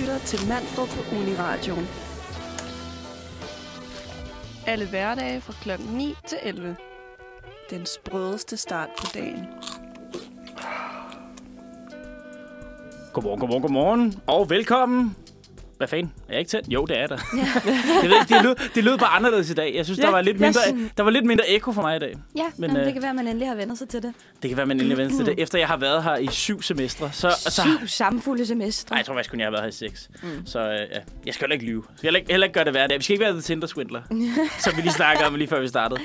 lytter til Mandrup på Uniradioen. Alle hverdage fra kl. 9 til 11. Den sprødeste start på dagen. Godmorgen, godmorgen, godmorgen. Og velkommen. Hvad fanden? Er jeg ikke tændt? Jo, det er der. Ja. jeg ved ikke, det lød, det lød bare anderledes i dag. Jeg synes, Ja, der, var lidt mindre, synes- der var lidt mindre ekko for mig i dag. Ja, Men, men, Jamen, øh, det kan være, at man endelig har vendt sig til det. Det kan være, man endelig vender til det. Efter jeg har været her i syv semestre, så... så Syv samfulde semestre. Nej, jeg tror faktisk kun, jeg har været her i seks. Mm. Så øh, ja, jeg skal heller ikke lyve. Jeg skal heller ikke, heller ikke gøre det hver dag. Vi skal ikke være The Tinder Swindler, som vi lige snakkede om lige før vi startede.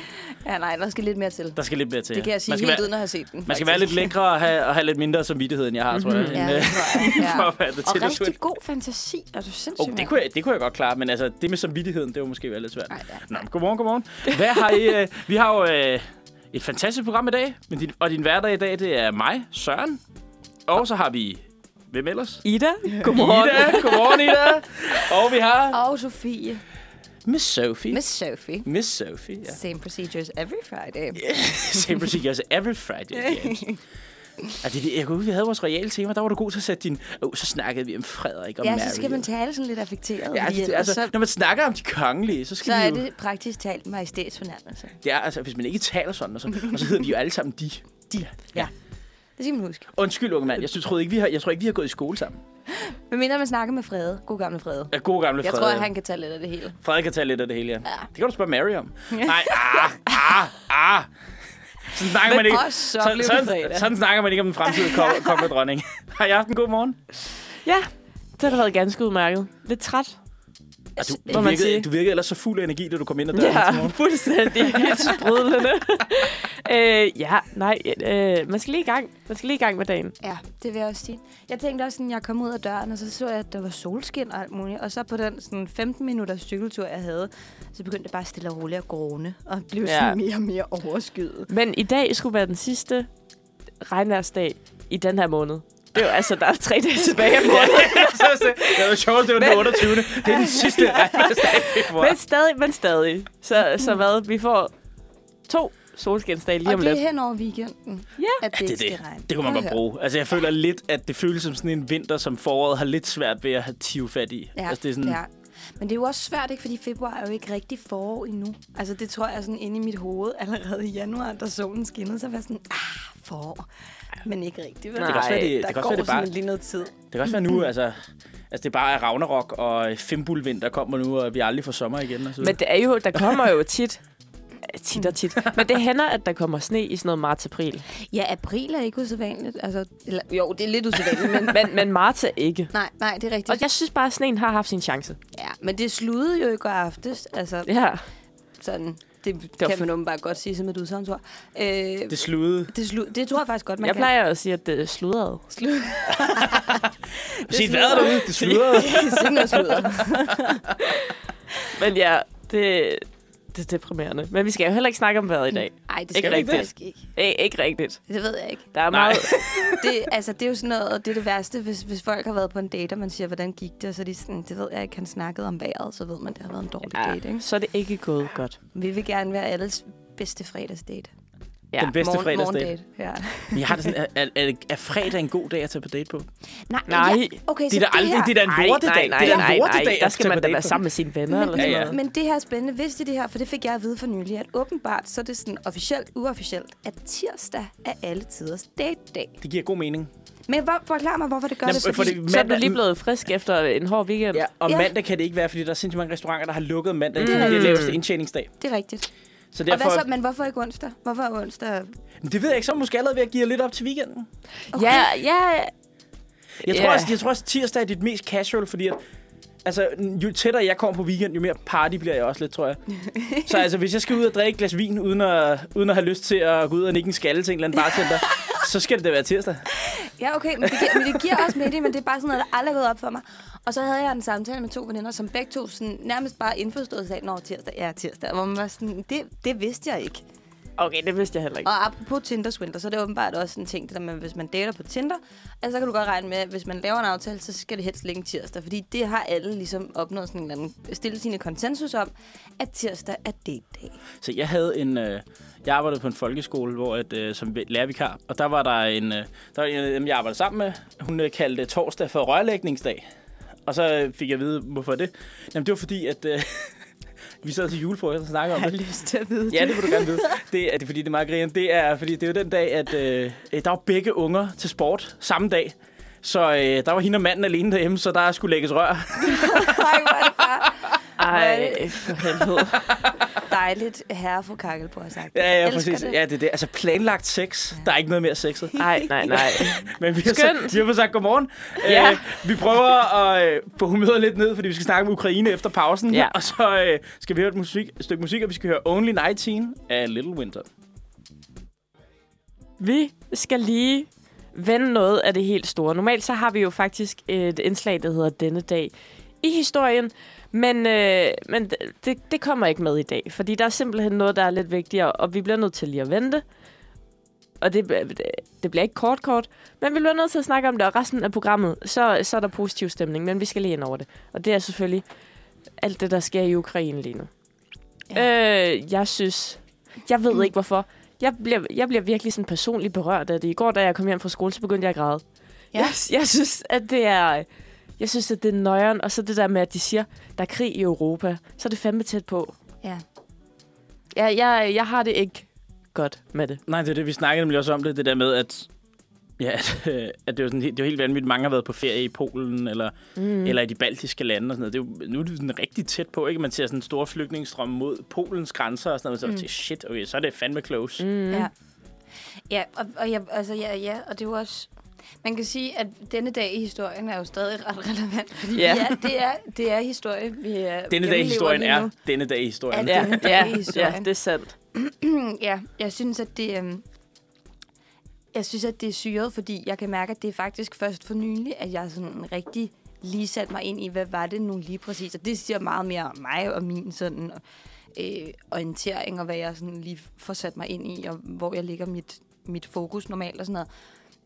Ja, nej, der skal lidt mere til. Der skal lidt mere til. Det kan jeg sige helt være, uden at have set den. Man skal være lidt lækre og have, og have lidt mindre samvittighed, end jeg har, tror jeg. Ja, end, det øh, tror jeg. Ja. for at være The Og Tinder Swindler. rigtig god fantasi. Er du sindssyg, Oh, det, kunne jeg, det kunne jeg godt klare, men altså, det med samvittigheden, det var måske være lidt svært. Nej, ja. Nå, men godmorgen, godmorgen. Hvad har I, øh, vi har jo øh, et fantastisk program i dag, men din, og din hverdag i dag, det er mig, Søren. Og så har vi, hvem ellers? Ida, godmorgen. Ida, godmorgen Ida. Og vi har Og Sofie. Miss Sophie. Miss Sophie. Miss Sophie, ja. Same procedures every Friday. Same procedures every Friday. Yeah. Ja, det, er det- jeg kunne huske, vi havde vores royale tema, der var du god til at sætte din... Oh, så snakkede vi om Frederik og Ja, Mary. så skal man tale sådan lidt affekteret. Ja, altså, ellers altså, så, når man snakker om de kongelige, så skal så vi er jo... det praktisk talt majestætsfornærmelse. Det er, altså, hvis man ikke taler sådan, og så, og så hedder vi jo alle sammen de. De. Ja. Det skal man huske. Undskyld, unge mand. Jeg, synes, troede ikke, vi har, jeg tror ikke, vi har gået i skole sammen. Men mindre man snakker med Frede. God gamle Frede. Ja, god gamle Jeg Frederik. tror, at han kan tage lidt af det hele. Frederik kan tage lidt af det hele, ja. Ja. Det kan du spørge Mary om. Nej, ah, ah, ah. Sådan snakker man ikke. Og så sådan, fredag. sådan snakker man ikke om den fremtidige ko- kommende dronning. Har I haft en god morgen? Ja, det har været ganske udmærket. Lidt træt. Du, du, man virkede, sige. du virkede ellers så fuld af energi, da du kom ind ad døren. til Ja, morgen. fuldstændig helt sprudlende. øh, ja, nej, øh, man skal lige i gang. Man skal lige i gang med dagen. Ja, det vil jeg også sige. Jeg tænkte også, sådan, jeg kom ud af døren, og så så jeg, at der var solskin og alt muligt. Og så på den sådan 15 minutters cykeltur, jeg havde, så begyndte det bare stille og roligt at gråne. Og blev Ja. sådan mere og mere overskyet. Men i dag skulle være den sidste regnværsdag i den her måned. Det er jo altså, der er tre dage tilbage om måneden. Så er det, det var sjovt, det var den 28. Det er den sidste februar. Men stadig, men stadig. Så, så hvad, vi får to solskinsdage lige Og om det er lidt. hen over weekenden, Ja. at det, det, ikke det, skal regne. det kunne man godt bruge. Altså, jeg føler lidt, at det føles som sådan en vinter, som foråret har lidt svært ved at have tive fat i. Ja, altså, det er sådan, ja. Men det er jo også svært, ikke? Fordi februar er jo ikke rigtig forår endnu. Altså, det tror jeg sådan inde i mit hoved allerede i januar, da solen skinnede, så var jeg sådan, ah, forår. Men ikke rigtigt. vel? Nej, det kan også være, det, der det, kan går også være, det, bare, lige noget tid. det kan også være nu, altså, altså det er bare Ragnarok og Fimbulvinter kommer nu, og vi aldrig får sommer igen. Og så. Men det er jo, der kommer jo tit, tit og tit. Men det hænder, at der kommer sne i sådan noget marts-april. Ja, april er ikke usædvanligt. Altså, eller, jo, det er lidt usædvanligt, men... Men, men marts er ikke. Nej, nej, det er rigtigt. Og jeg synes bare, at sneen har haft sin chance. Ja, men det sludede jo i går aftes. Altså, Ja. sådan, det, var kan f- man åbenbart godt sige som et udsagnsord. Øh, det, Det sluttede. det, slu, det tror jeg faktisk godt, man Jeg kan. plejer at sige, at det er sludret. Slud. Se, hvad er derude? Det sludrede. det er noget sludder. Men ja, det, det er deprimerende. Men vi skal jo heller ikke snakke om vejret i dag. Nej, det Ikke skal vi rigtigt. faktisk ikke. Æ, ikke rigtigt. Det ved jeg ikke. Der er Nej. meget... Det, altså, det er jo sådan noget, det er det værste, hvis, hvis folk har været på en date, og man siger, hvordan gik det, og så er de sådan, det ved jeg ikke, han snakkede om vejret, så ved man, det har været en dårlig Ja, date, ikke? så er det ikke gået godt. Vi vil gerne være alles bedste fredagsdate. Ja. Den bedste Morgen- fredagsdate. Ja. Jeg har det sådan, er, er, er, fredag en god dag at tage på date på? Nej, Nej. Ja, okay, Det er da aldrig, det er da en Nej, lortedag. nej, nej, det er nej, en lortedag nej. Der skal man da være sammen med sine venner. Men, eller Ja, sådan ja. noget. men det her er spændende. Vidste I det her? For det fik jeg at vide for nylig, at åbenbart, så er det sådan officielt, uofficielt, at tirsdag er alle tiders date-dag. Det giver god mening. Men hvor, forklar mig, hvorfor det gør Jamen, det. for Fordi, det- Så er du mandag- lige blevet frisk efter en hård weekend. Ja, og Ja. mandag kan det ikke være, fordi der er sindssygt mange restauranter, der har lukket mandag. Mm. Det er det laveste indtjeningsdag. det er rigtigt. Så Og derfor, hvad så, men hvorfor ikke onsdag? Hvorfor er onsdag? Men det ved jeg ikke, så er måske allerede ved at give lidt op til weekenden. Okay. Ja, ja. Jeg tror, Ja. også, jeg tror også, tirsdag er dit mest casual, fordi at, altså, jo tættere jeg kommer på weekend, jo mere party bliver jeg også lidt, tror jeg. så altså, hvis jeg skal ud og drikke et glas vin, uden at, uden at have lyst til at gå ud og nikke en skalle til en eller anden bartender, så skal det da være tirsdag. Ja, okay, men det, giver, men det giver også mening, men det er bare sådan noget, der aldrig er gået op for mig. Og så havde jeg en samtale med to veninder, som begge to sådan, nærmest bare indforstået sagde, når tirsdag, ja, tirsdag. Hvor man var sådan, det, det vidste jeg ikke. Okay, det vidste jeg heller ikke. Og apropos Tinder Swindler, så er det åbenbart også en ting, det der med, hvis man dater på Tinder, altså, så kan du godt regne med, at hvis man laver en aftale, så skal det helst ligge tirsdag. Fordi det har alle ligesom opnået sådan en eller anden, stillet sine konsensus om, at tirsdag er date-dag. Så jeg havde en... Øh, jeg arbejdede på en folkeskole, hvor et, øh, som lærervikar, og der var der en... Øh, der var en jeg arbejdede sammen med. Hun øh, kaldte torsdag for rørlægningsdag. Og så fik jeg at vide, hvorfor det. Jamen, det var fordi, at øh, vi sad til julefrokost og snakkede om Jeg det. har lyst til at vide Ja, det vil du gerne vide. Det er, det er fordi, det er meget griner. Det er, fordi det er jo den dag, at øh, der var begge unger til sport samme dag. Så øh, der var hende og manden alene derhjemme, så der skulle lægges rør. Ej, hvor er det bare Ej, for helvede. dejligt, herre fru Kakkelbo har sagt. Ja, ja, præcis. det. Ja, det er det. Altså planlagt sex. Der er ikke noget mere sexet. Nej, nej, nej. Men vi har, Skønt. så, vi har fået sagt godmorgen. Ja. Øh, vi prøver at øh, få humøret lidt ned, fordi vi skal snakke om Ukraine efter pausen. Ja. Og så øh, skal vi høre et, musik, et stykke musik, og vi skal høre Only 19 af Little Winter. Vi skal lige vende noget af det helt store. Normalt så har vi jo faktisk et indslag, der hedder Denne dag i historien. Men, øh, men det, det kommer ikke med i dag, fordi der er simpelthen noget, der er lidt vigtigere, og vi bliver nødt til lige at vente. Og det, det, det bliver ikke kort kort, men vi bliver nødt til at snakke om det, og resten af programmet, så, så er der positiv stemning, men vi skal lige ind over det. Og det er selvfølgelig alt det, der sker i Ukraine lige nu. Ja. Øh, jeg synes, jeg ved ikke hvorfor, jeg bliver, jeg bliver virkelig sådan personligt berørt af det. I går, da jeg kom hjem fra skole, så begyndte jeg at græde. Ja. Jeg, jeg synes, at det er... Jeg synes, at det er nøjeren. Og så det der med, at de siger, der er krig i Europa. Så er det fandme tæt på. Ja. Jeg, jeg, jeg har det ikke godt med det. Nej, det er det, vi snakkede nemlig også om det, det der med, at, ja, at, øh, at det, er jo sådan, helt- det er helt vanvittigt. Mange har været på ferie i Polen, eller, mm. eller i de baltiske lande og sådan noget. Det er jo, nu er det sådan rigtig tæt på, ikke? Man ser sådan en stor flygtningestrøm mod Polens grænser og sådan noget. Så mm. shit, okay, så er det fandme close. Mm. Ja. Ja, og, og jeg, altså, ja, ja, og det er jo også... Man kan sige, at denne dag i historien er jo stadig ret relevant, fordi Ja. ja. ja, det, er, det er historie, vi er Denne dag i historien er denne dag i historien. Ja. Ja. Denne dag ja, i ja, historien. det er sandt. ja, jeg synes, at det... Øhm, jeg synes, at det er syret, fordi jeg kan mærke, at det er faktisk først for nylig, at jeg sådan rigtig lige satte mig ind i, hvad var det nu lige præcis. Og det siger meget mere om mig og min sådan øh, orientering, og hvad jeg sådan lige får sat mig ind i, og hvor jeg lægger mit, mit fokus normalt og sådan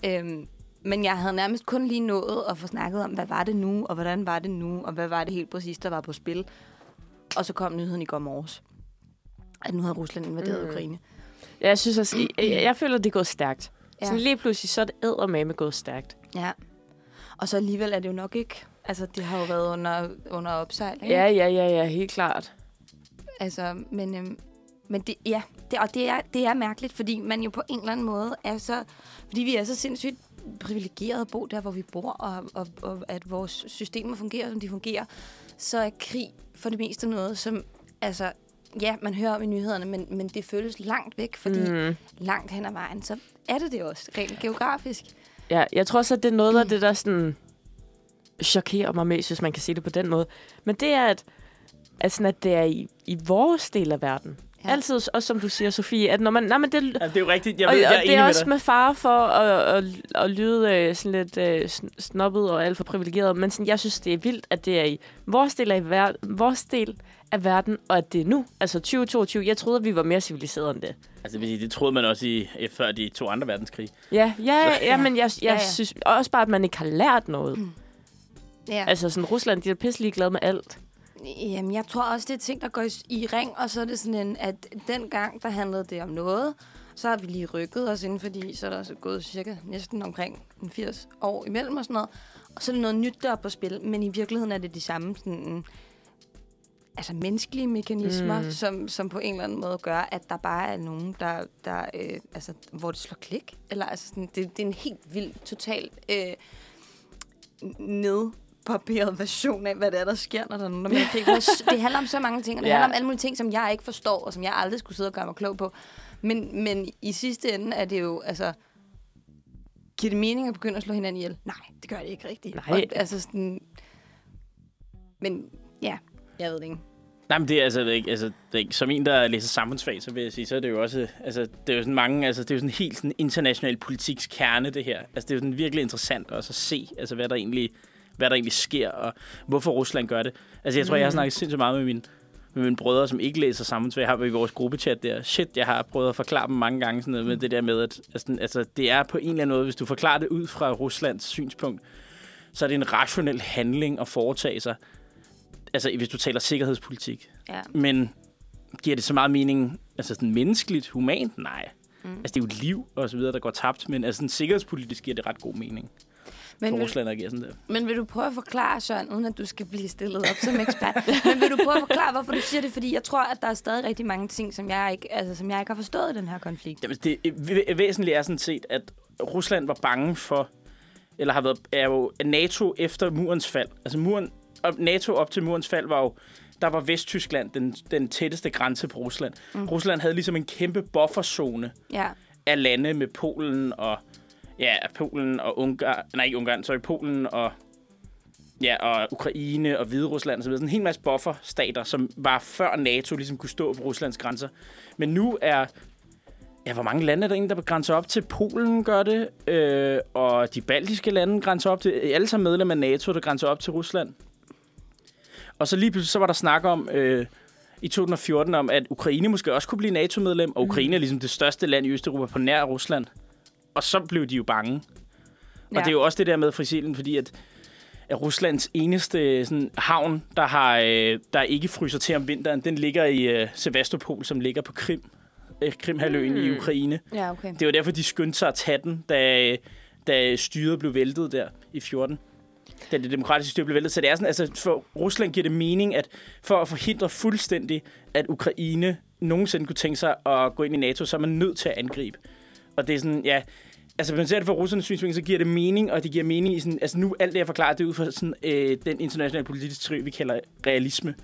noget. Øhm, men jeg havde nærmest kun lige nået at få snakket om, hvad var det nu, og hvordan var det nu, og hvad var det helt præcis, der var på spil. Og så kom nyheden i går morges, at nu havde Rusland invaderet Mm. Ukraine. Ja, jeg synes også, jeg, jeg, føler, at det er gået stærkt. Ja. Ja. Sådan lige pludselig, så er det eddermame gået stærkt. Ja. Og så alligevel er det jo nok ikke... Altså, det har jo været under, under opsejling. Ja, ja, ja, ja, helt klart. Altså, men, øhm, men det, ja, det, og det er, det er mærkeligt, fordi man jo på en eller anden måde er så... Fordi vi er så sindssygt privilegeret at bo der, hvor vi bor, og, og, og at vores systemer fungerer, som de fungerer, så er krig for det meste noget, som... Altså, ja, man hører om i nyhederne, men, men det føles langt væk, fordi mm. Mm. langt hen ad vejen, så er det det også, rent geografisk. Ja, jeg tror så, at det er noget af det, der sådan chokerer mig mest, hvis man kan sige det på den måde. Men det er, at, at, sådan, at det er i, i vores del af verden. Ja. Ja. Altid, også som du siger, Sofie, at når man... Nej, men det, Ja, det er jo rigtigt. Jeg og, ved, jeg er og det er med også dig. med fare for at, at, at lyde øh, sådan lidt øh, sn- snobbet og alt for privilegeret, men sådan, jeg synes, det er vildt, at det er i vores del af, ver- vores del af verden, og at det er nu, altså 2022. Jeg troede, at vi var mere civiliserede end det. Altså, det det troede man også i, før de to andre verdenskrig. Ja, ja, ja, men jeg, jeg Ja, ja. synes også bare, at man ikke har lært noget. Ja. Altså sådan, Rusland, de er pisselig glade med alt. Jamen, jeg tror også, det er ting, der går i, i ring, og så er det sådan en, at den gang, der handlede det om noget, så har vi lige rykket os ind, fordi så er der så gået cirka næsten omkring en 80 år imellem og sådan noget. Og så er det noget nyt, der er på spil, men i virkeligheden er det de samme sådan, altså menneskelige mekanismer, Mm. som, som på en eller anden måde gør, at der bare er nogen, der, der øh, altså, hvor det slår klik. Eller altså sådan, det, det er en helt vild, total øh, nedpaperet version af, hvad det er, der sker, når der er nogen, der krig. For Det handler om så mange ting, og det Ja. ja. handler om alle mulige ting, som jeg ikke forstår, og som jeg aldrig skulle sidde og gøre mig klog på. Men, men i sidste ende er det jo, altså, giver det mening at begynde at slå hinanden ihjel? Nej, det gør det ikke rigtigt. Nej. Og, altså sådan, men ja, jeg ved det ikke. Nej, men det er altså det er ikke, altså, det er ikke, som en, der læser samfundsfag, så vil jeg sige, så er det jo også, altså, det er jo sådan mange, altså, det er jo sådan helt sådan international politiks kerne, det her. Altså, det er jo sådan virkelig interessant også at se, altså, hvad der egentlig, hvad der egentlig sker, og hvorfor Rusland gør det. Altså, jeg tror, mm. jeg har snakket sindssygt meget med mine, med mine brødre, som ikke læser samfundsfag. Jeg har i vores gruppechat der. Shit, jeg har prøvet at forklare dem mange gange sådan noget med det der med, at altså, altså, det er på en eller anden måde, hvis du forklarer det ud fra Ruslands synspunkt, så er det en rationel handling at foretage sig. Altså, hvis du taler sikkerhedspolitik. Ja. Men giver det så meget mening, altså sådan menneskeligt, humant? Nej. Mm. Altså, det er jo et liv og så videre, der går tabt, men altså sådan sikkerhedspolitisk giver det ret god mening. Men vil, sådan der. men vil du prøve at forklare, Søren, uden at du skal blive stillet op som ekspert, men vil du prøve at forklare, hvorfor du siger det? Fordi jeg tror, at der er stadig rigtig mange ting, som jeg ikke, altså, som jeg ikke har forstået i den her konflikt. Jamen, det væ- væsentlige er sådan set, at Rusland var bange for, eller har været, er jo NATO efter murens fald. Altså muren, NATO op til murens fald var jo, der var Vesttyskland den, den tætteste grænse på Rusland. Mm. Rusland havde ligesom en kæmpe bufferzone Ja, af lande med Polen og ja, Polen og Ungarn, nej ikke Ungarn, sorry, Polen og ja, og Ukraine og Hviderusland videre. Sådan en hel masse bufferstater, som var før NATO ligesom kunne stå på Ruslands grænser. Men nu er Ja, hvor mange lande er der egentlig, der grænser op til? Polen gør det, øh, og de baltiske lande grænser op til... Alle sammen medlem af NATO, der grænser op til Rusland. Og så lige pludselig så var der snak om øh, i 2014 om, at Ukraine måske også kunne blive NATO-medlem, og Ukraine er ligesom det største land i Østeuropa på nær Rusland. Og så blev de jo bange. Og Ja. det er jo også det der med Frisilien, fordi at, at Ruslands eneste sådan, havn, der, har, øh, der ikke fryser til om vinteren, den ligger i øh, Sevastopol, som ligger på Krim. Øh, Krimhaløen mm. i Ukraine. ja okay. Det var derfor, de skyndte sig at tage den, da, da styret blev væltet der i 14. Da det demokratiske styre blev væltet. Så det er sådan, altså for Rusland giver det mening, at for at forhindre fuldstændig, at Ukraine nogensinde kunne tænke sig at gå ind i NATO, så er man nødt til at angribe. Og det er sådan, ja... Altså, hvis man ser det fra russernes synsvinkel, så giver det mening, og det giver mening i sådan... Altså, nu alt det, jeg forklarer, det er ud fra sådan, øh, den internationale politiske teori, vi kalder realisme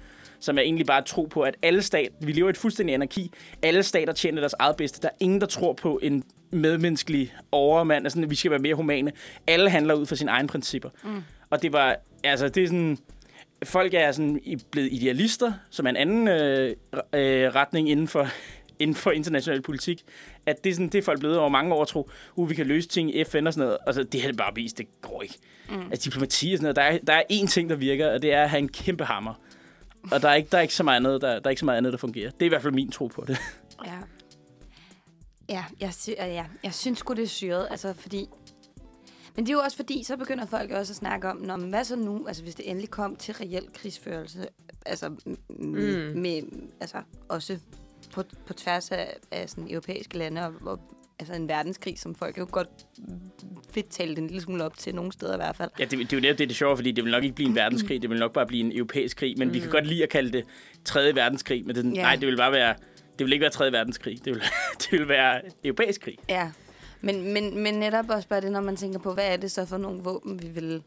som er egentlig bare tro på, at alle stater, vi lever i et fuldstændig anarki, alle stater tjener deres eget bedste. Der er ingen, der tror på en medmenneskelig overmand, altså, at vi skal være mere humane. Alle handler ud fra sine egne principper. Mm. Og det var, altså, det er sådan, folk er sådan blevet idealister, som er en anden øh, øh, retning inden for, inden for international politik. At det er, sådan, det er folk blevet over mange år tro, uh, vi kan løse ting i FN og sådan noget. Altså, det har det bare vist, det går ikke. Mm. Altså, diplomati og sådan noget, der er, der er én ting, der virker, og det er at have en kæmpe hammer. Og der er ikke, der er ikke så meget andet, der, der er ikke så meget andet, der fungerer. Det er i hvert fald min tro på det. Ja. Ja, jeg, sy- ja, jeg synes sgu, det er syret, altså fordi... Men det er jo også fordi, så begynder folk også at snakke om, Nå, men hvad så nu, altså hvis det endelig kom til reel krigsførelse, altså Mm. med altså også på, på tværs af, af sådan europæiske lande, og, og altså en verdenskrig, som folk jo godt vil tale en lille smule op til, nogle steder i hvert fald. Ja, det, det er jo netop det, det sjovt, fordi det vil nok ikke blive en verdenskrig, det vil nok bare blive en europæisk krig, men mm. vi kan godt lide at kalde det 3. verdenskrig, men det, Ja. nej, det vil bare være, det vil ikke være 3. verdenskrig, det vil, det vil være europæisk krig. Ja, men, men, men netop også bare det, når man tænker på, hvad er det så for nogle våben, vi vil...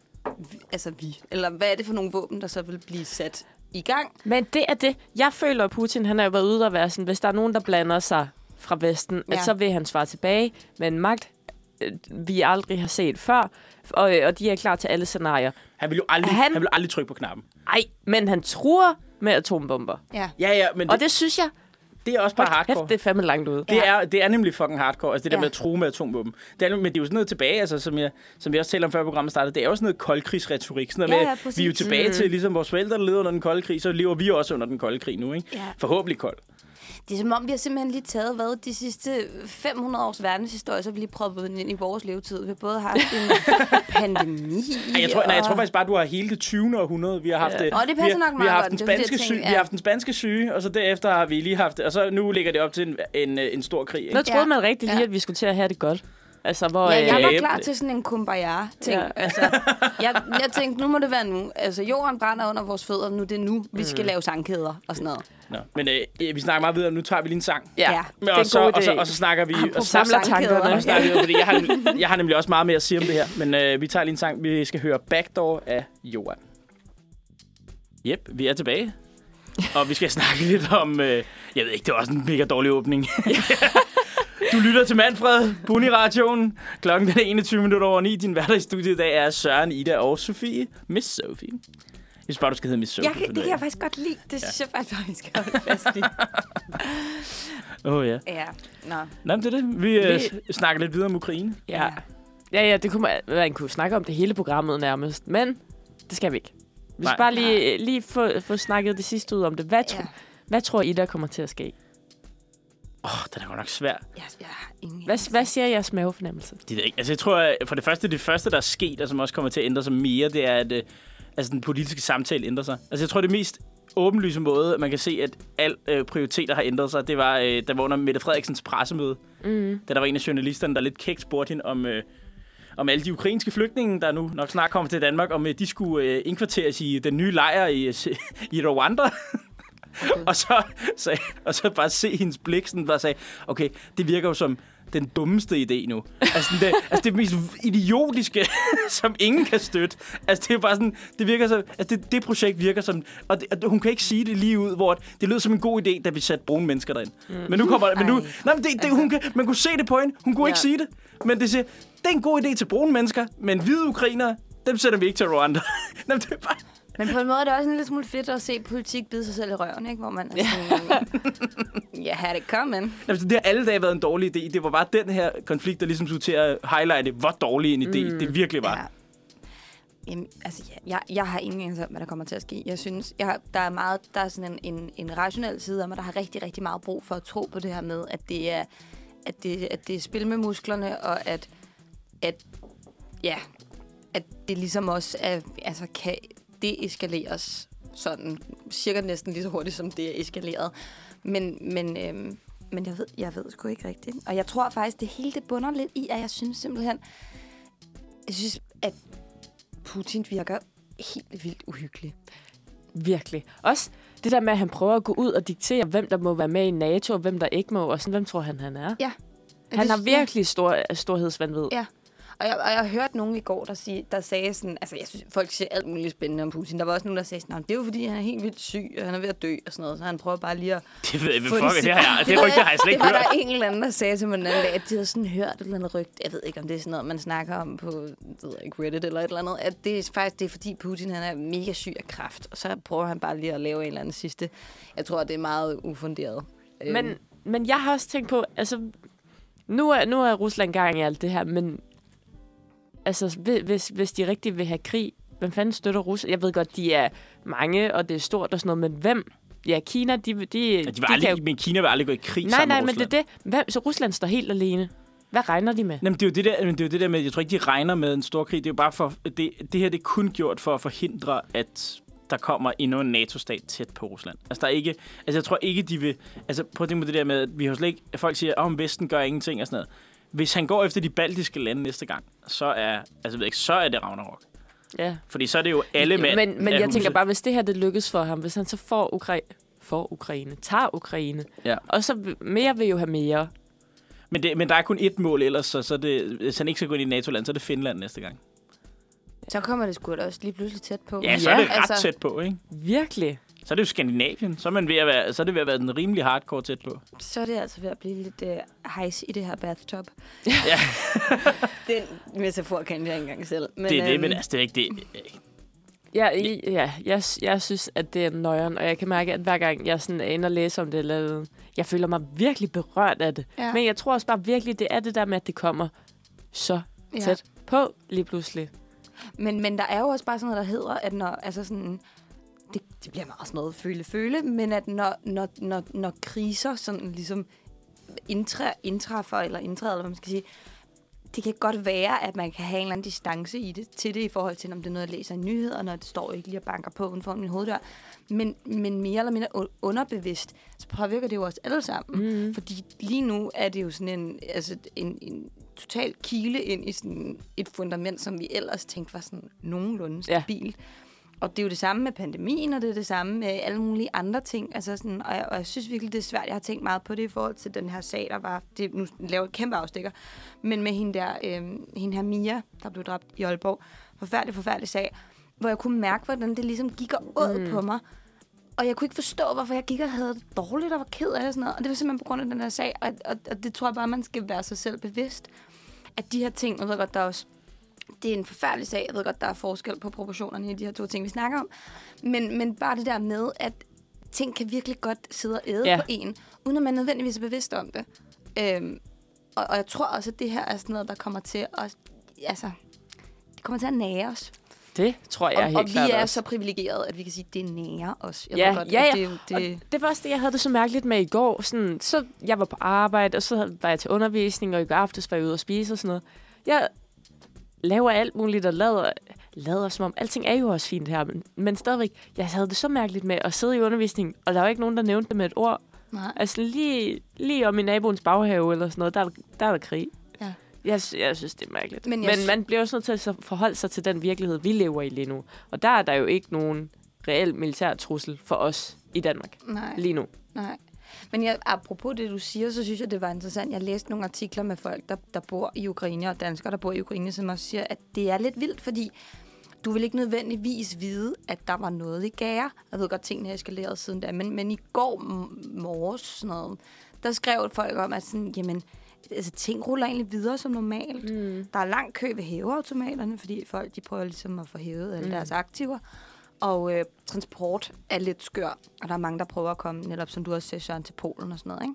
vi- Altså vi. Eller hvad er det for nogle våben, der så vil blive sat i gang? Men det er det. Jeg føler, at Putin han er jo været ude og være sådan, hvis der er nogen, der blander sig fra Vesten, ja. At så vil han svare tilbage med en magt, øh, vi aldrig har set før, og, øh, og de er klar til alle scenarier. Han vil jo aldrig, Han- han, vil aldrig trykke på knappen. Ej, men han truer med atombomber. Ja. Ja, ja, men Og det, det synes jeg, det er også bare hold hardcore. kæft, det er fandme langt ude. Det er, det er nemlig fucking hardcore, altså det der Ja. med at tro med atomvåben. Det er, men det er jo sådan noget tilbage, altså, som, jeg, som vi også talte om før programmet startede. Det er jo sådan noget koldkrigsretorik. Sådan noget Ja, med, ja, præcis. vi er jo tilbage Mm. til, ligesom vores forældre, levede under den kolde krig, så lever vi også under den kolde krig nu, ikke? Ja. Forhåbentlig kold. Det er som om, vi har simpelthen lige taget, hvad, de sidste 500 års verdenshistorie, så har vi lige proppet den ind i vores levetid. Vi har både haft en pandemi, Ej, jeg tror, nej, jeg tror og- faktisk bare, du har hele det 20. århundrede. Vi har haft Ja. det. Nå, det vi passer nok vi har meget haft godt. den spanske syge, tænkte, vi har ja. haft den spanske syge, og så derefter har vi lige haft det. Og så nu ligger det op til en, en, en stor krig. Ikke? Nu troede Ja. man rigtig lige, Ja. at vi skulle til at have det godt. Altså, hvor... Ja, jeg var Øh, klar til sådan en kumbaya-ting. Ja. Altså, jeg, jeg tænkte, nu må det være nu. Altså, jorden brænder under vores fødder. Nu er det nu, vi skal lave sangkæder og sådan noget. Nå, men øh, vi snakker meget videre. Nu tager vi lige en sang. Ja, Ja. det Men, er og, så, og, så, og så snakker vi... Apropos Og så, samler tankerne. og snakker vi, fordi jeg har, jeg har nemlig også meget mere at sige om det her. Men øh, vi tager lige en sang. Vi skal høre Backdoor af Johan. Yep, vi er tilbage. Og vi skal snakke lidt om... Øh, jeg ved ikke, det var også en mega dårlig åbning. du lytter til Manfred, Buni-radioen. Klokken er 21 minutter over 9. Din hverdag i dag er Søren, Ida og Sofie. Miss Sofie. Jeg synes bare, du skal hedde Miss Sofie. Jeg kan, det kan jeg faktisk godt lide. Det synes jeg faktisk, vi skal holde fast i. Åh oh, ja. Ja, nå. Nå, men det er det. Vi, øh, snakker lidt videre om Ukraine. Ja. Ja, ja, det kunne man, man kunne snakke om det hele programmet nærmest, men det skal vi ikke. Vi skal Nej. bare lige, lige få, få snakket det sidste ud om det. Hvad, tro, Ja. hvad tror I, der kommer til at ske? Åh, oh, den er godt nok svær. Jeg, jeg har ingen Hvad, hvad siger jeres mavefornemmelse? Det ved jeg ikke. Altså, jeg tror, at for det første, det første, der er sket, og som også kommer til at ændre sig mere, det er, at øh, altså, den politiske samtale ændrer sig. Altså, jeg tror, det mest åbenlyse måde, at man kan se, at al øh, prioriteter har ændret sig, det var, øh, der var under Mette Frederiksens pressemøde, Mm. da der var en af journalisterne, der lidt kægt spurgte hende om, øh, om alle de ukrainske flygtninge, der nu nok snart kommer til Danmark, om øh, de skulle øh, indkvarteres i den nye lejr i, i Rwanda. Okay. og, så, så, og så bare se hendes blik, sådan bare sagde, okay, det virker jo som den dummeste idé nu. Altså det, altså det mest idiotiske, som ingen kan støtte. Altså det er bare sådan, det virker så, altså det, det projekt virker som, og, det, og hun kan ikke sige det lige ud, hvor det lød som en god idé, da vi satte brune mennesker derind. Mm. Men nu kommer, men nu, nej, men det, det, hun kan, man kunne se det på hende, hun kunne ja. ikke sige det. Men det siger, det er en god idé til brune mennesker, men hvide ukrainere, dem sætter vi ikke til Rwanda. nej, det er bare, men på en måde er det også en lille smule fedt at se politik bide sig selv i røven, ikke? Hvor man er sådan, ja, had it coming. Jamen, det har alle dage været en dårlig idé. Det var bare den her konflikt, der ligesom skulle til at highlighte, hvor dårlig en idé mm. det virkelig var. Ja. Jamen, altså, ja, jeg, jeg har ingen anelse om, hvad der kommer til at ske. Jeg synes, jeg der er meget, der er sådan en, en, en rationel side af mig, der har rigtig, rigtig meget brug for at tro på det her med, at det er, at det, at det er spil med musklerne, og at, at, ja, at det ligesom også er, altså, kan deeskaleres sådan cirka næsten lige så hurtigt, som det er eskaleret. Men, men, øhm, men jeg ved, jeg ved sgu ikke rigtigt. Og jeg tror faktisk, det hele det bunder lidt i, at jeg synes simpelthen, jeg synes, at Putin virker helt vildt uhyggelig. Virkelig. Også det der med, at han prøver at gå ud og diktere, hvem der må være med i NATO, og hvem der ikke må, og sådan, hvem tror han, han er? Ja. Han har virkelig stor, storhedsvandvid. Ja. Og jeg, og jeg har hørt nogen i går, der, sige, der sagde sådan, altså jeg synes, folk siger alt muligt spændende om Putin. Der var også nogen, der sagde sådan, det er jo fordi, han er helt vildt syg, og han er ved at dø og sådan noget, så han prøver bare lige at... Det ved jeg, fuck, det, her, det, det, rygte har jeg slet ikke hørt. Det var der en eller anden, der sagde til mig den anden dag, at de havde sådan hørt et eller andet rygte. Jeg ved ikke, om det er sådan noget, man snakker om på ved ikke, Reddit eller et eller andet. At det er faktisk det er, fordi Putin han er mega syg af kraft, og så prøver han bare lige at lave en eller anden sidste. Jeg tror, det er meget ufunderet. Men, øhm. men jeg har også tænkt på, altså, nu er, nu er Rusland gang i alt det her, men altså, hvis, hvis de rigtig vil have krig, hvem fanden støtter Rusland? Jeg ved godt, de er mange, og det er stort og sådan noget, men hvem? Ja, Kina, de... de, ja, de, var aldrig, jo... Men Kina vil aldrig gå i krig nej, sammen nej, med Rusland. Nej, men det er det. Hvem, så Rusland står helt alene. Hvad regner de med? Jamen, det er jo det der, det er jo det der med, jeg tror ikke, de regner med en stor krig. Det er jo bare for, det, det her det er kun gjort for at forhindre, at der kommer endnu en NATO-stat tæt på Rusland. Altså, der er ikke, altså, jeg tror ikke, de vil... Altså, prøv at tænke på det der med, at vi har slet ikke... Folk siger, at oh, Vesten gør ingenting og sådan noget hvis han går efter de baltiske lande næste gang, så er, altså, ved ikke, så er det Ragnarok. Ja. Fordi så er det jo alle mænd. Men, men jeg huset. tænker bare, hvis det her det lykkes for ham, hvis han så får, Ukra- får Ukraine, tager Ukraine, ja. og så mere vil jo have mere. Men, det, men der er kun ét mål ellers, så, så det, hvis han ikke skal gå ind i NATO-land, så er det Finland næste gang. Så kommer det sgu da også lige pludselig tæt på. Ja, så er det ret altså... tæt på, ikke? Virkelig så er det jo Skandinavien. Så er, man ved at være, så er det ved at være den rimelig hardcore tæt på. Så er det altså ved at blive lidt uh, hejs i det her bathtub. ja. den metafor kan jeg ikke engang selv. Men, det er det, men altså, det er ikke det. Ja, ja jeg, jeg synes, at det er nøjeren, og jeg kan mærke, at hver gang jeg sådan er inde og læser om det, eller, jeg føler mig virkelig berørt af det. Ja. Men jeg tror også bare virkelig, det er det der med, at det kommer så tæt ja. på lige pludselig. Men, men der er jo også bare sådan noget, der hedder, at når, altså sådan, det, det bliver meget sådan noget føle-føle, men at når, når, når, når kriser sådan ligesom indtræ, indtræffer, eller indtræder, eller hvad man skal sige, det kan godt være, at man kan have en eller anden distance i det, til det, i forhold til, om det er noget, jeg læser i nyheder, når det står ikke lige og banker på uden for min hoveddør. Men, men mere eller mindre underbevidst, så påvirker det jo os alle sammen. Mm. Fordi lige nu er det jo sådan en, altså en, en total kile ind i sådan et fundament, som vi ellers tænkte var sådan nogenlunde stabilt. Ja. Og det er jo det samme med pandemien, og det er det samme med alle mulige andre ting. Altså sådan, og, jeg, og jeg synes virkelig, det er svært. Jeg har tænkt meget på det i forhold til den her sag, der var... Det, nu laver et kæmpe afstikker. Men med hende der, øh, hende her Mia, der blev dræbt i Aalborg. Forfærdelig, forfærdelig sag. Hvor jeg kunne mærke, hvordan det ligesom gik ud mm. på mig. Og jeg kunne ikke forstå, hvorfor jeg gik og havde det dårligt og var ked af det og sådan noget. Og det var simpelthen på grund af den her sag. Og, og, og det tror jeg bare, man skal være sig selv bevidst. At de her ting, jeg ved godt, der er også det er en forfærdelig sag. Jeg ved godt, der er forskel på proportionerne i de her to ting, vi snakker om. Men, men bare det der med, at ting kan virkelig godt sidde og æde ja. på en, uden at man nødvendigvis er bevidst om det. Øhm, og, og jeg tror også, at det her er sådan noget, der kommer til at... Altså, det kommer til at nære os. Det tror jeg og, helt og klart Og vi er også. så privilegerede, at vi kan sige, at det nærer os. Jeg ja, godt, ja, ja. Det, det... det var også det, jeg havde det så mærkeligt med i går. Sådan, så jeg var på arbejde, og så var jeg til undervisning, og i går aftes var jeg ude og spise og sådan noget. Jeg laver alt muligt og lader, lader som om, alting er jo også fint her, men, men stadigvæk, jeg havde det så mærkeligt med at sidde i undervisning, og der var ikke nogen, der nævnte det med et ord. Nej. Altså lige, lige om i naboens baghave eller sådan noget, der, der er der krig. Ja. Jeg, jeg synes, det er mærkeligt. Men Men, man bliver også nødt til at forholde sig til den virkelighed, vi lever i lige nu. Og der er der jo ikke nogen reel militær trussel for os i Danmark Nej, lige nu. nej. Men jeg, apropos det, du siger, så synes jeg, det var interessant. Jeg læste nogle artikler med folk, der, der bor i Ukraine, og danskere, der bor i Ukraine, som også siger, at det er lidt vildt, fordi du vil ikke nødvendigvis vide, at der var noget i gære. Jeg ved godt, tingene er eskaleret siden da, men, men i går morges, sådan noget, der skrev folk om, at sådan, jamen, altså, ting ruller egentlig videre som normalt. Mm. Der er lang kø ved hæveautomaterne, fordi folk de prøver ligesom at få hævet alle Mm. deres aktiver. Og øh, transport er lidt skør, og der er mange, der prøver at komme, netop som du også siger, Søren, til Polen og sådan noget. Ikke?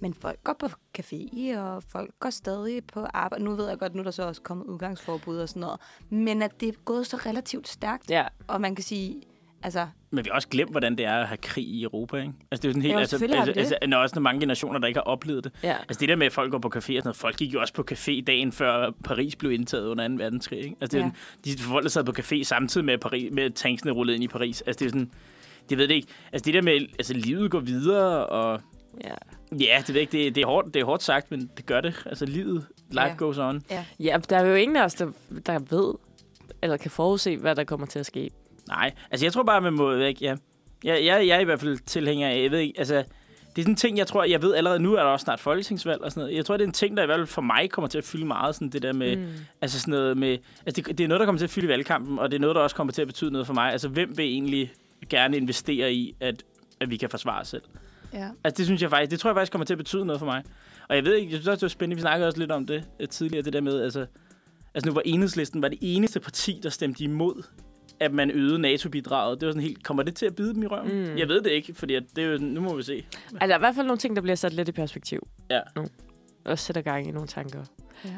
Men folk går på café, og folk går stadig på arbejde. Nu ved jeg godt, nu er der så også kommet udgangsforbud og sådan noget. Men at det er gået så relativt stærkt, Ja. og man kan sige, altså, Men vi har også glemt, hvordan det er at have krig i Europa, ikke? Altså, det er jo sådan helt... Jo, altså, altså, altså, når også mange generationer, der ikke har oplevet det. ja. Altså, det der med, at folk går på café og sådan noget. Folk gik jo også på café dagen før Paris blev indtaget under 2. verdenskrig, ikke? Altså, det er Ja. sådan, de folk, der sad på café samtidig med, at Paris, med tanksene rullede ind i Paris. Altså, det er sådan... Det ved det ikke. Altså, det der med, altså, livet går videre, og... ja. Ja, det ved ikke. Det, det, er hårdt, det er hårdt sagt, men det gør det. Altså, livet, life Ja. goes on. Ja, der er jo ingen af os, der, der ved, eller kan forudse, hvad der kommer til at ske. Nej, altså jeg tror bare, man må ikke, ja. Jeg, jeg, jeg er i hvert fald tilhænger af, jeg ved ikke, altså, det er sådan en ting, jeg tror, jeg ved allerede nu, er der også snart folketingsvalg og sådan noget. Jeg tror, det er en ting, der i hvert fald for mig kommer til at fylde meget, sådan det der med, mm. altså sådan noget med, altså det, det, er noget, der kommer til at fylde i valgkampen, og det er noget, der også kommer til at betyde noget for mig. Altså, hvem vil egentlig gerne investere i, at, at vi kan forsvare os selv? ja. Altså, det synes jeg faktisk, det tror jeg faktisk kommer til at betyde noget for mig. Og jeg ved ikke, jeg synes også, det var spændende, vi snakkede også lidt om det øh, tidligere, det der med, altså, altså nu var enhedslisten var det eneste parti, der stemte imod, at man øgede NATO-bidraget. Det var sådan helt, kommer det til at bide dem i røven? Mm. Mm. Jeg ved det ikke, fordi at det er jo, nu må vi se. Altså, der er i hvert fald nogle ting, der bliver sat lidt i perspektiv. Ja. Nu. Og sætter gang i nogle tanker. ja.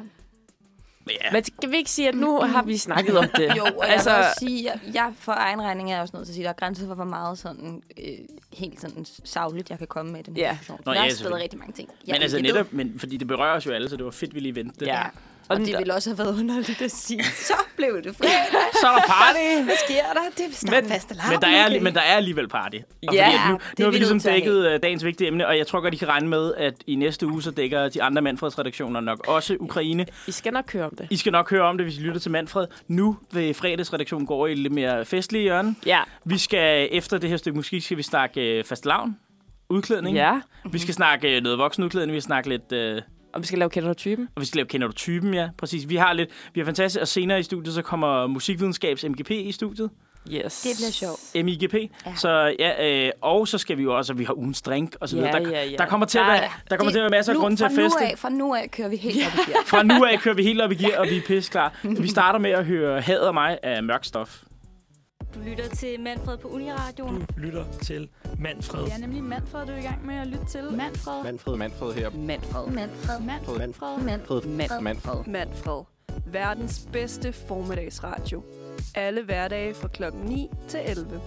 Men ja, Men skal vi ikke sige, at nu har vi snakket om det? Jo, og altså, jeg vil også sige, jeg, jeg for egen regning er jeg også nødt til at sige, at der er grænser for, hvor meget sådan, øh, helt sådan savligt, jeg kan komme med i den her Ja. diskussion. Nå, der ja, er stadig rigtig mange ting. men altså netop, men, fordi det berører os jo alle, så det var fedt, vi lige vendte det. Ja. Og Og det ville også have været underligt at sige, så blev det fredag. Så er der party! Hvad sker der? Det er Men- faste Men der, er, men der er alligevel party. Og Ja, fordi nu, det nu vi har vi ligesom dækket øh, dagens vigtige emne, og jeg tror godt, I kan regne med, at i næste uge, så dækker de andre Manfreds-redaktioner nok også Ukraine. I skal nok høre om det. I skal nok høre om det, hvis I lytter til Manfred. Nu vil fredagsredaktionen gå over i lidt mere festlige hjørne. Ja. Vi skal, efter det her stykke musik, skal vi snakke øh, fastelavn, udklædning. Ja. Vi skal snakke øh, noget voksenudklædning, vi skal snakke lidt... Øh, Og vi skal lave kender du typen. og vi skal lave Kender du typen, ja, præcis. Vi har lidt, vi har fantastisk, og senere i studiet, så kommer musikvidenskabs MGP i studiet. Yes. Det bliver sjovt. MIGP. Ja. Så ja, øh, og så skal vi jo også, vi har ugens drink og så videre. Ja, der, ja, ja. der kommer til at Der være, er- der kommer til at være masser af grunde til at fra feste. Nu af, fra nu af kører vi helt op i gear. Fra nu af kører vi helt op i gear, og vi er pisse klar. Vi starter med at høre Had og mig af mørk stof. Du lytter til Manfred på Uniradioen. Du lytter til Manfred. Det er nemlig Manfred, du er i gang med at lytte til. Manfred. Manfred. Manfred her. Manfred. Manfred. Manfred. Manfred. Manfred. Manfred. Manfred. Manfred. Verdens bedste formiddagsradio. Alle hverdage fra klokken 9 til 11.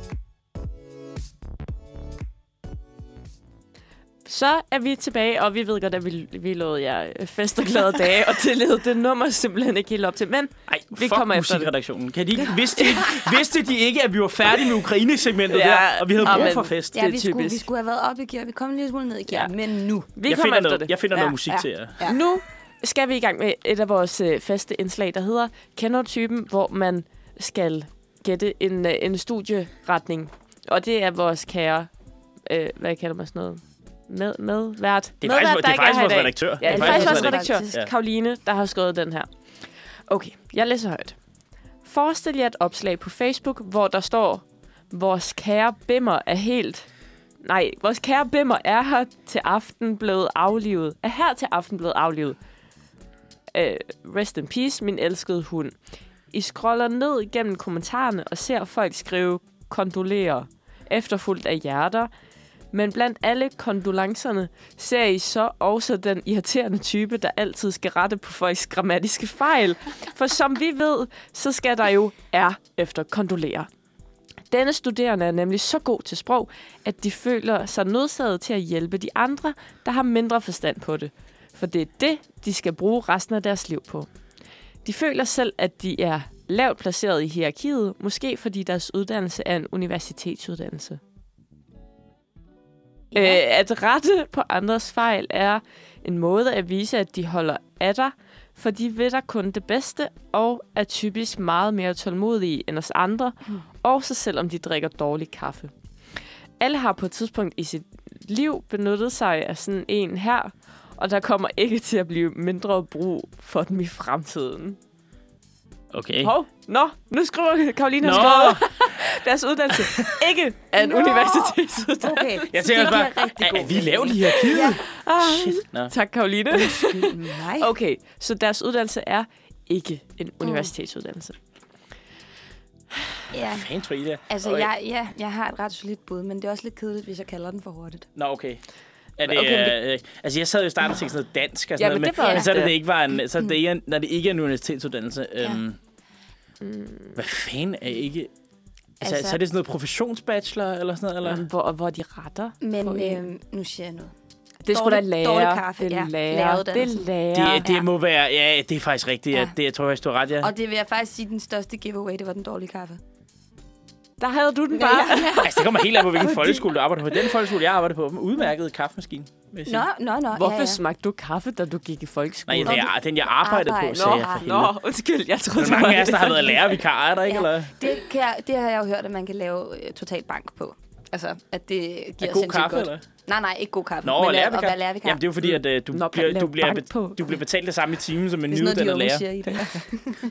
Så er vi tilbage, og vi ved godt, at vi, vi lovede jer fest og glade dage, og det levede det nummer simpelthen ikke helt op til. Men Ej, Vi fuck kommer efter det. musikredaktionen. Kan de ikke, vidste, de ikke, vidste de ikke, at vi var færdige med Ukraine-segmentet Ja, der, og vi havde brug for fest? Ja, Det er vi skulle, vi skulle have været op i gear. Vi kom en lille smule ned i gear, Ja. men nu. vi jeg kommer finder, efter noget, det. jeg finder Ja, noget musik ja. til jer. Ja. Nu skal vi i gang med et af vores øh, faste indslag, der hedder Kender typen, hvor man skal gætte en, øh, en studieretning. Og det er vores kære, øh, hvad kalder man sådan noget? Med, med vært. Det er faktisk, det er faktisk vores redaktør. Ja, Det er faktisk vores redaktør. redaktør, Ja. Karoline, der har skrevet den her. Okay, jeg læser højt. Forestil jer et opslag på Facebook, hvor der står, vores kære bimmer er helt... Nej, vores kære bimmer er her til aften blevet aflivet. Er her til aften blevet aflivet. Uh, rest in peace, min elskede hund. I scroller ned gennem kommentarerne og ser folk skrive kondolerer, efterfulgt af hjerter. Men blandt alle kondolencerne ser I så også den irriterende type, der altid skal rette på folks grammatiske fejl. For som vi ved, så skal der jo er efter kondolere. Denne studerende er nemlig så god til sprog, at de føler sig nødsaget til at hjælpe de andre, der har mindre forstand på det. For det er det, de skal bruge resten af deres liv på. De føler selv, at de er lavt placeret i hierarkiet, måske fordi deres uddannelse er en universitetsuddannelse. Ja. Øh, at rette på andres fejl er en måde at vise, at de holder af dig, for de ved der kun det bedste, og er typisk meget mere tålmodige end os andre, Mm. også selvom de drikker dårlig kaffe. Alle har på et tidspunkt i sit liv benyttet sig af sådan en her, og der kommer ikke til at blive mindre brug for dem i fremtiden. Okay. Hov, nå, nu skriver Karoline Nå, har skrevet, deres uddannelse ikke er en Nå. universitetsuddannelse. Okay, jeg tænker det også bare, rigtig er, er vi lavet de her kide? Ja. Ah, Shit. Nå. tak, Karoline. Nej. Okay, så deres uddannelse er ikke en universitetsuddannelse. Ja. Fanden tror I det? Altså, jeg, ja, jeg har et ret solidt bud, men det er også lidt kedeligt, hvis jeg kalder den for hurtigt. Nå, okay. Er det, Okay, okay, øh, altså, jeg sad jo i starten og tænkte sådan noget dansk og sådan Ja, noget, men det var men så er det, det. ikke var en, så er det ikke, en- når det ikke er en universitetsuddannelse. Ja. Øhm, Mm. hvad fanden er ikke... Altså, altså, så er det sådan noget professionsbachelor eller sådan noget? Eller? Hvor, hvor de retter. Men øh, nu siger jeg noget. Det er sgu da dårlig kaffe, det ja. lærer. Det er lærer. Det, det Ja. må være... Ja, det er faktisk rigtigt. Ja. Ja. Det, jeg tror faktisk, du har ret, ja. Og det vil jeg faktisk sige, den største giveaway, det var den dårlige kaffe. Der havde du den Ja, bare. ja. Altså, det kommer helt af på, hvilken Fordi- folkeskole du arbejder på. Den folkeskole, jeg arbejder på, en udmærket kaffemaskine. Nå, nå, nå. Hvorfor ja, ja. smagte du kaffe, da du gik i folkeskole? Nej, det er, den jeg arbejdede på, Arbejde. sagde Nå, jeg for Nå, undskyld, jeg troede, Men mange af os, der har været lærervikarer, er der ikke? Ja. Eller? Det, kan jeg, det har jeg jo hørt, at man kan lave øh, total bank på. Altså, at det giver Er god kaffe, godt. eller? Nej, nej, ikke god kaffe. Nå, men at- lærervikar. at være lærervikar. Jamen, det er jo fordi, at øh, du, Nå, bliver, du, bliver, på. du bliver betalt det samme i timen som en nyuddannet lærer. siger i det.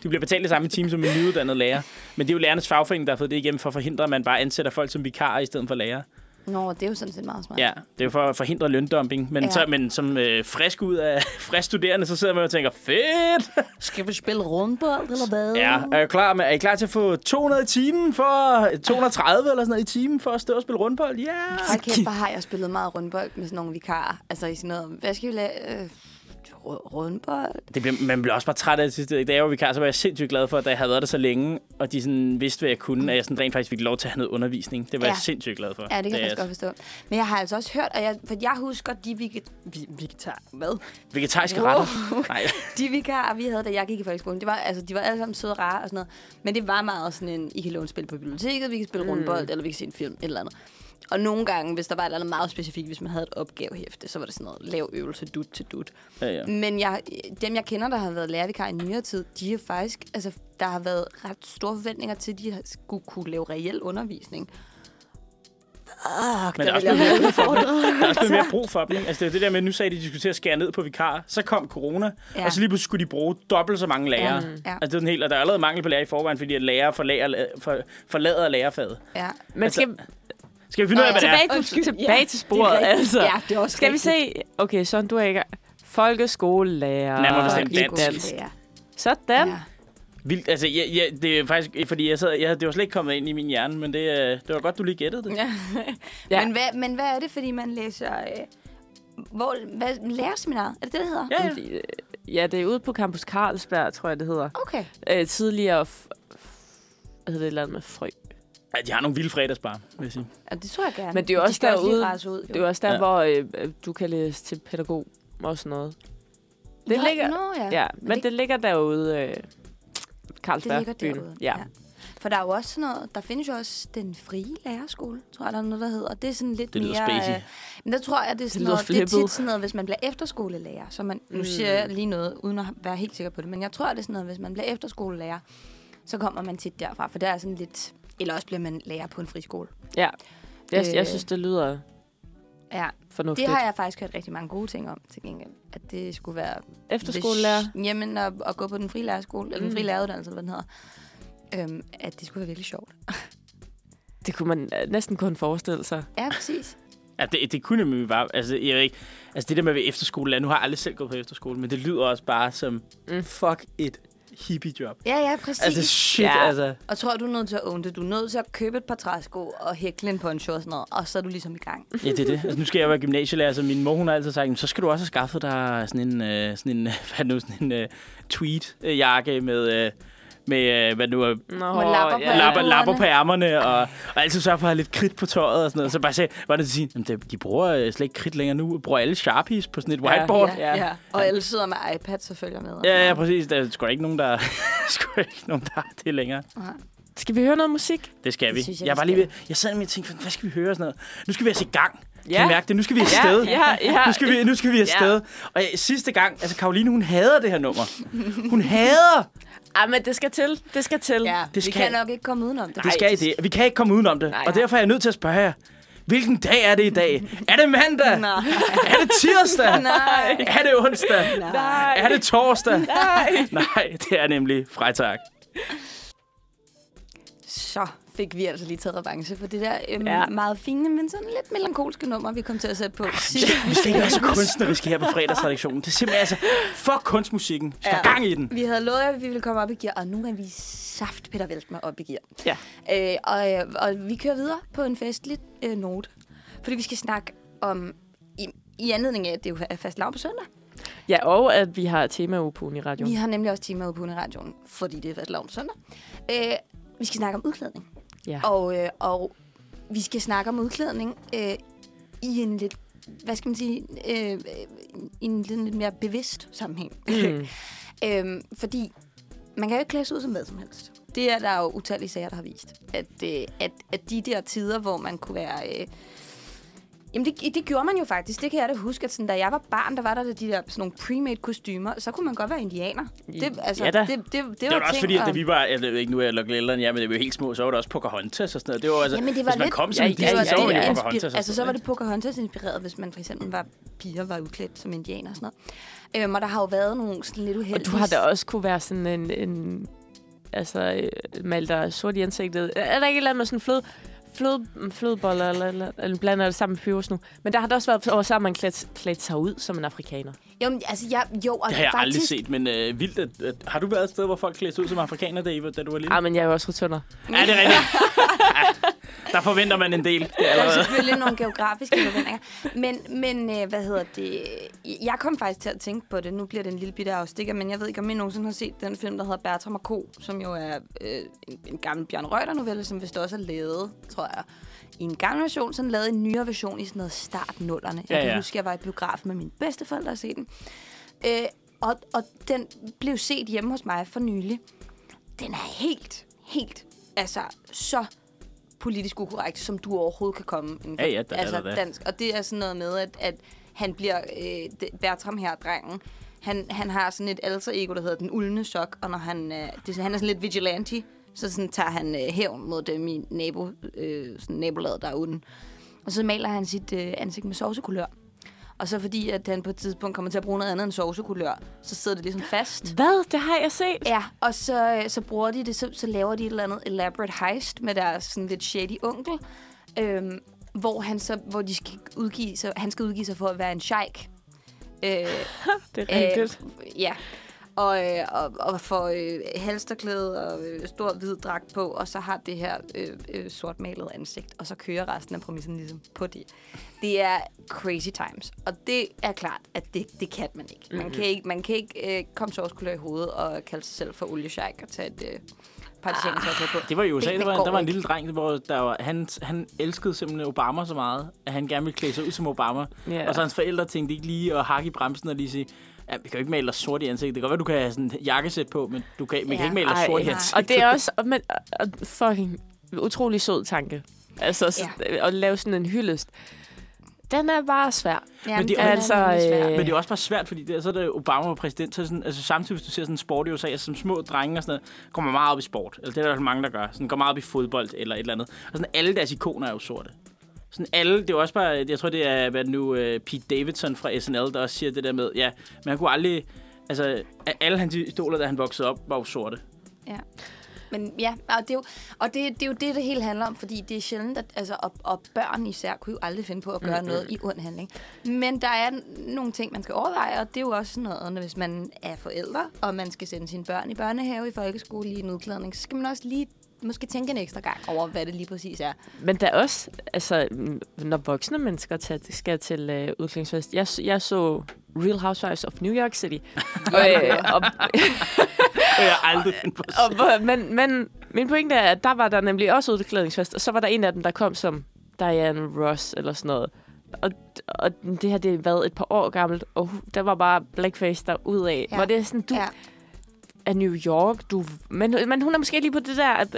Du bliver betalt det samme i timen som en nyuddannet lærer. Men det er jo lærernes fagforening, der har fået det igennem for at forhindre, at man bare ansætter folk som vikarer i stedet for lærer. Nå, det er jo sådan set meget smart. Ja, det er jo for at forhindre løndumping. Men, Ja. så, men som øh, frisk ud af frisk studerende, så sidder man og tænker, fedt! Skal vi spille rundbold, eller hvad? Ja, er, I klar med, er I klar til at få 200 i timen for 230 eller sådan noget i timen for at stå og spille rundbold? Ja! Yeah. Kæft, hvor har jeg spillet meget rundbold med sådan nogle vikarer. Altså i sådan noget, hvad skal vi lave? Øh, rundbold? Det bliver, man bliver også bare træt af det sidste. Da jeg var vikar, så var jeg sindssygt glad for, at jeg havde været der så længe, og de sådan vidste, hvad jeg kunne, at jeg sådan rent faktisk fik lov til at have noget undervisning. Det var Ja. jeg sindssygt glad for. Ja, det kan jeg faktisk godt forstå. Men jeg har altså også hørt, og jeg, for jeg husker de veget, vi, vegetar, hvad? Vegetariske Wow. retter. Nej. De vikarer, vi havde, da jeg gik i folkeskolen, det var, altså, de var alle sammen søde og rare og sådan noget. Men det var meget sådan en, I kan låne spil på biblioteket, vi kan spille mm. rundbold, eller vi kan se en film, et eller andet. Og nogle gange, hvis der var et eller andet meget specifikt, hvis man havde et opgavehæfte, så var det sådan noget lav øvelse, dut til dut. Ja, ja. Men jeg, dem, jeg kender, der har været lærervikar i nyere tid, de er faktisk, altså, der har været ret store forventninger til, at de har- skulle kunne lave reel undervisning. Ah, Men der er også mere brug for dem. Der er også mere brug for dem. ikke? Altså, det er det der med, at nu sagde de, at de skulle til at skære ned på vikarer. Så kom corona, Ja. og så lige pludselig skulle de bruge dobbelt så mange lærere. Ja. Altså, det er den helt, og der er allerede mangel på lærere i forvejen, fordi at lærere forlader, for, forlader lærerfaget. Ja. Men Altså, skal, Skal vi finde ud af, hvad det er? tilbage, Undskyld. tilbage Ja, til sporet, det er altså. Ja, det er også Skal vi rigtigt. se? Okay, så du er ikke Folkeskolelærer. Nærmere bestemt i dansk. Ja. Sådan. Ja. Vildt, altså, ja, ja, det er faktisk, fordi jeg sad, jeg, det var slet ikke kommet ind i min hjerne, men det, øh, det var godt, du lige gættede det. Ja. Ja. Men, hvad, men hvad er det, fordi man læser... Øh, hvor, hvad, lærerseminaret? Er det det, det hedder? Ja, ja. Øh, Ja, det er ude på Campus Carlsberg, tror jeg, det hedder. Okay. Øh, tidligere... F- f- hvad hedder det et eller andet med frø? Ja, de har nogle vilde fredagsbar, vil jeg sige. Ja, det tror jeg gerne. Men det er jo De også derude- rase ud, jo. Det er også der, Ja. ja. hvor øh, øh, du kan læse til pædagog og sådan noget. Det Nå, ligger, Nå, ja. ja, men det, det ligger derude, øh, det Carlsberg ligger byen. derude. Ja. For der er jo også sådan noget, der findes jo også den frie lærerskole, tror jeg, der er noget, der hedder. Det er sådan lidt Det lyder mere... spacey. øh, men der tror jeg, det er sådan lyder noget, det er flippet. tit sådan noget, hvis man bliver efterskolelærer. Så man, nu Mm. siger jeg lige noget, uden at være helt sikker på det, men jeg tror, det er sådan noget, hvis man bliver efterskolelærer, så kommer man tit derfra, for der er sådan lidt... Eller også bliver man lærer på en friskole. ja. Jeg, Øh, jeg synes, det lyder Ja, fornuftigt. det har jeg faktisk hørt rigtig mange gode ting om, til gengæld. At det skulle være... Efterskolelærer. Hvis, jamen, at, at gå på den frie lærerskole, eller den Mm. frie læreruddannelse, eller hvad den hedder. Øhm, at det skulle være virkelig sjovt. Det kunne man øh, næsten kun forestille sig. Ja, præcis. Ja, det, det kunne nemlig bare... Altså, jeg ved ikke... Altså, det der med at være efterskole, nu har jeg aldrig selv gået på efterskole, men det lyder også bare som... Mm. Fuck et hippie-job. Ja, ja, præcis. Altså, shit, Ja. altså... Og tror du er nødt til at own det. Du er nødt til at købe et par træsko og hækle en poncho og sådan noget, og så er du ligesom i gang. Ja, det er det. Altså, nu skal jeg være gymnasielærer, så min mor, hun har altid sagt, "Jamen, så skal du også have skaffet dig sådan en, øh, sådan en, hvad nu, sådan en øh, tweed-jakke med, øh, med øh, hvad nu er, Nå, Med lapper på ja. lapper, ærmerne. lapper på ærmerne, og, og altid sørge for at have lidt kridt på tøjet og sådan noget. Så bare sagde, var det til at sige, "Jamen, de bruger øh, slet ikke kridt længere nu, bruger alle Sharpies på sådan et Ja. whiteboard. Ja, Ja. ja. Og alle sidder med iPads og følger med. Ja, ja, præcis. Der er sgu ikke nogen, der, sgu ikke nogen, der har det længere. Skal vi høre noget musik? Det skal Det vi. synes jeg, jeg, vi var lige ved, jeg sad med og tænkte, hvad skal vi høre og sådan noget? Nu skal vi altså i gang. Kan I mærke det? Nu skal vi afsted. Ja, ja, ja. Nu skal vi, nu skal vi afsted. Ja. Og øh, sidste gang, altså Karoline, hun hader det her nummer. Hun hader. Ah, men det skal til. Det skal til. Ja, Det vi skal- kan nok ikke komme udenom det. Det skal I det. Vi kan ikke komme udenom det. Nej. og derfor er jeg nødt til at spørge jer. Hvilken dag er det i dag? Er det mandag? Nej. Er det tirsdag? Nej. Er det onsdag? Nej. Er det torsdag? Nej. Nej, det er nemlig fredag. Så fik vi altså lige taget revanche for det der øhm, Ja. meget fine, men sådan lidt melankolske nummer, vi kom til at sætte på. Vi skal ikke være så kunstneriske her på fredagsredaktionen. Det er simpelthen altså for kunstmusikken. Skal Ja. gang i den. Vi havde lovet, at vi ville komme op i gear, og nu er vi saft Peter Vælt med op i gear. Ja. Øh, og, øh, og vi kører videre på en festlig øh, note, fordi vi skal snakke om, i, i anledning af, at det jo er fast lav på søndag. Ja, og at vi har tema på i radioen. Vi har nemlig også ude på radioen, fordi det er fast lav på søndag. Øh, vi skal snakke om udklædning. Ja. Og, øh, og vi skal snakke om udklædning øh, i en lidt, hvad skal man sige, øh, i en lidt, lidt mere bevidst sammenhæng. Mm. øhm, fordi man kan jo ikke klæde sig ud som hvad som helst. Det er der jo utallige sager, der har vist. At, øh, at, at de der tider, hvor man kunne være... Øh, Jamen, det, det gjorde man jo faktisk. Det kan jeg da huske, at sådan, da jeg var barn, der var der de der sådan nogle pre-made kostymer. Så kunne man godt være indianer. Det, altså, Ja da. det, det, det, det, Det var da også ting, fordi, at og- da vi var, jeg ved ikke, nu er jeg nok ældre end jer, men det var helt små, så var der også Pocahontas og sådan noget. Det var altså, Jamen, det var hvis man lidt- kom som Ja, Disney, ja, så var det ja. Pocahontas. og Altså, så var det Pocahontas inspireret, hvis man for eksempel var piger, var udklædt som indianer og sådan noget. Øhm, og der har jo været nogle sådan lidt Og uheldige... du har da også kunne være sådan en... en altså, øh, dig sort i ansigtet. Er der ikke et eller andet med sådan fløde, fløde, flødeboller, eller, eller, eller blander det sammen med pebersnu? Men der har der også været over sammen, man klædt, klædt sig ud som en afrikaner. Jo, men, altså, jeg, jo, og Det har jeg faktisk, aldrig set, men øh, vildt. At, at, har du været et sted, hvor folk klædte sig ud som afrikaner, da, da du var lille? Ah, men jeg er jo også rotunder. Ja, det er rigtigt. ja, der forventer man en del. Det er Der er selvfølgelig nogle geografiske forventninger. Men, men øh, hvad hedder det? Jeg kom faktisk til at tænke på det. Nu bliver det en lille bitte afstikker, men jeg ved ikke, om I nogensinde har set den film, der hedder Bertram og Co., som jo er øh, en, en gammel Bjørn Reuter-novelle, som vist også er lavet, tror jeg, i en gammel version, sådan lavet en nyere version i sådan noget start nullerne. Jeg Ja, kan ja. huske, jeg var i biografen med mine bedsteforældre og se den. Øh, og, og den blev set hjemme hos mig for nylig. Den er helt, helt, altså så politisk ukorrekt, som du overhovedet kan komme. inden for- Ja, ja, der er altså, der da. dansk. Og det er sådan noget med, at, at han bliver, øh, Bertram her, drengen, han, han har sådan et alter ego, der hedder den uldne sok, og når han, øh, det, han er sådan lidt vigilante, så sådan tager han øh, hævn mod dem i nabo, øh, sådan nabolaget, der er uden. Og så maler han sit øh, ansigt med sovsekulør. Og så fordi, at han på et tidspunkt kommer til at bruge noget andet end sovsekulør, så sidder det ligesom fast. Hvad? Det har jeg set. Ja, og så, øh, så bruger de det, så, så laver de et eller andet elaborate heist med deres sådan lidt shady onkel, øhm, hvor, han så, hvor de skal udgive sig, han skal udgive sig for at være en sheik. Øh, Det er rigtigt. Øh, ja. Og, øh, og, og får øh, halsterklæde og øh, stor hvid dragt på, og så har det her øh, øh, sortmalede ansigt, og så kører resten af præmissen ligesom på det. Det er crazy times, og det er klart, at det, det kan man ikke. Man kan ikke, man kan ikke øh, komme sovskulør i hovedet og kalde sig selv for oliesjejk og tage et øh, partisansøjtøj på. Det var i USA, Det- der var, går der var en lille dreng, hvor der var, han, han elskede simpelthen Obama så meget, at han gerne ville klæde sig ud som Obama. Ja. Og så hans forældre tænkte ikke lige at hakke i bremsen og lige sige, ja, vi kan jo ikke male dig sort i ansigtet. Det kan godt være, du kan have sådan en jakkesæt på, men du kan, man kan Ja. ikke male dig sort i ansigtet. Og det er også og, men, og, fucking utrolig sød tanke. Altså, så, at lave sådan en hyldest. Den er bare svær. Jamen, det er altså, svær. øh, Men det er også bare svært, fordi det, så er det Obama var præsident, så er sådan, altså samtidig hvis du ser sådan en sport i USA, altså som små drenge og sådan noget, kommer meget op i sport. Eller det er der mange, der gør. Sådan går meget op i fodbold eller et eller andet. Og sådan alle deres ikoner er jo sorte. Sådan alle, det er også bare, jeg tror det er, hvad nu, uh, Pete Davidson fra SNL, der også siger det der med, ja, men han kunne aldrig, altså alle hans idoler, da han voksede op, var jo sorte. Ja. Men ja, og det er jo, og det, det, er jo det, det hele handler om, fordi det er sjældent, at altså, og, og børn især kunne jo aldrig finde på at gøre mm, noget i ond handling. Men der er nogle ting, man skal overveje, og det er jo også sådan noget, når hvis man er forældre, og man skal sende sine børn i børnehave i folkeskole i en udklædning, så skal man også lige måske tænke en ekstra gang over, hvad det lige præcis er. Men der er også, altså, når voksne mennesker tager, skal til øh, udklædningsfest. Jeg, jeg så Real Housewives of New York City. og, øh, og, Og jeg har aldrig og, hvor- men, men min pointe er, at der var der nemlig også udklædningsfest, og så var der en af dem, der kom som Diane Ross eller sådan noget. Og, og det her, det har været et par år gammelt, og der var bare blackface der ud af. Ja. Ja. Hvor det er sådan, du Ja. Er New York, du... Men, men hun er måske lige på det der, at,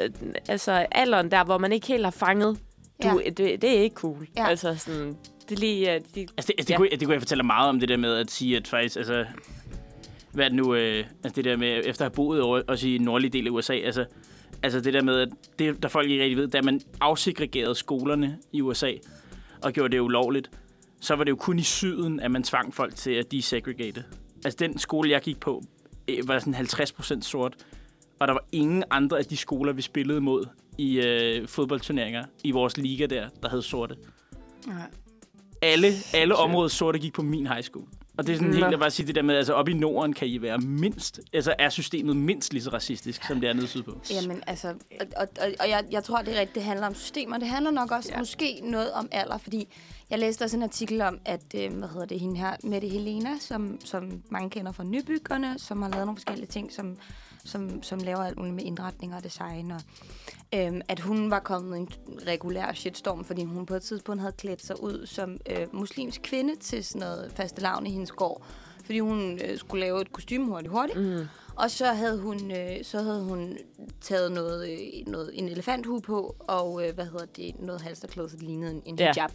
altså alderen der, hvor man ikke helt har fanget. Du, Ja. det, det er ikke cool. Ja. Altså sådan, Det lige... Uh, de, Altså, det, altså, det, Ja. kunne, det kunne jeg fortælle meget om, det der med at sige, at faktisk, altså, hvad er det nu, øh, altså det der med, efter at have boet over, også i den nordlige del af USA, altså, altså det der med, at det, der folk ikke rigtig ved, da man afsegregerede skolerne i USA, og gjorde det ulovligt, så var det jo kun i syden, at man tvang folk til at desegregate. Altså den skole, jeg gik på, øh, var sådan 50% sort, og der var ingen andre af de skoler, vi spillede mod i øh, fodboldturneringer i vores liga der, der havde sorte. Alle, alle områder sorte gik på min high school. Og det er sådan Nå. helt, jeg bare sige det der med, altså op i Norden kan I være mindst, altså er systemet mindst lige så racistisk, som det er nede sydpå. Jamen, altså, og, og, og, og jeg, jeg tror, det er rigtigt, det handler om systemer. Det handler nok også Ja. ja. måske noget om alder, fordi jeg læste også en artikel om, at, øh, hvad hedder det, hende her, Mette Helena, som, som mange kender fra Nybyggerne, som har lavet nogle forskellige ting, som, som, som laver alt muligt med indretning og design, og øhm, at hun var kommet i en regulær shitstorm, fordi hun på et tidspunkt havde klædt sig ud som øh, muslimsk kvinde til sådan noget faste i hendes gård, fordi hun øh, skulle lave et kostume hurtigt hurtigt. mm, Og så havde hun, øh, så havde hun taget noget, øh, noget, en elefanthue på, og øh, hvad hedder det, noget halsterklæde, så det lignede en, en Ja. hijab.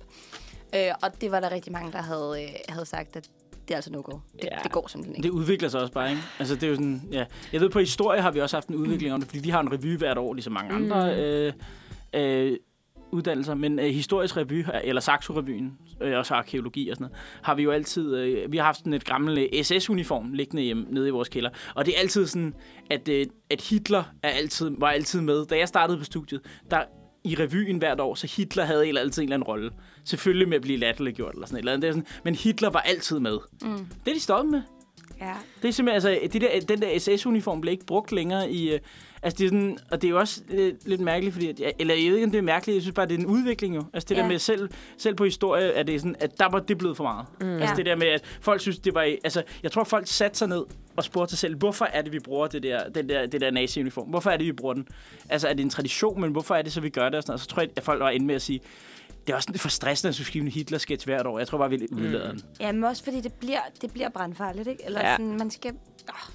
Øh, og det var der rigtig mange, der havde, øh, havde sagt, at det er altså no-go. Det, Ja. det går simpelthen ikke. Det udvikler sig også bare, ikke? Altså det er jo sådan, ja. Jeg ved, på historie har vi også haft en udvikling om det, fordi vi har en revy hvert år, ligesom mange andre øh, øh, uddannelser. Men øh, historisk revy, eller Saxo-revyen, øh, også arkeologi og sådan noget, har vi jo altid, øh, vi har haft sådan et gammelt øh, SS-uniform liggende hjemme, nede i vores kælder. Og det er altid sådan, at, øh, at Hitler er altid, var altid med. Da jeg startede på studiet, der i revyen hvert år, så Hitler havde altid en eller anden rolle. Selvfølgelig med at blive latterliggjort eller sådan et eller andet. Det er sådan, men Hitler var altid med. Mm. Det er de stoppet med. Ja. Det er simpelthen, altså, det der, den der SS-uniform blev ikke brugt længere i... Altså, det er sådan, og det er jo også øh, lidt mærkeligt, fordi... At, eller jeg ved ikke, om det er mærkeligt, jeg synes bare, det er en udvikling jo. Altså, det Ja. der med selv, selv på historie, er det sådan, at der var det blevet for meget. Mm. Altså, Ja. det der med, at folk synes, det var... Altså, jeg tror, folk satte sig ned og spurgte sig selv, hvorfor er det, vi bruger det der, den der, det der nazi-uniform? Hvorfor er det, vi bruger den? Altså, er det en tradition, men hvorfor er det så, vi gør det? Og sådan noget. Så tror jeg, at folk var inde med at sige, det er også lidt for stressende at skulle skrive en Hitler-sketch hvert år. Jeg tror bare, vi udlader den. ja, men også fordi det bliver, det bliver brandfarligt, ikke? Eller ja. sådan, man skal...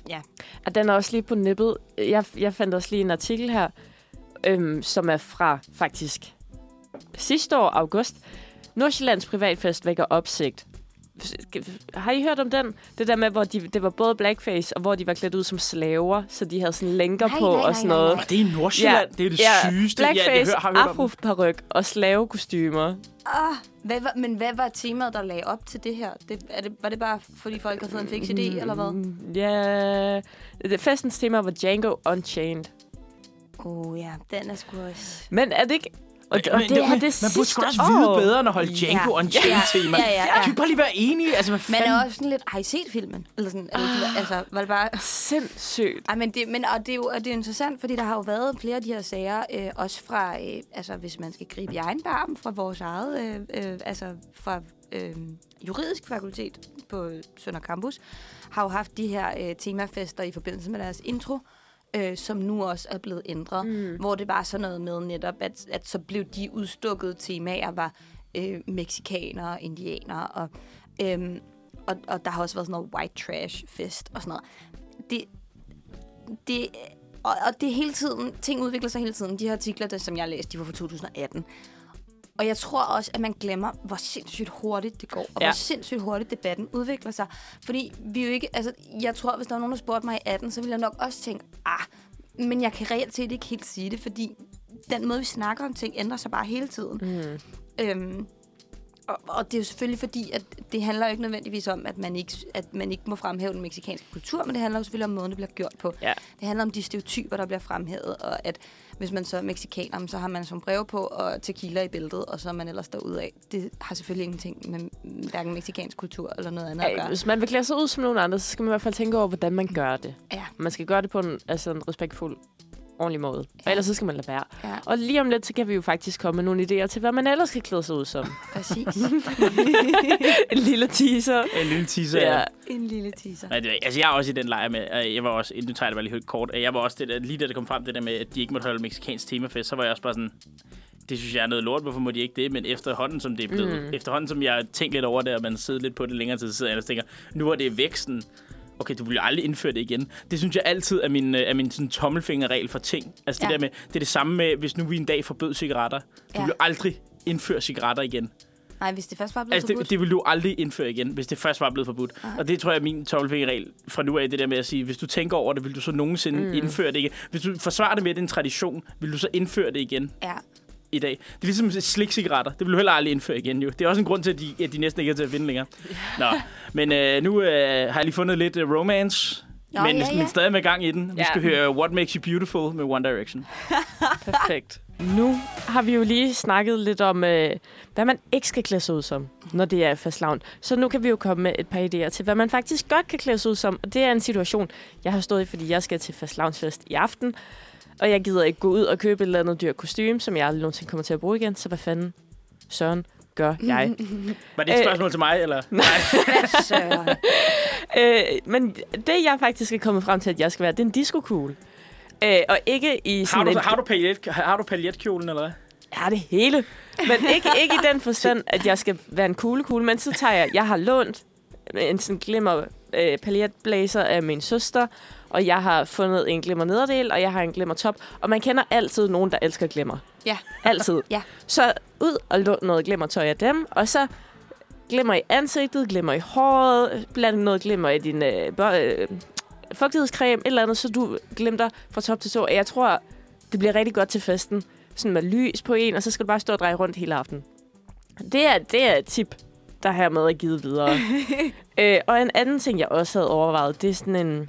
Ja. Og den er også lige på nippet. Jeg, jeg fandt også lige en artikel her, øhm, som er fra faktisk sidste år, august. Nordsjællands privatfest vækker opsigt. Har I hørt om den? Det der med, hvor de, det var både blackface, og hvor de var klædt ud som slaver, så de havde sådan lænker Nej, på nej, nej, og sådan nej, noget. nej. Og det er i Nordsjælland. det er det sygeste. Blackface, ja, jeg hør, har hørt om. afroparyk og slavekostymer. Ah, hvad var, men hvad var temaet, der lagde op til det her? Det, er det, var det bare, fordi folk havde fået en fix idé, eller hvad? Mm, Ja, det- festens tema var Django Unchained. Åh oh, ja, den er sgu også... Men er det ikke... Og, og Men det er man, det man burde sgu også vide år. bedre, end at holde Django Ja. Unchained-tema. Ja, ja, ja. Kan vi bare lige være enige? Altså, hvad Man fanden? er også sådan lidt, har I set filmen? Eller sådan, eller, ah. altså, var det bare... Sindssygt. Ej, men det, men, og det, er jo, og det er interessant, fordi der har jo været flere af de her sager, øh, også fra, øh, altså hvis man skal gribe i egen barm, fra vores eget, øh, øh, altså fra øh, juridisk fakultet på Sønder Campus, har jo haft de her øh, temafester i forbindelse med deres intro, øh, som nu også er blevet ændret, mm. hvor det var sådan noget med netop, at, at så blev de udstukkede temaer, var øh, mexikanere, indianere, og, øh, og, og der har også været sådan noget white trash fest og sådan noget. Det, det, og, og det er hele tiden, ting udvikler sig hele tiden. De her artikler, der, som jeg læste, de var fra 2018. Og jeg tror også, at man glemmer, hvor sindssygt hurtigt det går, og Ja. hvor sindssygt hurtigt debatten udvikler sig. Fordi vi jo ikke, altså, jeg tror, hvis der var nogen, der spurgte mig i 18, så ville jeg nok også tænke, ah, men jeg kan reelt set ikke helt sige det, fordi den måde, vi snakker om ting, ændrer sig bare hele tiden. Mm. Øhm, og, og det er jo selvfølgelig fordi, at det handler jo ikke nødvendigvis om, at man ikke, at man ikke må fremhæve den meksikanske kultur, men det handler jo selvfølgelig om måden, det bliver gjort på. Ja. Det handler om de stereotyper, der bliver fremhævet, og at hvis man så er meksikaner, så har man som brev på og tequila i bæltet, og så er man ellers af. Det har selvfølgelig ingenting med hverken meksikansk kultur eller noget andet at Ej, gøre. hvis man vil klæde sig ud som nogen andre, så skal man i hvert fald tænke over, hvordan man gør det. Ja. Man skal gøre det på en, altså en respektfuld, ordentlig måde. Og Ja. ellers så skal man lade være. Ja, Og lige om lidt, så kan vi jo faktisk komme med nogle idéer til, hvad man ellers skal klæde sig ud som. præcis. en lille teaser. En lille teaser. Ja. Ja. en lille teaser. Nej, det, altså, jeg er også i den lejr med, jeg var også, nu tager jeg det bare lige helt kort, jeg var også det der, lige da det kom frem, det der med, at de ikke måtte holde meksikansk temafest, så var jeg også bare sådan, det synes jeg er noget lort, hvorfor må de ikke det? Men efterhånden, som det er blevet, Mm. mm. efterhånden, som jeg har tænkt lidt over det, og man sidder lidt på det længere tid, så sidder jeg og tænker, nu er det væksten. Okay, du vil jo aldrig indføre det igen. Det synes jeg altid er min, øh, er min sådan, tommelfingerregel for ting. Altså det Ja. der med, det er det samme med, hvis nu vi en dag forbød cigaretter. Du Ja. vil jo aldrig indføre cigaretter igen. Nej, hvis det først var blevet Altså, forbudt. det, det vil du aldrig indføre igen, hvis det først var blevet forbudt. Nej. Og det tror jeg er min tommelfingerregel fra nu af, det der med at sige, hvis du tænker over det, vil du så nogensinde mm. indføre det igen. Hvis du forsvarer det med, at det er en tradition, vil du så indføre det igen Ja. I dag. Det er ligesom slik-cigaretter. Det vil du heller aldrig indføre igen, jo. Det er også en grund til, at de, at de næsten ikke er til at finde længere. Nå, men øh, nu øh, har jeg lige fundet lidt øh, romance. Nå, men, ja, ja. men stadig med gang i den. Vi Ja. skal høre What Makes You Beautiful med One Direction. Perfekt. Nu har vi jo lige snakket lidt om, øh, hvad man ikke skal klæde sig ud som, når det er fastlavn. Så nu kan vi jo komme med et par idéer til, hvad man faktisk godt kan klæde sig ud som. Og det er en situation, jeg har stået i, fordi jeg skal til fastlavnsfest i aften. Og jeg gider ikke gå ud og købe et eller andet dyrt kostume, som jeg aldrig nogensinde kommer til at bruge igen. Så hvad fanden, Søren, gør jeg? Var det et Øh. spørgsmål til mig, eller? Så, Øh, men det, jeg faktisk er kommet frem til, at jeg skal være, det er en disco-kugle. Øh, og ikke i Har sådan du, en... har du, paljet, har du paljetkjolen, eller hvad? Ja, det hele. Men ikke, ikke i den forstand, at jeg skal være en kuglekugle, men så tager jeg... Jeg har lånt en sådan glimmer øh, paljetblazer af min søster, og jeg har fundet en glimmer nederdel, og jeg har en glimmer top. Og man kender altid nogen, der elsker glimmer. Ja. Altid. Ja. Så ud og lån noget glimmertøj af dem, og så glimmer i ansigtet, glimmer i håret, bland noget glimmer i din øh, øh, fugtighedscreme, et eller andet, så du glimter fra top til tå. Og Jeg tror, det bliver rigtig godt til festen. Sådan med lys på en, og så skal du bare stå og dreje rundt hele aftenen. Det er, det er et tip, der her med er givet videre. øh, og en anden ting, jeg også havde overvejet, det er sådan en,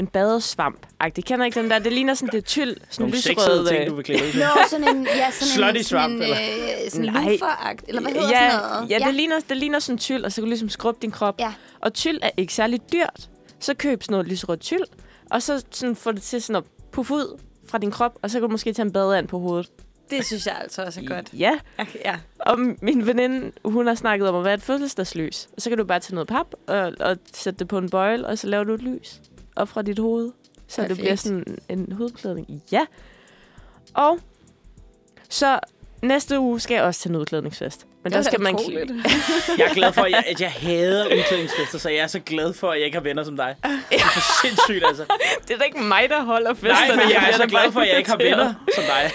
en badesvamp. Det kender ikke den der. Det ligner sådan, det er tyld. Sådan Nogle lyserød. sexede ting, øh, du vil klæde. Nå, sådan en, ja, sådan Slutty en, sådan swamp, en, eller? øh, sådan Nej. luferagt, eller hvad hedder ja, sådan noget? Ja, det ligner, det ligner sådan tyld, og så kan du ligesom skrubbe din krop. Ja. Og tyld er ikke særlig dyrt. Så køb sådan noget lyserødt tyld, og så sådan få det til sådan at puffe ud fra din krop, og så kan du måske tage en badeand på hovedet. det synes jeg altså også er godt. Ja, Okay, ja. og min veninde, hun har snakket om at være et fødselsdagslys. Og så kan du bare tage noget pap og, og sætte det på en bøjle, og så laver du et lys op fra dit hoved. Så det Perfekt. bliver sådan en hudklædning. Ja. Og så næste uge skal jeg også til en udklædningsfest. Men der skal man... Jeg er glad for, at jeg, at jeg hader udklædningsfester, så jeg er så glad for, at jeg ikke har venner som dig. Det er for sindssygt, altså. Det er da ikke mig, der holder fester. Nej, men jeg er bliver så glad for, at jeg ikke har venner som dig.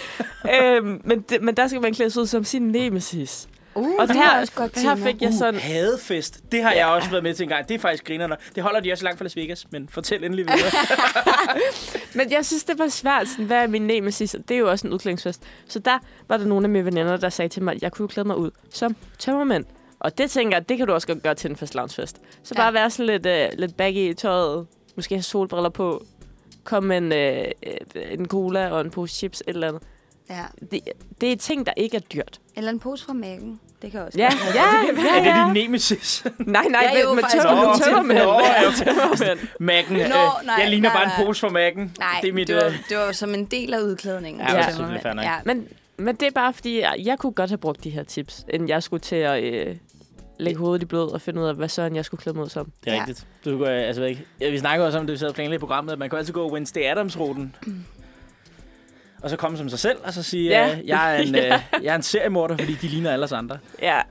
øhm, men, det, men der skal man klæde sig ud som sin nemesis. Uh, Og det her, var også godt her fik jeg sådan... Hadefest. Det har jeg også været med til en gang. Det er faktisk grinerne. Det holder de også langt fra Las Vegas, men fortæl endelig videre. Men jeg synes, det var svært. Sådan, hvad er min nemesis? Det er jo også en udklædningsfest. Så der var der nogle af mine veninder, der sagde til mig, at jeg kunne jo klæde mig ud som tømmermænd. Og det tænker jeg, det kan du også godt gøre til en fastlavnsfest. Så Ja. bare være sådan lidt, øh, lidt baggy i tøjet. Måske have solbriller på. Kom med en, øh, en cola og en pose chips, et eller andet. Ja. Det, det er ting, der ikke er dyrt. Eller en pose fra mækken. Det kan også Ja, godt ja, være. Er det ja, din ja. nemesis? Nej, nej, Ja, jo, med, tømmermænd. ja. Tømmermænd. Mac'en. Nå, øh, nej, jeg ligner nej, bare en pose for Mac'en. Nej, det er mit... det, var, øh, det var som en del af udklædningen. Ja, til det er. Ja. Men, men det er bare fordi, jeg, jeg kunne godt have brugt de her tips, inden jeg skulle til at øh, lægge hovedet i blod og finde ud af, hvad søren jeg skulle klæde mig ud som. Det er Ja. rigtigt. Du går, altså, ikke. Ja, vi snakker også om det, vi sad og planlagde i programmet, at man kan altid gå Wednesday Adams-ruten. Og så komme som sig selv, og så sige, Ja. ja. uh, jeg, er en, uh, jeg er en seriemorder, fordi de ligner alle os andre. Ja,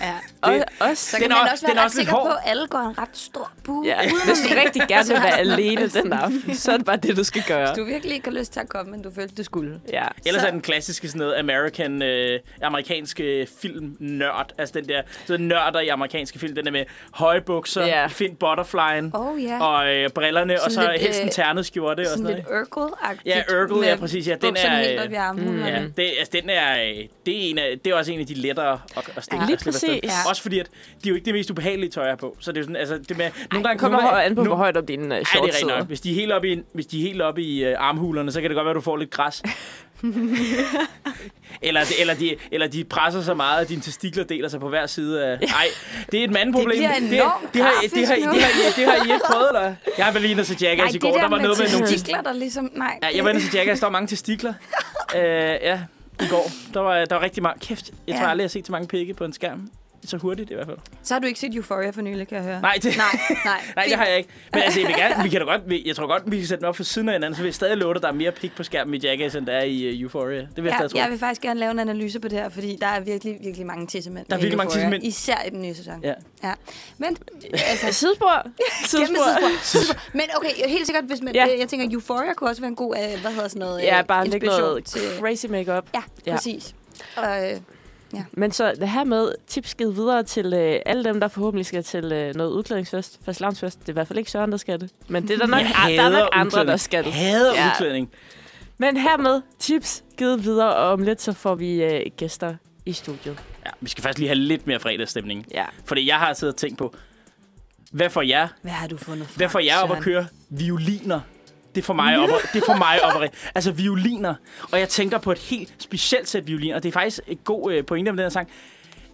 ja. og, Det- også, Så kan man også- være ret sikker på, at alle går en ret stor bue. ja, hvis du rigtig gerne vil Så være alene den aften, så er det bare det, du skal gøre. Hvis du virkelig ikke har lyst til at komme, men du følte, du skulle. Ja. Ellers Så- er den klassiske sådan noget American, øh, amerikanske film-nørd. Altså den der sådan nørder i amerikanske film. Den der med høje bukser, Ja. yeah. find butterflyen, Oh ja. og øh, brillerne, og så Sådan lidt, helst en øh, ternet skjorte og sådan sådan lidt Urkel-agtigt. Ja, Urkel, ja, præcis. Ja, den er, helt øh, op i armen. mm, Ja, det, altså, den er, øh, det, er en af, det er også en af de lettere at, at stikke. Ja. Lige præcis. Ja. Også fordi, at de er jo ikke det mest ubehagelige tøj, på. Så det er jo sådan, altså, det med, nogle Det gange kommer nogle gange- an på, nu- hvor højt op dine uh, det shorts er rigtigt sidder. nok. Hvis de er helt oppe i, hvis de er helt oppe i uh, armhulerne, så kan det godt være, at du får lidt græs. eller, eller, de, eller de presser så meget, at dine testikler deler sig på hver side af... Nej, det er et mandeproblem. Det bliver det, har, det, har, det, har, det, har I ikke prøvet, eller? Jeg har været lige til Jackass i går. der, Der var noget med nogle... testikler, der ligesom... Nej, Ja, jeg var inde til Jackass, der var mange testikler. uh, ja, i går. Der var, der var rigtig mange... Kæft, jeg tror Ja. aldrig, jeg har set så mange pikke på en skærm. Så hurtigt i hvert fald. så har du ikke set Euphoria for nylig, kan jeg høre. Nej, det, nej, nej. Nej, det har jeg ikke. Men altså, jeg vil gerne, vi kan da godt, vi- jeg tror godt, vi kan sætte den op for siden af hinanden, så vil jeg stadig love dig, der er mere pik på skærmen i Jackass, end der er i uh, Euphoria. Det vil jeg Ja, stadig tro. jeg vil faktisk gerne lave en analyse på det her, fordi der er virkelig, virkelig mange tissemænd. Der er virkelig mange tissemænd. Især i den nye sæson. Ja. ja. Men, altså, Sidespor. Sidespor. sidespor. Sidespor. Men okay, helt sikkert, hvis man, Ja. ja. jeg tænker, Euphoria kunne også være en god, øh, hvad hedder sådan noget, Ja, øh, bare lægge inspiration noget til... crazy makeup. Ja, Ja. præcis. Og, øh, Ja. Men så det her med tips givet videre til øh, alle dem, der forhåbentlig skal til øh, noget udklædningsfest, fast Det er i hvert fald ikke Søren, der skal det. Men det er der nok, Jeg der er nok andre, udklædning. der skal det. Hader Ja. udklædning. Men hermed tips givet videre, og om lidt så får vi øh, gæster i studiet. Ja, vi skal faktisk lige have lidt mere fredagsstemning. Ja. Fordi jeg har siddet og tænkt på, hvad får jeg? Hvad har du fundet fra, Hvad får jeg op at Søren? køre? Violiner. Det får mig op, det får mig op. Altså violiner. Og jeg tænker på et helt specielt sæt violiner. Det er faktisk et god øh, pointe om den her sang.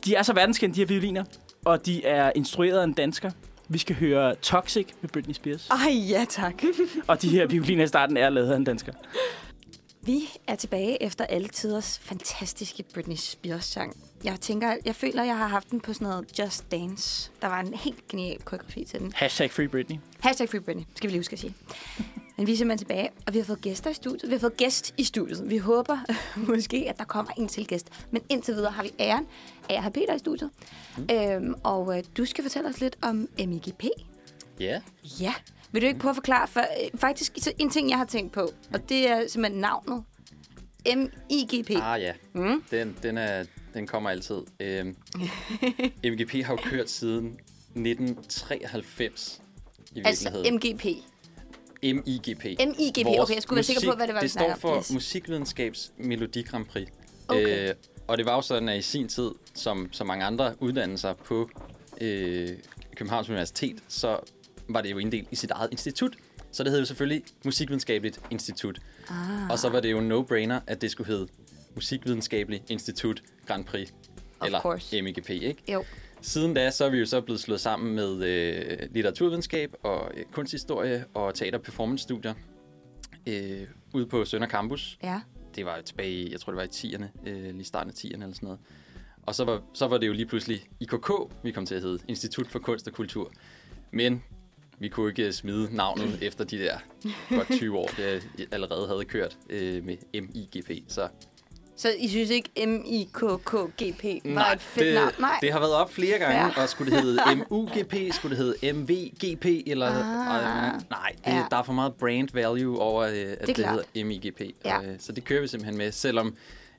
De er så verdenskendte, de her violiner. Og de er instrueret af en dansker. Vi skal høre Toxic med Britney Spears. Ej, ja tak. Og de her violiner i starten er lavet af en dansker. Vi er tilbage efter alle tiders fantastiske Britney Spears-sang. Jeg tænker, jeg føler, jeg har haft den på sådan noget Just Dance. Der var en helt genial koreografi til den. Hashtag Free Britney. Hashtag Free Britney, skal vi lige huske at sige. Men vi er simpelthen tilbage, og vi har fået gæster i studiet. Vi har fået gæst i studiet. Vi håber måske, at der kommer en til gæst. Men indtil videre har vi æren af at have Peter i studiet. Mm. Øhm, og øh, du skal fortælle os lidt om MIGP. Ja. Ja. Vil du ikke prøve at forklare? For, øh, faktisk så en ting, jeg har tænkt på, og det er simpelthen navnet. MIGP. Ah ja, Mm. den, den, er, den kommer altid. Øhm, MGP har jo kørt siden 1993 i Altså virkeligheden. MGP. MIGP. MIGP. Okay, jeg skulle være sikker på, hvad det var, Det står for. Yes. Musikvidenskabs Melodi Grand Prix. Okay. Øh, og det var jo sådan, at i sin tid, som så mange andre uddannelser på øh, Københavns Universitet, så var det jo inddelt i sit eget institut. Så det hed jo selvfølgelig Musikvidenskabeligt Institut. Ah. Og så var det jo no-brainer, at det skulle hedde Musikvidenskabelig Institut Grand Prix. Of eller course. MIGP, ikke? Jo. Siden da, så er vi jo så blevet slået sammen med øh, litteraturvidenskab og øh, kunsthistorie og teater- og performance-studier øh, ude på Sønder Campus. Ja. Det var tilbage i, jeg tror det var i 10'erne, øh, lige starten af 10'erne eller sådan noget. Og så var, så var det jo lige pludselig IKK, vi kom til at hedde, Institut for Kunst og Kultur. Men vi kunne ikke smide navnet efter de der godt 20 år, det allerede havde kørt øh, med MIGP. Så Så I synes ikke M-I-K-K-G-P var et fedt det, navn? Nej. det har været op flere gange, Ja. og skulle det hedde MUGP, skulle det hedde MVGP, eller... Ah. Og, nej, det, Ja. der er for meget brand value over, øh, at det, det klart. hedder MIGP. Ja. Øh, så det kører vi simpelthen med, selvom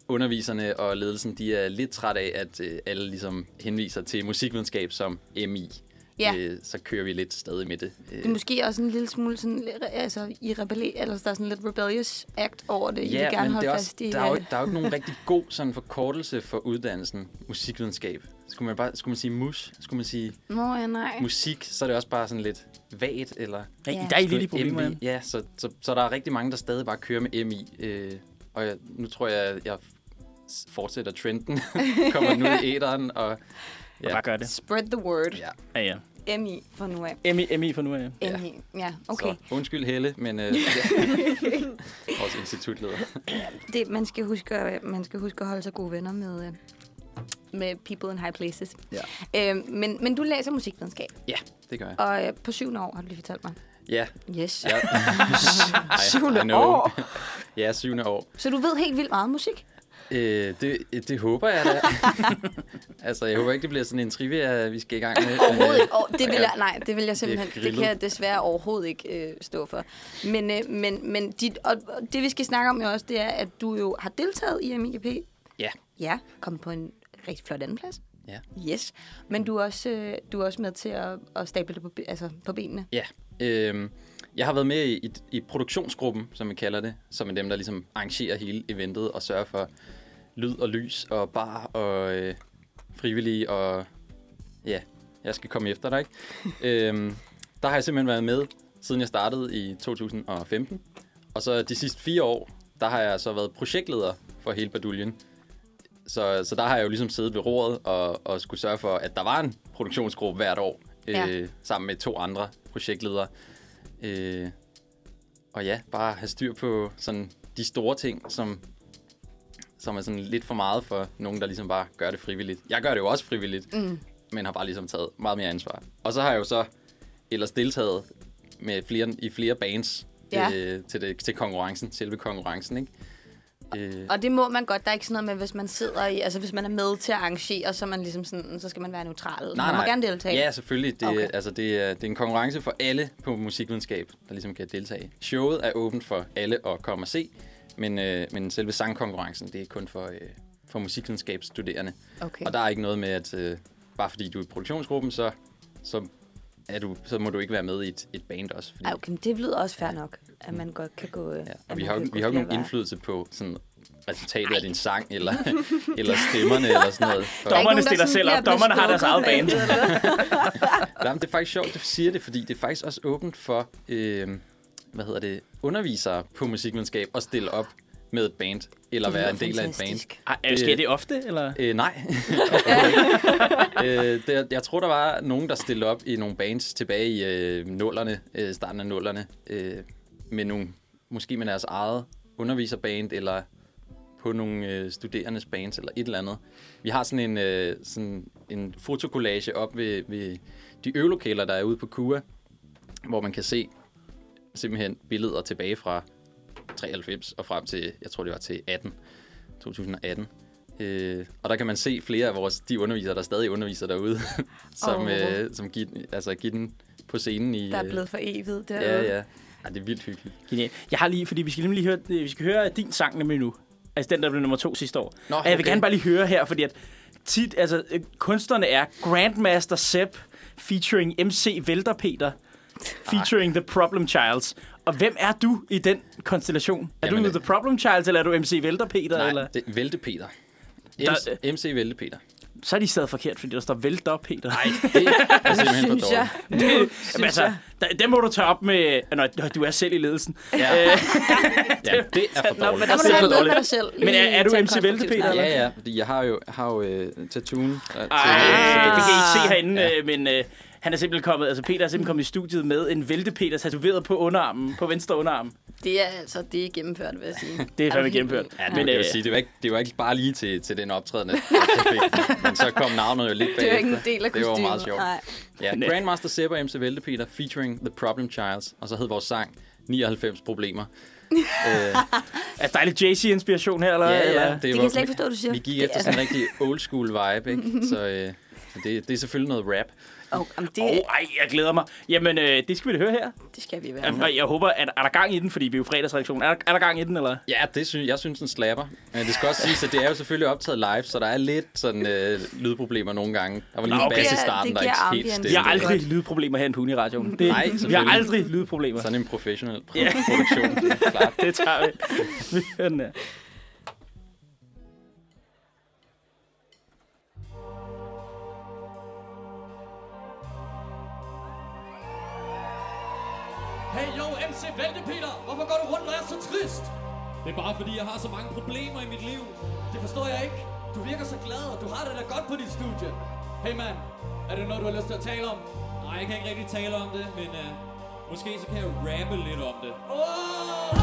underviserne og ledelsen, de er lidt træt af, at øh, alle ligesom henviser til musikvidenskab som MI. Ja. Øh, så kører vi lidt stadig med det. Øh, Det er måske også en lille smule sådan, altså, i rebelli, eller der er sådan lidt rebellious act over det. I vil gerne men holde det er fast i... der, er jo, øh, ikke- der er jo ikke nogen rigtig god sådan forkortelse for uddannelsen musikvidenskab. Skulle man, bare, skulle man sige mus? Skulle man sige Nå, ja, nej. musik, så er det også bare sådan lidt vagt, eller... Ja. Ja. Der er lidt i problemer. MV. Ja, så, så, så der er rigtig mange, der stadig bare kører med MI. Øh, og jeg, nu tror jeg, at jeg fortsætter trenden. Kommer ud i æderen, og... Ja. Bare gør det. Spread the word. Ja, Ja, ja. M-I for nu af. MI, MI for nu af. Ja. M-I. Ja, okay. så undskyld Helle, men... Øh. Vores institutleder. Det, man, skal huske, at- man skal huske at holde sig gode venner med, øh, med people in high places. Ja. Øh, men, men du læser musikvidenskab, Ja, det gør jeg. og øh, på syvende år har du lige fortalt mig. Ja. Yes. ja. Syvende I know. år? ja, syvende år. Så du ved helt vildt meget om musik? Øh, det, det håber jeg da. altså, jeg håber ikke, det bliver sådan en trivia, vi skal i gang med. Overhovedet ikke. Oh, det vil jeg, nej, det vil jeg simpelthen, det, det kan jeg desværre overhovedet ikke øh, stå for. Men, øh, men, men dit, og, det vi skal snakke om jo også, det er, at du jo har deltaget i MIGP. Ja. Ja, kommet på en rigtig flot andenplads. Ja. Yes. Men du er også, øh, du er også med til at, at stable det på, altså på benene. Ja. Øhm, jeg har været med i, i, i produktionsgruppen, som vi kalder det, som er dem, der ligesom arrangerer hele eventet og sørger for lyd og lys og bar og øh, frivillige og ja, jeg skal komme efter dig, ikke? øhm, der har jeg simpelthen været med, siden jeg startede i 2015. Og så de sidste fire år, der har jeg så været projektleder for hele baduljen. Så, så der har jeg jo ligesom siddet ved roret og, og skulle sørge for, at der var en produktionsgruppe hvert år, Ja. øh, sammen med to andre projektledere. Øh, og ja, bare have styr på sådan de store ting, som, som er sådan lidt for meget for nogen, der ligesom bare gør det frivilligt. Jeg gør det jo også frivilligt, Mm. men har bare ligesom taget meget mere ansvar. Og så har jeg jo så ellers deltaget med flere, i flere bands Ja. øh, til, det, til konkurrencen, selve konkurrencen, ikke? Øh, Og det må man godt. Der er ikke sådan noget med, hvis man sidder i, altså hvis man er med til at arrangere, så, man ligesom sådan, så skal man være neutral. man må gerne deltage. Ja, selvfølgelig. Det, okay. altså, det, er, det er en konkurrence for alle på musikvidenskab, der ligesom kan deltage. Showet er åbent for alle at komme og se, men, øh, men selve sangkonkurrencen, det er kun for, øh, for musikvidenskabsstuderende. Okay. Og der er ikke noget med, at øh, bare fordi du er i produktionsgruppen, så, så, er du, så må du ikke være med i et, et band også. Fordi, Ej, okay, men det lyder også fair nok, at man godt kan gå... ja, at og vi har, vi har jo nogen indflydelse på sådan, resultatet af din sang, eller, eller stemmerne, eller sådan noget. For, er Dommerne stiller selv op. Dommerne har deres eget band. Jamen, det er faktisk sjovt, at du siger det, fordi det er faktisk også åbent for, øh, hvad hedder det, undervisere på musikvidenskab at stille op med et band, eller Det være en del af et band. fantastisk. Ej, øh, sker det ofte, eller? Øh, nej. øh, det, jeg tror, der var nogen, der stillede op i nogle bands tilbage i øh, nullerne, øh, starten af nullerne, øh, med nogle, måske med deres eget underviserband, eller på nogle øh, studerendes bands, eller et eller andet. Vi har sådan en, øh, sådan en fotokollage op ved, ved de øvelokaler, der er ude på KUA, hvor man kan se simpelthen billeder tilbage fra 93 og frem til, jeg tror det var til 18, 2018. Øh, og der kan man se flere af vores, de undervisere, der stadig underviser derude, som, Åh. øh, som giver, altså, giver den på scenen i... Der er øh, blevet for evigt derude. Ja, ja. ja. det er vildt hyggeligt. Genialt. Jeg har lige, fordi vi skal nemlig lige høre, øh, vi skal høre din sang nemlig nu. Altså den, der blev nummer to sidste år. Nå, Og jeg vil gerne bare lige høre her, fordi at tit, altså øh, kunstnerne er Grandmaster Sepp featuring MC Vælter Peter featuring The Problem Childs. Og hvem er du i den konstellation? Er Jamen, du øh, The Problem Childs, eller er du MC Vælter Peter? Nej, Eller? det Vælte Peter. Der- MC, MC Vælte Peter. Så er de stadig forkert, fordi der står Vælter Peter. Nej, det er simpelthen for Synes jeg. dårligt. Det, jamen, altså, der, det må du tage op med, når, du er selv i ledelsen. Ja, Øh, ja det er for Nå, men dårligt. Der Det er for med dårligt. dig selv. Men er- er du MC Vælte, Peter. Ja, ja, fordi jeg har jo, har jo øh, tattooen. øh, til- Ej, det kan I ikke se herinde, Ja. ja. men øh, han er simpelthen kommet, altså Peter er simpelthen kommet i studiet med en vælte Peter tatoveret på underarmen, på venstre underarm. Det er altså, det er gennemført, vil jeg sige. Det er fandme gennemført. Ja, det, Men, men, jeg vil øh, sige, det var, ikke, det var ikke bare lige til, til den optræden. Men så kom navnet jo lidt Det er jo ikke en bagefter. del af Det var kostymet. meget sjovt. Nej. Ja. Grandmaster Sepp og MC Vælte Peter featuring The Problem Childs. Og så hed vores sang 99 problemer. øh, Er dejlig Jay-Z-inspiration her, eller? ja, eller? ja, Det kan jeg slet ikke forstå, du siger. Vi gik Det efter er- sådan en rigtig old school vibe, ikke? Så, øh, så det, det er selvfølgelig noget rap. Oh, jamen, det, oh, ej, jeg glæder mig. Jamen, øh, det skal vi da høre her. det skal vi være. Jeg, jeg håber, at er der gang i den, fordi vi er jo fredagsredaktion. Er der, er der gang i den, eller? Ja, det synes, jeg synes, den slapper. Men det skal også siges, at det er jo selvfølgelig optaget live, så der er lidt sådan øh, lydproblemer nogle gange. Der var lige Nå, en okay. bas i Det starten, det der ikke helt ambience. Vi har det aldrig godt. lydproblemer her i Puni-radioen. Det, Nej, vi har aldrig lydproblemer. Sådan en professionel pro- Ja. produktion, klart. Det tager vi. Hey yo, MC Vælte Peter, hvorfor går du rundt og er så trist? Det er bare fordi, jeg har så mange problemer i mit liv. Det forstår jeg ikke. Du virker så glad, og du har det da godt på dit studie. Hey man, er det noget, du har lyst til at tale om? Nej, jeg kan ikke rigtig tale om det, men uh, måske så kan jeg rappe lidt om det. Oh!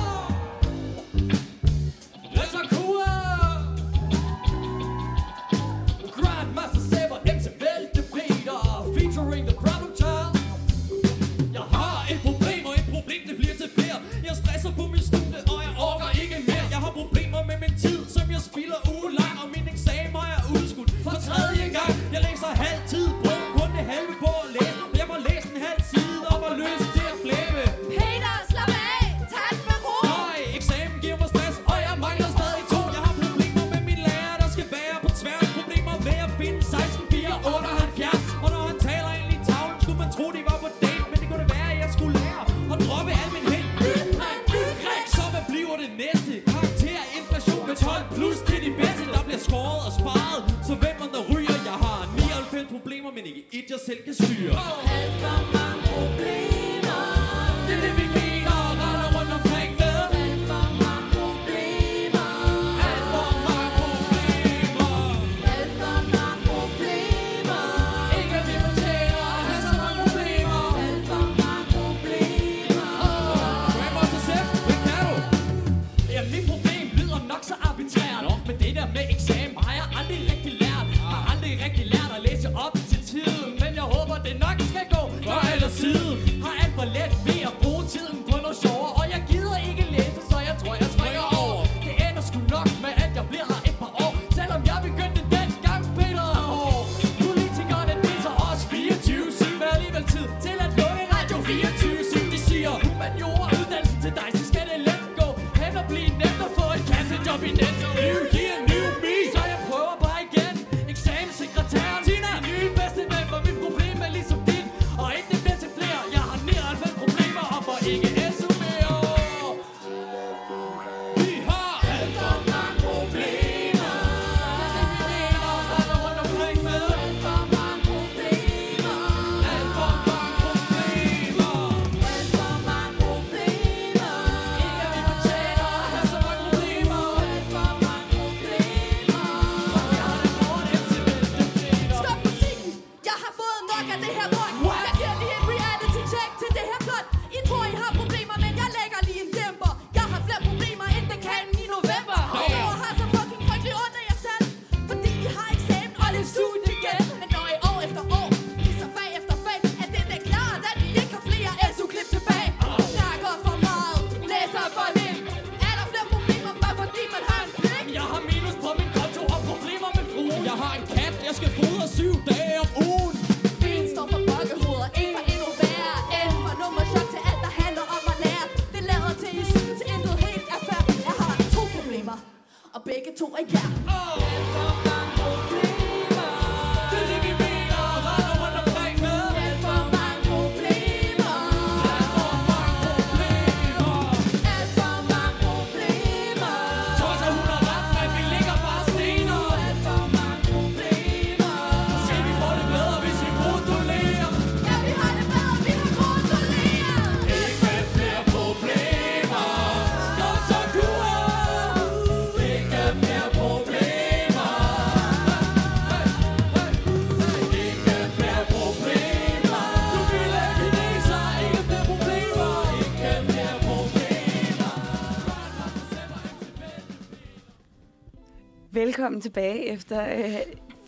Problemer, men ikke et, jeg selv kan styre. Oh. Alt for meget. Velkommen tilbage efter øh,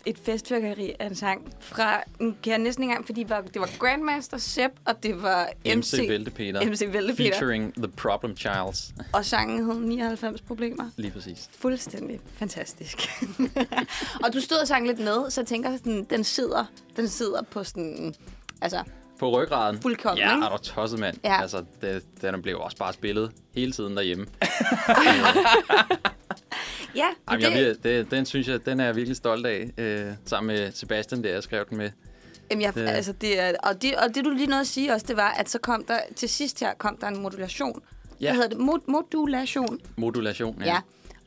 et festfyrkeri af en sang fra, nu kan jeg næsten ikke engang, fordi det var, det var Grandmaster Sepp, og det var MC, MC Væltepeter. MC Væltepeter. Featuring The Problem Childs. og sangen hed 99 Problemer. Lige præcis. Fuldstændig fantastisk. og du stod og sang lidt med, så jeg tænker, sådan, den sidder, den sidder på sådan, altså, På ryggraden. Fuldkommen, Ja, ikke? er du tosset, mand. Ja. Altså, det, den blev også bare spillet hele tiden derhjemme. ja, Jamen, det, jeg, det, den synes jeg, den er jeg virkelig stolt af. Øh, sammen med Sebastian, der jeg skrev den med. Jamen, jeg, Det- altså, det er, og, det, og det, du lige nåede at sige også, det var, at så kom der, til sidst her, kom der en modulation. Ja. Hvad hedder det? Mod, modulation. Modulation. Ja. ja.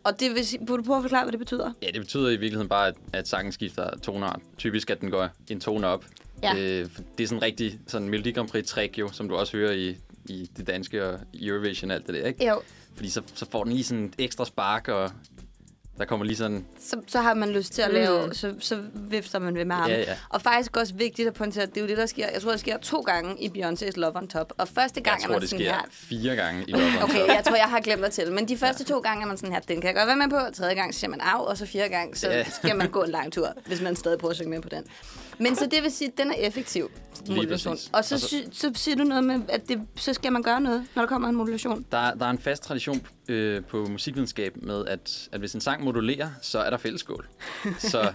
Og det vil sige, du prøve at forklare, hvad det betyder? Ja, det betyder i virkeligheden bare, at, at sangen skifter toneart. Typisk, at den går en tone op. Ja. Øh, det er sådan rigtig sådan Melodi Grand Prix trick jo, som du også hører i, i det danske og Eurovision og alt det der, ikke? Jo, Fordi så, så får den lige sådan et ekstra spark, og der kommer lige sådan... så, så har man lyst til at Mm. lave, så, så vifter man ved med armen. Ja, ja. Og faktisk også vigtigt at pointere, at det er jo det, der sker. Jeg tror, det sker to gange i Beyoncé's Love on Top. Og første gang Jeg er tror, man det sådan sker her... fire gange i Love on Okay, Top. jeg tror, jeg har glemt at tælle. Men de første to gange er man sådan her, den kan jeg godt være med på. Tredje gang siger man af, og så fjerde gang, så Ja. skal man gå en lang tur, hvis man stadig prøver at synge med på den. Men så det vil sige, at den er effektiv, modulation. Og så, Og så- så siger du noget med, at det, så skal man gøre noget, når der kommer en modulation. Der, der er en fast tradition øh, på musikvidenskab med, at, at hvis en sang modulerer, så er der fællesskål. Så,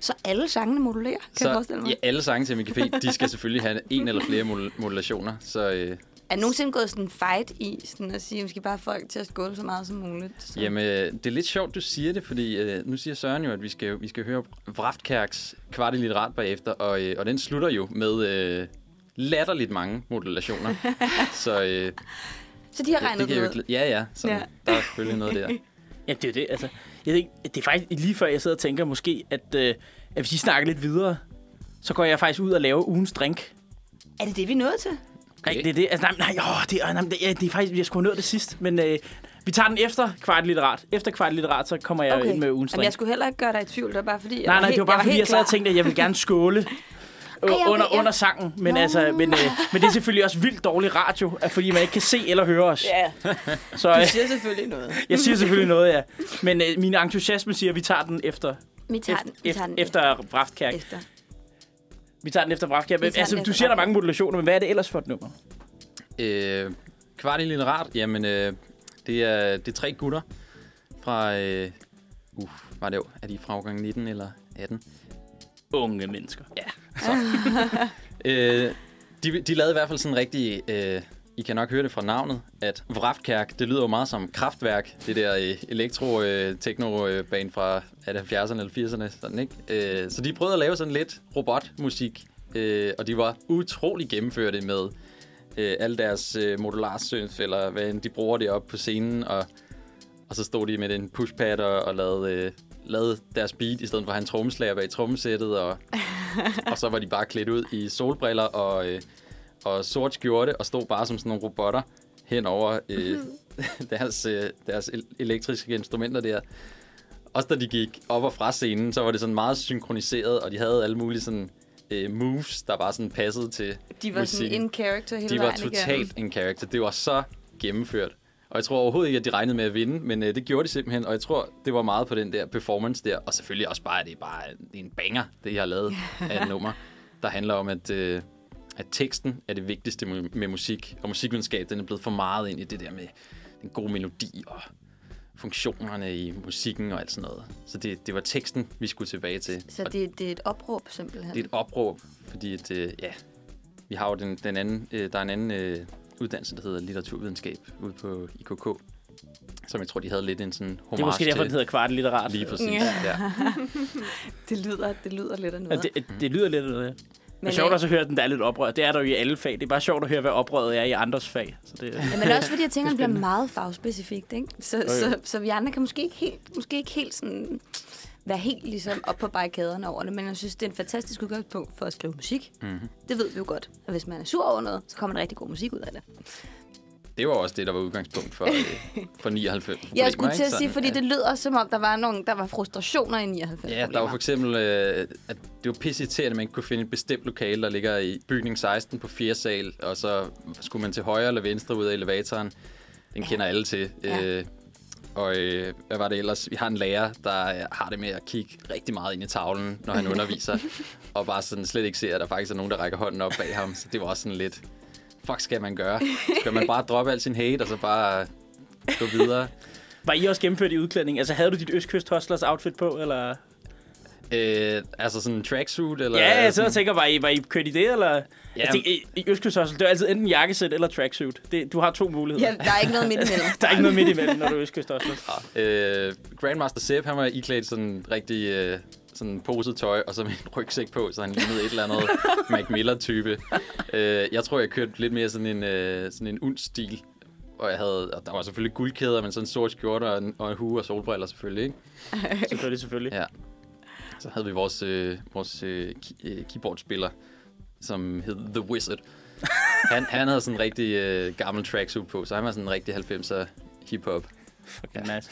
Så alle sangene modulerer, kan jeg forestille så mig. ja, alle sange til MGP, de skal selvfølgelig have en eller flere modul- modulationer. Så øh, Er nogensinde gået sådan en fight i, sådan at sige, at vi skal bare have folk til at skåle så meget som muligt? Så. jamen, øh, det er lidt sjovt, du siger det, fordi øh, nu siger Søren jo, at vi skal, vi skal høre Vraftkærks kvart i litterat bagefter, og, øh, og den slutter jo med øh, latterligt mange modulationer. så øh, Så de har det, regnet det det, kan jo. Ja, ja, så Ja. der er selvfølgelig noget der. Ja, det er det. Altså, jeg ved ikke, det er faktisk lige før, jeg sidder og tænker måske, at, øh, at hvis I snakker lidt videre, så går jeg faktisk ud og laver ugens drink. Er det det, vi er nået til? Nej, det er det. Altså, nej, nej, åh, det, er, nej, det, ja, det er faktisk, jeg skulle have det sidst, men øh, vi tager den efter kvart litterat. Efter kvart litterat, så kommer jeg okay. ind med ugens Jamen, drink. jeg skulle heller ikke gøre dig i tvivl. Det var bare fordi, jeg Nej, nej, helt, det var bare jeg fordi, jeg sad og tænkte, at jeg vil gerne skåle Ej, okay, under, ja. under sangen. Men, Nå. altså, men, øh, men det er selvfølgelig også vildt dårlig radio, fordi man ikke kan se eller høre os. Ja, Så du øh, siger selvfølgelig noget. jeg siger selvfølgelig noget, ja. Men øh, min entusiasme siger, at vi tager den efter, Vi tager efter, den, vi tager den efter Vraftkærk. efter. Vi tager den efter tager Altså, du siger, der er mange modulationer, men hvad er det ellers for et nummer? Øh, kvart i litterat, jamen, øh, det, er, det er tre gutter fra... Øh, uh, var det jo, er de fra årgang 19 eller 18? Unge mennesker. Ja, så. øh, de, de lavede i hvert fald sådan en rigtig... Øh, i kan nok høre det fra navnet, at Vraftkærk, det lyder jo meget som kraftværk, det der øh, elektro-techno-band øh, øh, fra er 70'erne eller 80'erne, sådan, ikke? Øh, så de prøvede at lave sådan lidt robotmusik, øh, og de var utrolig gennemførte med øh, alle deres øh, modularsynth, eller hvad end de bruger det op på scenen, og, og så stod de med den pushpad og, og lavede, øh, lavede deres beat, i stedet for at have en trommeslager bag trommesættet, og, og så var de bare klædt ud i solbriller og, øh, og sort skjorte, og stod bare som sådan nogle robotter hen over øh, deres, øh, deres el- elektriske instrumenter der. Også da de gik op og fra scenen, så var det sådan meget synkroniseret, og de havde alle mulige sådan øh, moves, der bare sådan passede til De var sådan musikken. in character hele De var totalt en character. Det var så gennemført. Og jeg tror overhovedet ikke, at de regnede med at vinde, men øh, det gjorde de simpelthen, og jeg tror, det var meget på den der performance der, og selvfølgelig også bare, at det er bare det er en banger, det jeg har lavet af et nummer, der handler om, at, øh, at teksten er det vigtigste med, med musik, og musikvidenskab, den er blevet for meget ind i det der med den gode melodi og funktionerne i musikken og alt sådan noget. Så det, det var teksten, vi skulle tilbage til. Så det, det er et opråb, simpelthen. det er et opråb, fordi at, øh, ja, vi har jo den, den anden, øh, der er en anden øh, uddannelse, der hedder litteraturvidenskab ude på IKK, Som jeg tror, de havde lidt en sådan homage Det er måske derfor, til. den hedder kvart litterat. Lige præcis, Ja. ja. Det lyder, det lyder lidt af Ja, noget. det, det lyder lidt af det. Det Men, er sjovt øh, også at høre, at den der er lidt oprør. Det er der jo i alle fag. Det er bare sjovt at høre, hvad oprøret er i andres fag. Så det, Ja, men også fordi jeg tænker, Det det er bliver meget fagspecifikt, ikke? Så, Jo, jo. så, så vi andre kan måske ikke helt, måske ikke helt sådan være helt ligesom op på barrikaderne over det, men jeg synes, det er en fantastisk udgangspunkt for at skrive musik. Mm-hmm. Det ved vi jo godt. Og hvis man er sur over noget, så kommer der rigtig god musik ud af det. Det var også det, der var udgangspunkt for, øh, for 99 Jeg skulle til at sige, fordi ja. det lyder som om, der var, nogle, der var frustrationer i 99 Ja, der var for eksempel, øh, at det var pisse irriterende, at man ikke kunne finde et bestemt lokale, der ligger i bygning 16 på 4 sal, og så skulle man til højre eller venstre ud af elevatoren. Den kender alle til. Ja. Øh, og øh, hvad var det ellers? Vi har en lærer, der øh, har det med at kigge rigtig meget ind i tavlen, når han underviser, og bare sådan slet ikke ser, at der faktisk er nogen, der rækker hånden op bag ham. Så det var også sådan lidt, fuck skal man gøre? Skal man bare droppe al sin hate, og så bare gå videre? var I også gennemført i udklædning? Altså, havde du dit Østkyst Hustlers outfit på, eller? Øh, altså sådan en tracksuit? Eller Ja, jeg sidder sådan, og tænker, var I, var I kørt i det, eller? Ja. Altså, det, i, i Østkyst Hustle, det er altid enten jakkesæt eller tracksuit. Det, du har to muligheder. Ja, der er ikke noget midt imellem. Der er ikke noget midt imellem, når du er Østkyst Hustle. Øh, Grandmaster Sepp, han var iklædt sådan rigtig øh, sådan poset tøj, og så med en rygsæk på, så han lignede et eller andet Mac Miller-type. Øh, jeg tror, jeg kørte lidt mere sådan en, øh, sådan en undstil, og jeg havde, og der var selvfølgelig guldkæder, men sådan en sort skjorte og en, og en hue og solbriller selvfølgelig, ikke? Selvfølgelig, selvfølgelig. Ja. Så havde vi vores, øh, vores øh, øh, keyboardspiller, som hed The Wizard. Han, han havde sådan en rigtig øh, gammel tracksuit på, så han var sådan en rigtig 90'er hip-hop. Okay, nice.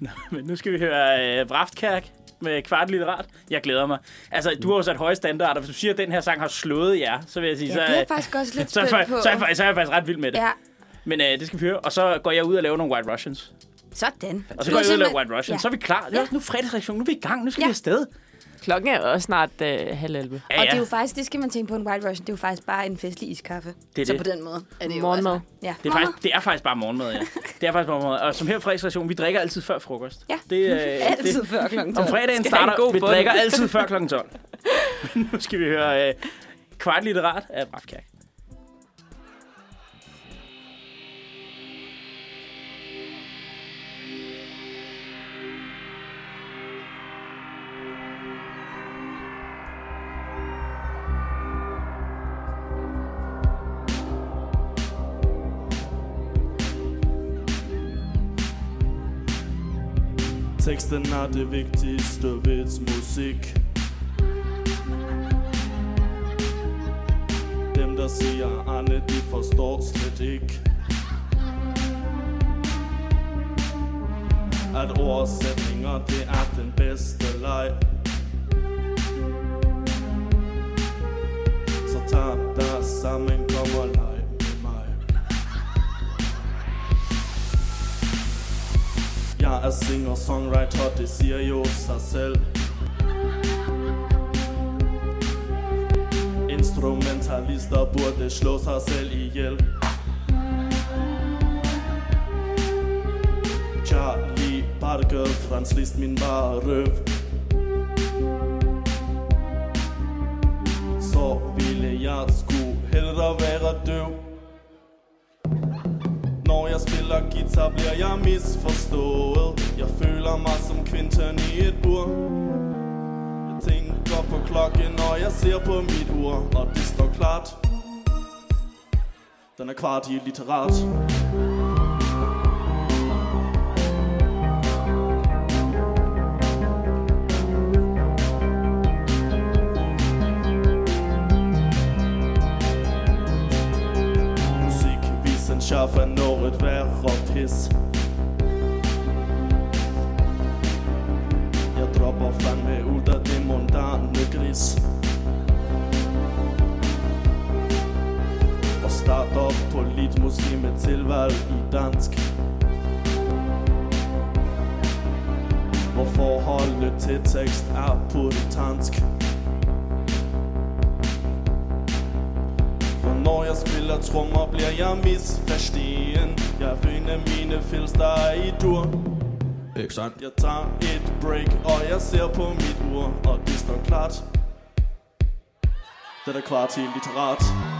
Nå, men nu skal vi høre øh, Vraftkærk med kvart litterat. Jeg glæder mig. Altså, du har jo sat høje standarder. Hvis du siger, at den her sang har slået jer, så vil jeg sige, Ja, så, det er øh, faktisk også lidt så, er, på. så, fa- så er jeg faktisk ret vild med det. Ja, Men øh, det skal vi høre. Og så går jeg ud og laver nogle White Russians. sådan. Og så går jeg ud og laver White Russians. Ja. Så er vi klar. Det er Ja. også nu fredagsreaktion. Nu er vi i gang. Nu skal Ja. vi afsted. Klokken er også snart øh, halv 11. Ja, Og ja. det er jo faktisk, det skal man tænke på en White Russian, det er jo faktisk bare en festlig iskaffe. Det er så det. på den måde er det jo Morgenmad. Altså, ja. Det er, faktisk, det er faktisk bare morgenmad, ja. Det er faktisk bare morgenmad. Og som her fredagsreaktion, vi drikker altid før frokost. Ja. Det, øh, Altid det, før klokken om 12. fredagen Skal have en starter, god vi bund. drikker altid før klokken 12. Men nu skal vi høre øh, kvart litterat af Brafkærk. Teksten er det vigtigste ved musik. Dem der siger Arne, de forstår slet ikke At oversætninger, det er den bedste leg. Så tag dig sammen, kom og leg. Jeg er singer-songwriter, det siger jo sig selv. Instrumentalister burde slå sig selv ihjel. Charlie Parker, Franz Liszt, min bare røv. Så ville jeg sgu hellere være døv. Når jeg spiller guitar bliver jeg misforstået. Føler mig som kvinten i et bur Jeg tænker på klokken, når jeg ser på mit ur Og det står klart. Den er kvart i litterat Musik, Wissenschaft er noget værre pis Jeg hopper fandme ud af det mundane gris. Og start op på lidt måske med tilvalg i dansk. Hvor forholdet til tekst er puritansk. For når jeg spiller trommer, bliver jeg misforstehen Jeg finder mine filster i dur. Øh. Ikke sandt? Jeg tager et break, og jeg ser på mit ur Og det står klart Det er kvart til litterat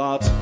har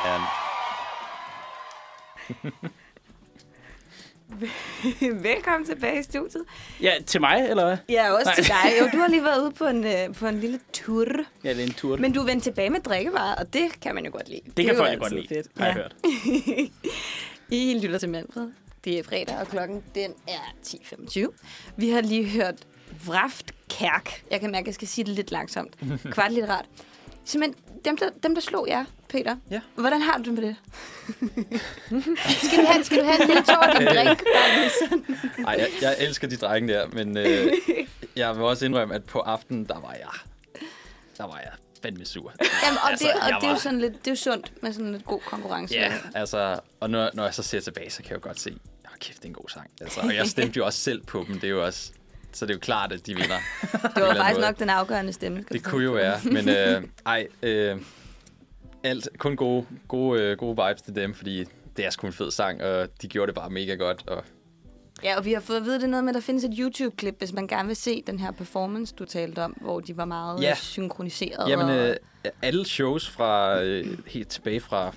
Velkommen tilbage i studiet. Ja, til mig, eller hvad? Ja, også Nej. til dig. Jo, du har lige været ude på en, øh, på en lille tur. Ja, det er en tur. Men du er vendt tilbage med drikkevarer, og det kan man jo godt lide. det kan er jo folk jo godt lide, Fedt. har jeg hørt. I lytter til Manfred. Det er fredag, og klokken den er 10.25. Vi har lige hørt Vraft Kærk. Jeg kan mærke, at jeg skal sige det lidt langsomt. Kvart lidt rart. Simpelthen, dem der, dem der slog jer, Peter. Ja. Hvordan har du det med det? skal, du have, skal du have en lille tår af din Øh. drink? Bare lige sådan. Ej, jeg, jeg elsker de drenge der, men øh, jeg vil også indrømme, at på aftenen, der var jeg, der var jeg fandme sur. Jamen, og, Altså, det, og jeg det er jo var- sådan lidt, det er jo sundt med sådan lidt god konkurrence. Ja, altså, og når, når jeg så ser tilbage, så kan jeg jo godt se, oh, kæft, det er en god sang. Altså, og jeg stemte jo også selv på dem, det er jo også, så det er jo klart, at de vinder. Det var faktisk nok den afgørende stemme. Det kunne jo være, men øh, ej, øh, alt, kun gode, gode, øh, gode vibes til dem, fordi det er sgu en fed sang, og de gjorde det bare mega godt. Og Ja, og vi har fået at vide det noget med, at der findes et YouTube-klip, hvis man gerne vil se den her performance, du talte om, hvor de var meget Ja. ja. synkroniseret. Jamen, og... øh, alle shows fra øh, helt tilbage fra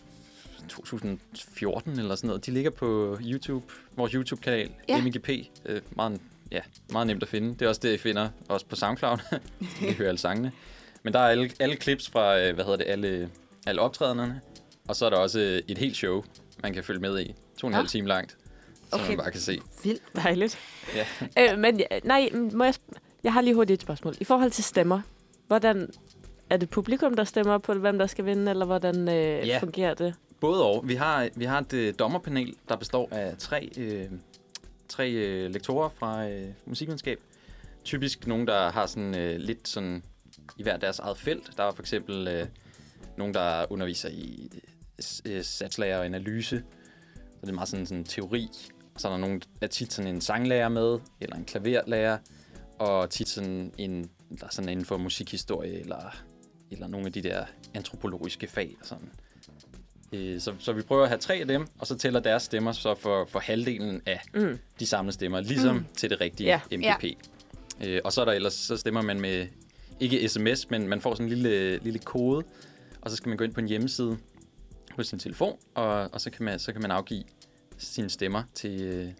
2014 eller sådan noget, de ligger på YouTube, vores YouTube-kanal, Ja. ja. MGP. Øh, meget, ja, meget nemt at finde. Det er også det, I finder også på SoundCloud. I kan høre alle sangene. Men der er alle, alle clips fra, øh, hvad hedder det, alle, alle optræderne. Og så er der også øh, et helt show, man kan følge med i. To og en Nå. halv time langt. Så Okay. man bare kan se. Vildt. Dejligt. Ja. Øh, men nej, må jeg, jeg har lige hurtigt et spørgsmål. I forhold til stemmer, hvordan er det publikum, der stemmer på, hvem der skal vinde, eller hvordan øh, Ja. fungerer det? Både og. Vi har, vi har et øh, dommerpanel, der består af tre, øh, tre øh, lektorer fra øh, musikvidenskab. Typisk nogen, der har sådan øh, lidt sådan i hver deres eget felt. Der var for eksempel øh, nogen, der underviser i øh, øh satslærer og analyse. Så det er meget sådan, sådan teori. Så er der nogen, der er tit sådan en sanglærer med, eller en klaverlærer, og tit sådan en, der er sådan inden for musikhistorie, eller, eller nogle af de der antropologiske fag og sådan. Øh, Så, så vi prøver at have tre af dem, og så tæller deres stemmer så for, for halvdelen af Mm. de samlede stemmer, ligesom Mm. til det rigtige Ja. MGP. Øh, og så er der ellers, så stemmer man med, ikke sms, men man får sådan en lille, lille kode, og så skal man gå ind på en hjemmeside på sin telefon, og, og så, kan man, så kan man afgive sine stemmer til,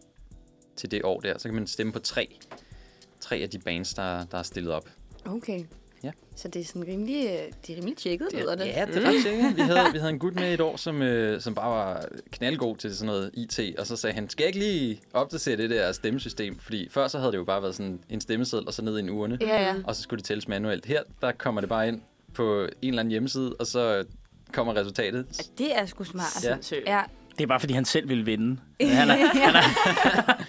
til det år der. Så kan man stemme på tre, tre af de bands, der, der er stillet op. Okay. Ja. Så det er sådan rimelig, øh, det er rimelig tjekket, lyder det. Ja, det er ret sikkert. Vi havde, vi havde en gut med et år, som, øh, som bare var knaldgod til sådan noget IT, og så sagde han, skal jeg ikke lige opdatere det der stemmesystem? Fordi før så havde det jo bare været sådan en stemmeseddel, og så ned i en urne, Ja, ja. og så skulle det tælles manuelt. Her, der kommer det bare ind på en eller anden hjemmeside, og så kommer resultatet. Det er sgu smart. Ja. ja. Det er bare, fordi han selv ville vinde. Han er, han er,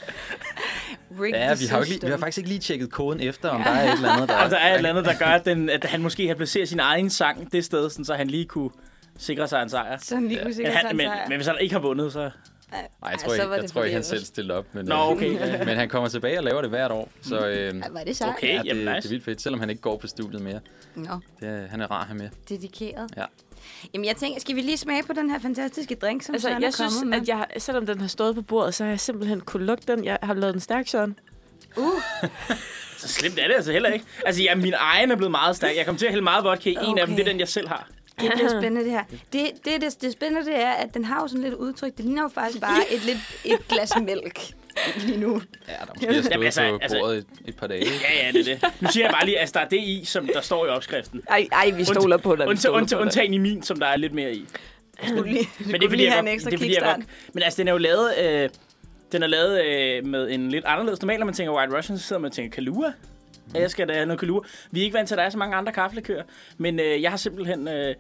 Rig Ja, vi har, ikke, lige- vi har faktisk ikke lige tjekket koden efter, om der er et eller andet, der... altså, der er et eller andet, der gør, at, den, at han måske har placeret sin egen sang det sted, sådan, så han lige kunne sikre sig en sejr. Så han lige kunne Men, tage men, en sejr. men hvis han ikke har vundet, så... Nej, jeg Ej, tror, så ikke, var jeg det tror ikke, han selv stillede op. Men, Nå, øh, okay. men han kommer tilbage og laver det hvert år, så øh, Ej, er det sejt. Okay, ja, det, jamen, det nice. er vildt fedt, selvom han ikke går på studiet mere. Nå, Det, han er rar have med. dedikeret. Ja. Jamen, jeg tænker, skal vi lige smage på den her fantastiske drink, som Altså, Søren er jeg synes, kommet med? at jeg, selvom den har stået på bordet, så har jeg simpelthen kunne lugte den. Jeg har lavet den stærk, Søren. Uh, Så slemt er det altså heller ikke. Altså, ja, min egen er blevet meget stærk. Jeg kommer til at hælde meget vodka i. En af dem, Okay. det er den, jeg selv har. det bliver spændende, det her. Det, det, det, det spændende, det er, at den har jo sådan lidt udtryk. Det ligner jo faktisk bare et, lidt, et glas mælk lige nu. Ja, der måske har stået altså, på altså- bordet et, et par dage. Ja, ja, det er det. Nu siger jeg bare lige, at der er det i, som der står i opskriften. Ej, ej vi stoler på dig. vi Undta- stoler undta- på dig. undtagen i min, som der er lidt mere i. Skulle lige, Men det er fordi, lige jeg have godt, en ekstra det er, fordi jeg godt, Men altså, den er jo lavet, øh, den er lavet øh, med en lidt anderledes. Normalt, når man tænker White Russian, så sidder man og tænker Kahlua. at jeg skal da have noget kalure. Vi er ikke vant til, at der er så mange andre kaffelikører, men øh, jeg har simpelthen... Øh,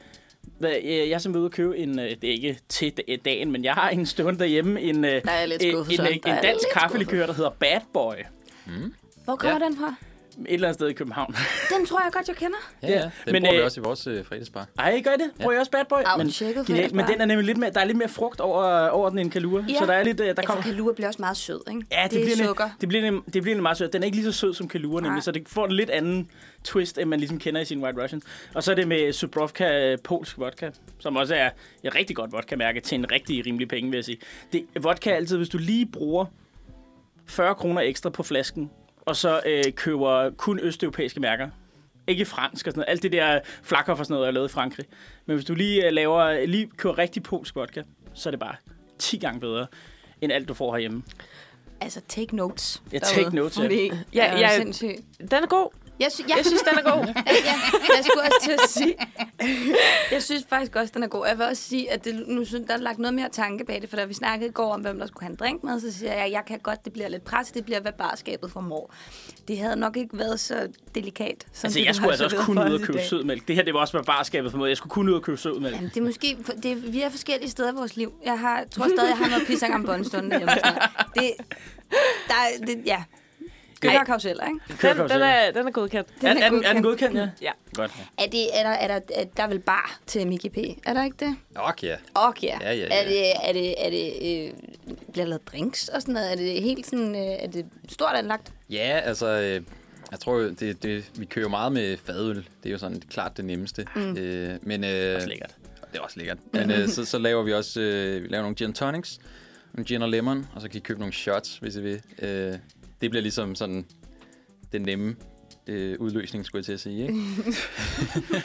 jeg er simpelthen ude at købe en, øh, det er ikke til da- dagen, men jeg har en stående derhjemme, en, øh, Der er skuffet, en, en, en dansk kaffelikør, der hedder Bad Boy. Hvor kommer ja. den fra? Et eller andet sted i København. Den tror jeg godt, jeg kender. Ja, ja. Den Men, bruger vi øh, også i vores øh, fredagsbar. Ej, gør I det? Bruger I også Bad Boy? Au, men, genialt, men den er nemlig lidt mere, der er lidt mere frugt over, over den end kalure. Ja. Så der er lidt, øh, der Altså, kommer... kalure bliver også meget sød, ikke? Ja, det, det er bliver sukker. Det, det, bliver, nem- det bliver nemlig meget sødt. Den er ikke lige så sød som kalure, nemlig, så det får en lidt anden twist, end man ligesom kender i sin White Russian. Og så er det med Subrovka øh, polsk vodka, som også er et rigtig godt vodka-mærke til en rigtig rimelig penge, vil jeg sige. Det, vodka er altid, hvis du lige bruger 40 kroner ekstra på flasken, og så øh, køber kun østeuropæiske mærker, ikke fransk og sådan noget. Alt det der flakker og sådan noget er lavet i Frankrig. Men hvis du lige øh, laver, lige køber rigtig polsk vodka, så er det bare 10 gange bedre, end alt du får herhjemme. Altså, take notes. Ja, derude, take notes, ja. fordi Ja, det er ja. sindssygt. Den er god. Jeg, sy- jeg, Jeg synes, den er god. ja, jeg skulle også til at sige. Jeg synes faktisk også, den er god. Jeg vil også sige, at det, nu synes, der er lagt noget mere tanke bag det, for da vi snakkede i går om, hvem der skulle have en drink med, så siger jeg, at jeg kan godt, det bliver lidt pres, det bliver, hvad barskabet formår. Det havde nok ikke været så delikat, som Altså, det, jeg skulle har altså også kun ud og købe sødmælk. Det her, det var også med barskabet måde. Jeg skulle kun ud og købe sødmælk. Jamen, det er måske, det, er- vi er forskellige steder i vores liv. Jeg har, tror stadig, jeg har noget pisang om båndstunden noget. Det, der, er- det, ja. Kører karuseller, ikke? Den, den, er, den er godkendt. Er, er, den, er den godkendt, ja? Ja. Godt. Er, det, er, der, er, der, er der vel bar til Mickey P? Er der ikke det? Ok, ja. Okay. Ja, ja, ja. Er det, er det, er det øh, bliver der lavet drinks og sådan noget? Er det helt sådan, øh, er det stort anlagt? Ja, altså, øh, jeg tror, det, det, vi kører meget med fadøl. Det er jo sådan klart det nemmeste. Mm. Øh, men, øh, Også lækkert. Det er også lækkert. Men øh, så, så laver vi også øh, vi laver nogle gin tonics, nogle gin og lemon, og så kan I købe nogle shots, hvis I vil. Øh, det bliver ligesom sådan den nemme øh, udløsning, skulle jeg til at sige. Ikke?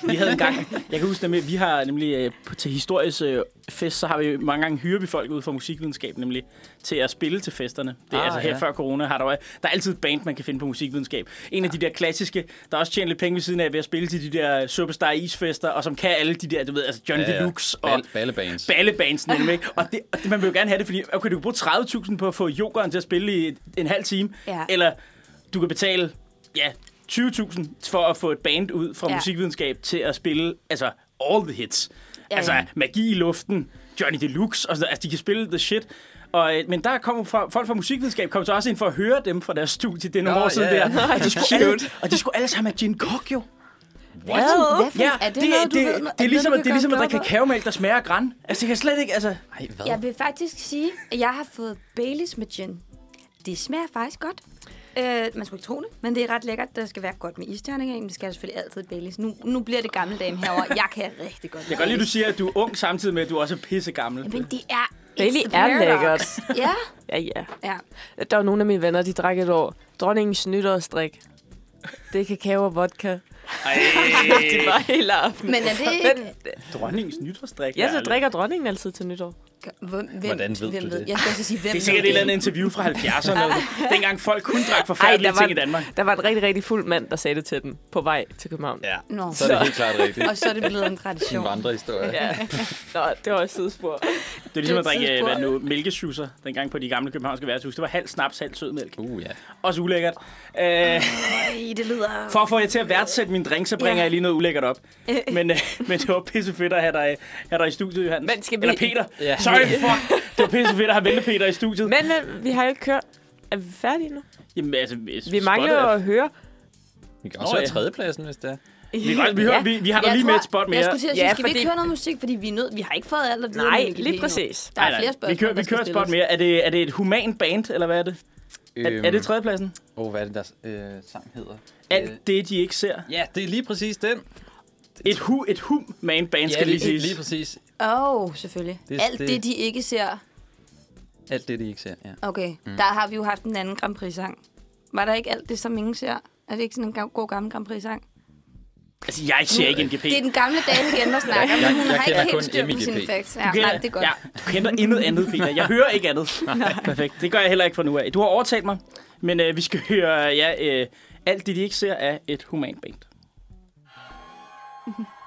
Vi havde en gang, jeg kan huske nemlig, vi har nemlig øh, på- til historisk øh, fest, så har vi mange gange hyrer vi folk ud fra musikvidenskab, nemlig til at spille til festerne. Det er Ah, altså her ja. før corona, har der, der er altid et band, man kan finde på musikvidenskab. En af de der klassiske, der også tjener lidt penge ved siden af ved at spille til de der Superstar isfester, og som kan alle de der, du ved, altså Johnny Ja, ja. Deluxe og Ball, ballebands. ballebands nemlig. ikke? Og, det, og det, man vil jo gerne have det, fordi okay, du kan bruge 30.000 på at få yogeren til at spille i en halv time, Ja. eller du kan betale ja, 20.000 for at få et band ud fra Ja. musikvidenskab til at spille altså all the hits. Ja, altså ja. magi i luften, Johnny Deluxe, og sådan, altså de kan spille the shit. Og, øh, men der kommer fra, folk fra musikvidenskab kom så også ind for at høre dem fra deres studie. Det er nogle Nå, år siden ja. der. Og de, skulle alle, og de skulle alle sammen have gin cock, jo. Hvad? Hvad Ja, er det, det, noget, du det, ved? det, det er ligesom, noget, at, det er ligesom at kan drikke kakaomælk, der smager af græn. Altså, det kan slet ikke, altså... Ej, hvad? Jeg vil faktisk sige, at jeg har fået Baileys med gin. Det smager faktisk godt. Øh, man skulle ikke tro det, men det er ret lækkert. Der skal være godt med isterninger i, men det skal selvfølgelig altid Baileys. Nu, nu bliver det gamle dame herover. Jeg kan rigtig godt Jeg kan godt lide, at du siger, at du er ung, samtidig med, at du også er pisse gammel. Men det er... Bailey er paradox. Ja, Ja, ja. ja. Der var nogle af mine venner, de drak et år. Dronningens nytårsdrik. Det er kakao og vodka. Ej, Det var hele aften. Men er det ikke... Men, dronningens nytårsdrik. ja, så drikker dronningen altid til nytår. Hvem, Hvordan ved hvem du det? Jeg skal også sige, hvem Det er sikkert et eller andet interview fra 70'erne. Dengang folk kun drak forfærdelige Ej, der var- ting i Danmark. Der var en rigtig, rigtig fuld mand, der sagde det til den på vej til København. Ja, Nå. så er det helt klart rigtigt. Og så er det blevet en En tradition. vandrehistorie. Ja. Nå, det var et sidespor. Det er ligesom at Det er drikke tidspunkt. hvad nu, mælkeschusser, dengang på de gamle københavnske værtshus. Det var halv snaps, halv sødmælk. Uh, ja. Også ulækkert. Øh, Ej, det lyder... for at få jer til at værdsætte min drink, så bringer Ja. jeg lige noget ulækkert op. Men, øh, men det var pisse fedt at have dig, have dig i studiet, Johannes. Men skal vi- Eller Peter. Ja. Sorry, fuck. Det var pisse fedt at have Vente Peter i studiet. Men, men vi har jo ikke kørt. Er vi færdige nu? Jamen, altså, Vi mangler jo at høre. Vi kan også Nå, høre ja. tredjepladsen, hvis det er. Vi, kan godt- vi, hører, vi, vi har da Jeg lige med tror- et spot mere. Jeg skulle til at sige, Ja, skal vi ikke høre noget musik, fordi vi er nødt... Vi har ikke fået alt at vide. om Nej, MGP lige præcis. Der er Nej, nej. flere spørgsmål, Vi kører, der vi skal kører et spot stilles. mere. Er det, er det et human band, eller hvad er det? Er, er det tredjepladsen? Åh, oh, hvad er det, der øh, sang hedder? Øh, Alt det, de ikke ser. Ja, det er lige præcis den. Et, hu, et hum man band, skal ja, lige lige, siges. lige præcis. Åh, oh, selvfølgelig. Det- Alt det- det, de ikke ser. Alt det, de ikke ser, ja. Okay, mm. der har vi jo haft en anden Grand Prix-sang. Var der ikke alt det, som ingen ser? Er det ikke sådan en god gammel Grand Prix-sang? Altså, jeg ser ikke MGP. Det er den gamle dame igen, der snakker, Jeg- men hun jeg har ikke helt styr på sine facts. Ja, kender- nej, det er godt. Ja, du kender intet andet, Peter. Jeg hører ikke andet. Perfekt. Det gør jeg heller ikke fra nu af. Du har overtalt mig, men øh, vi skal høre ja, øh, alt det, de ikke ser, er et human band. Mm-hmm.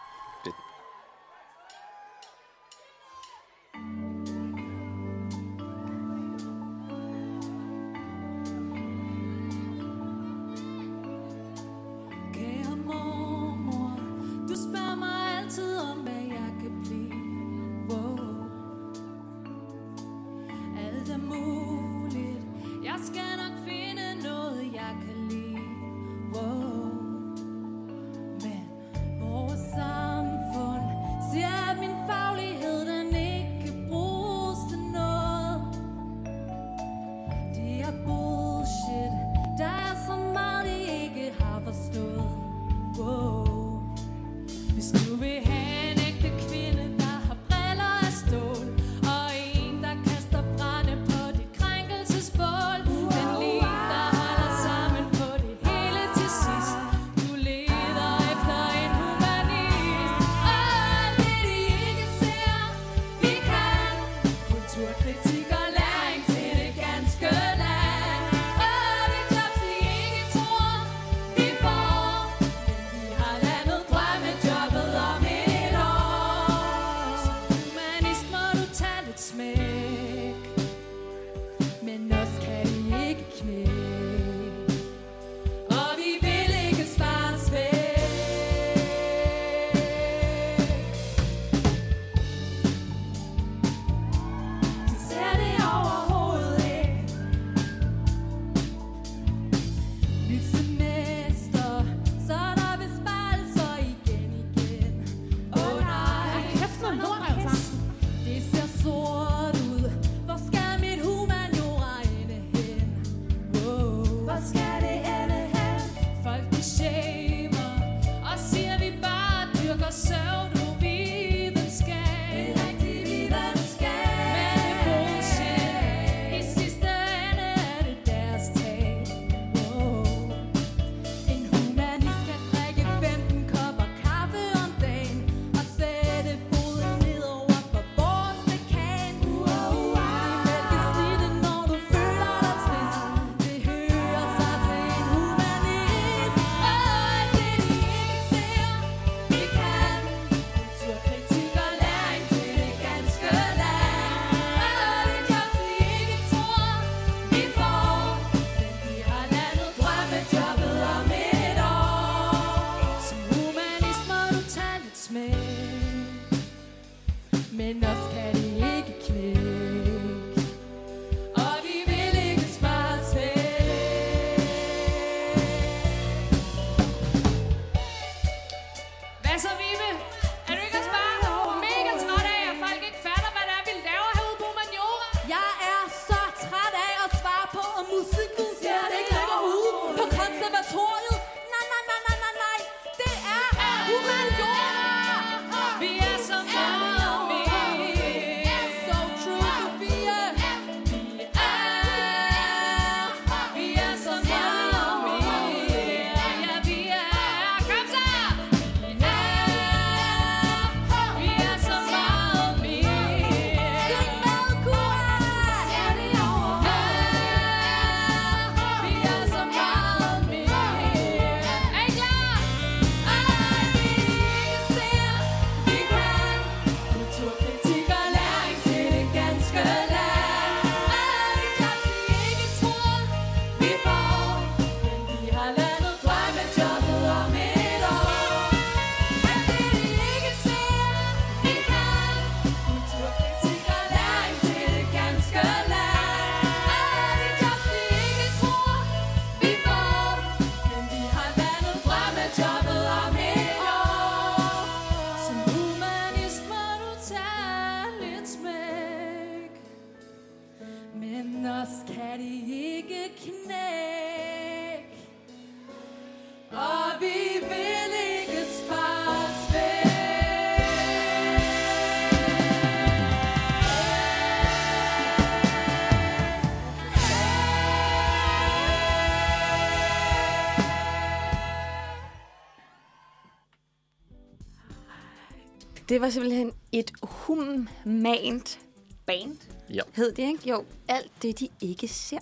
Det var simpelthen et humant band, Ja. hed det, ikke? Jo, alt det, de ikke ser.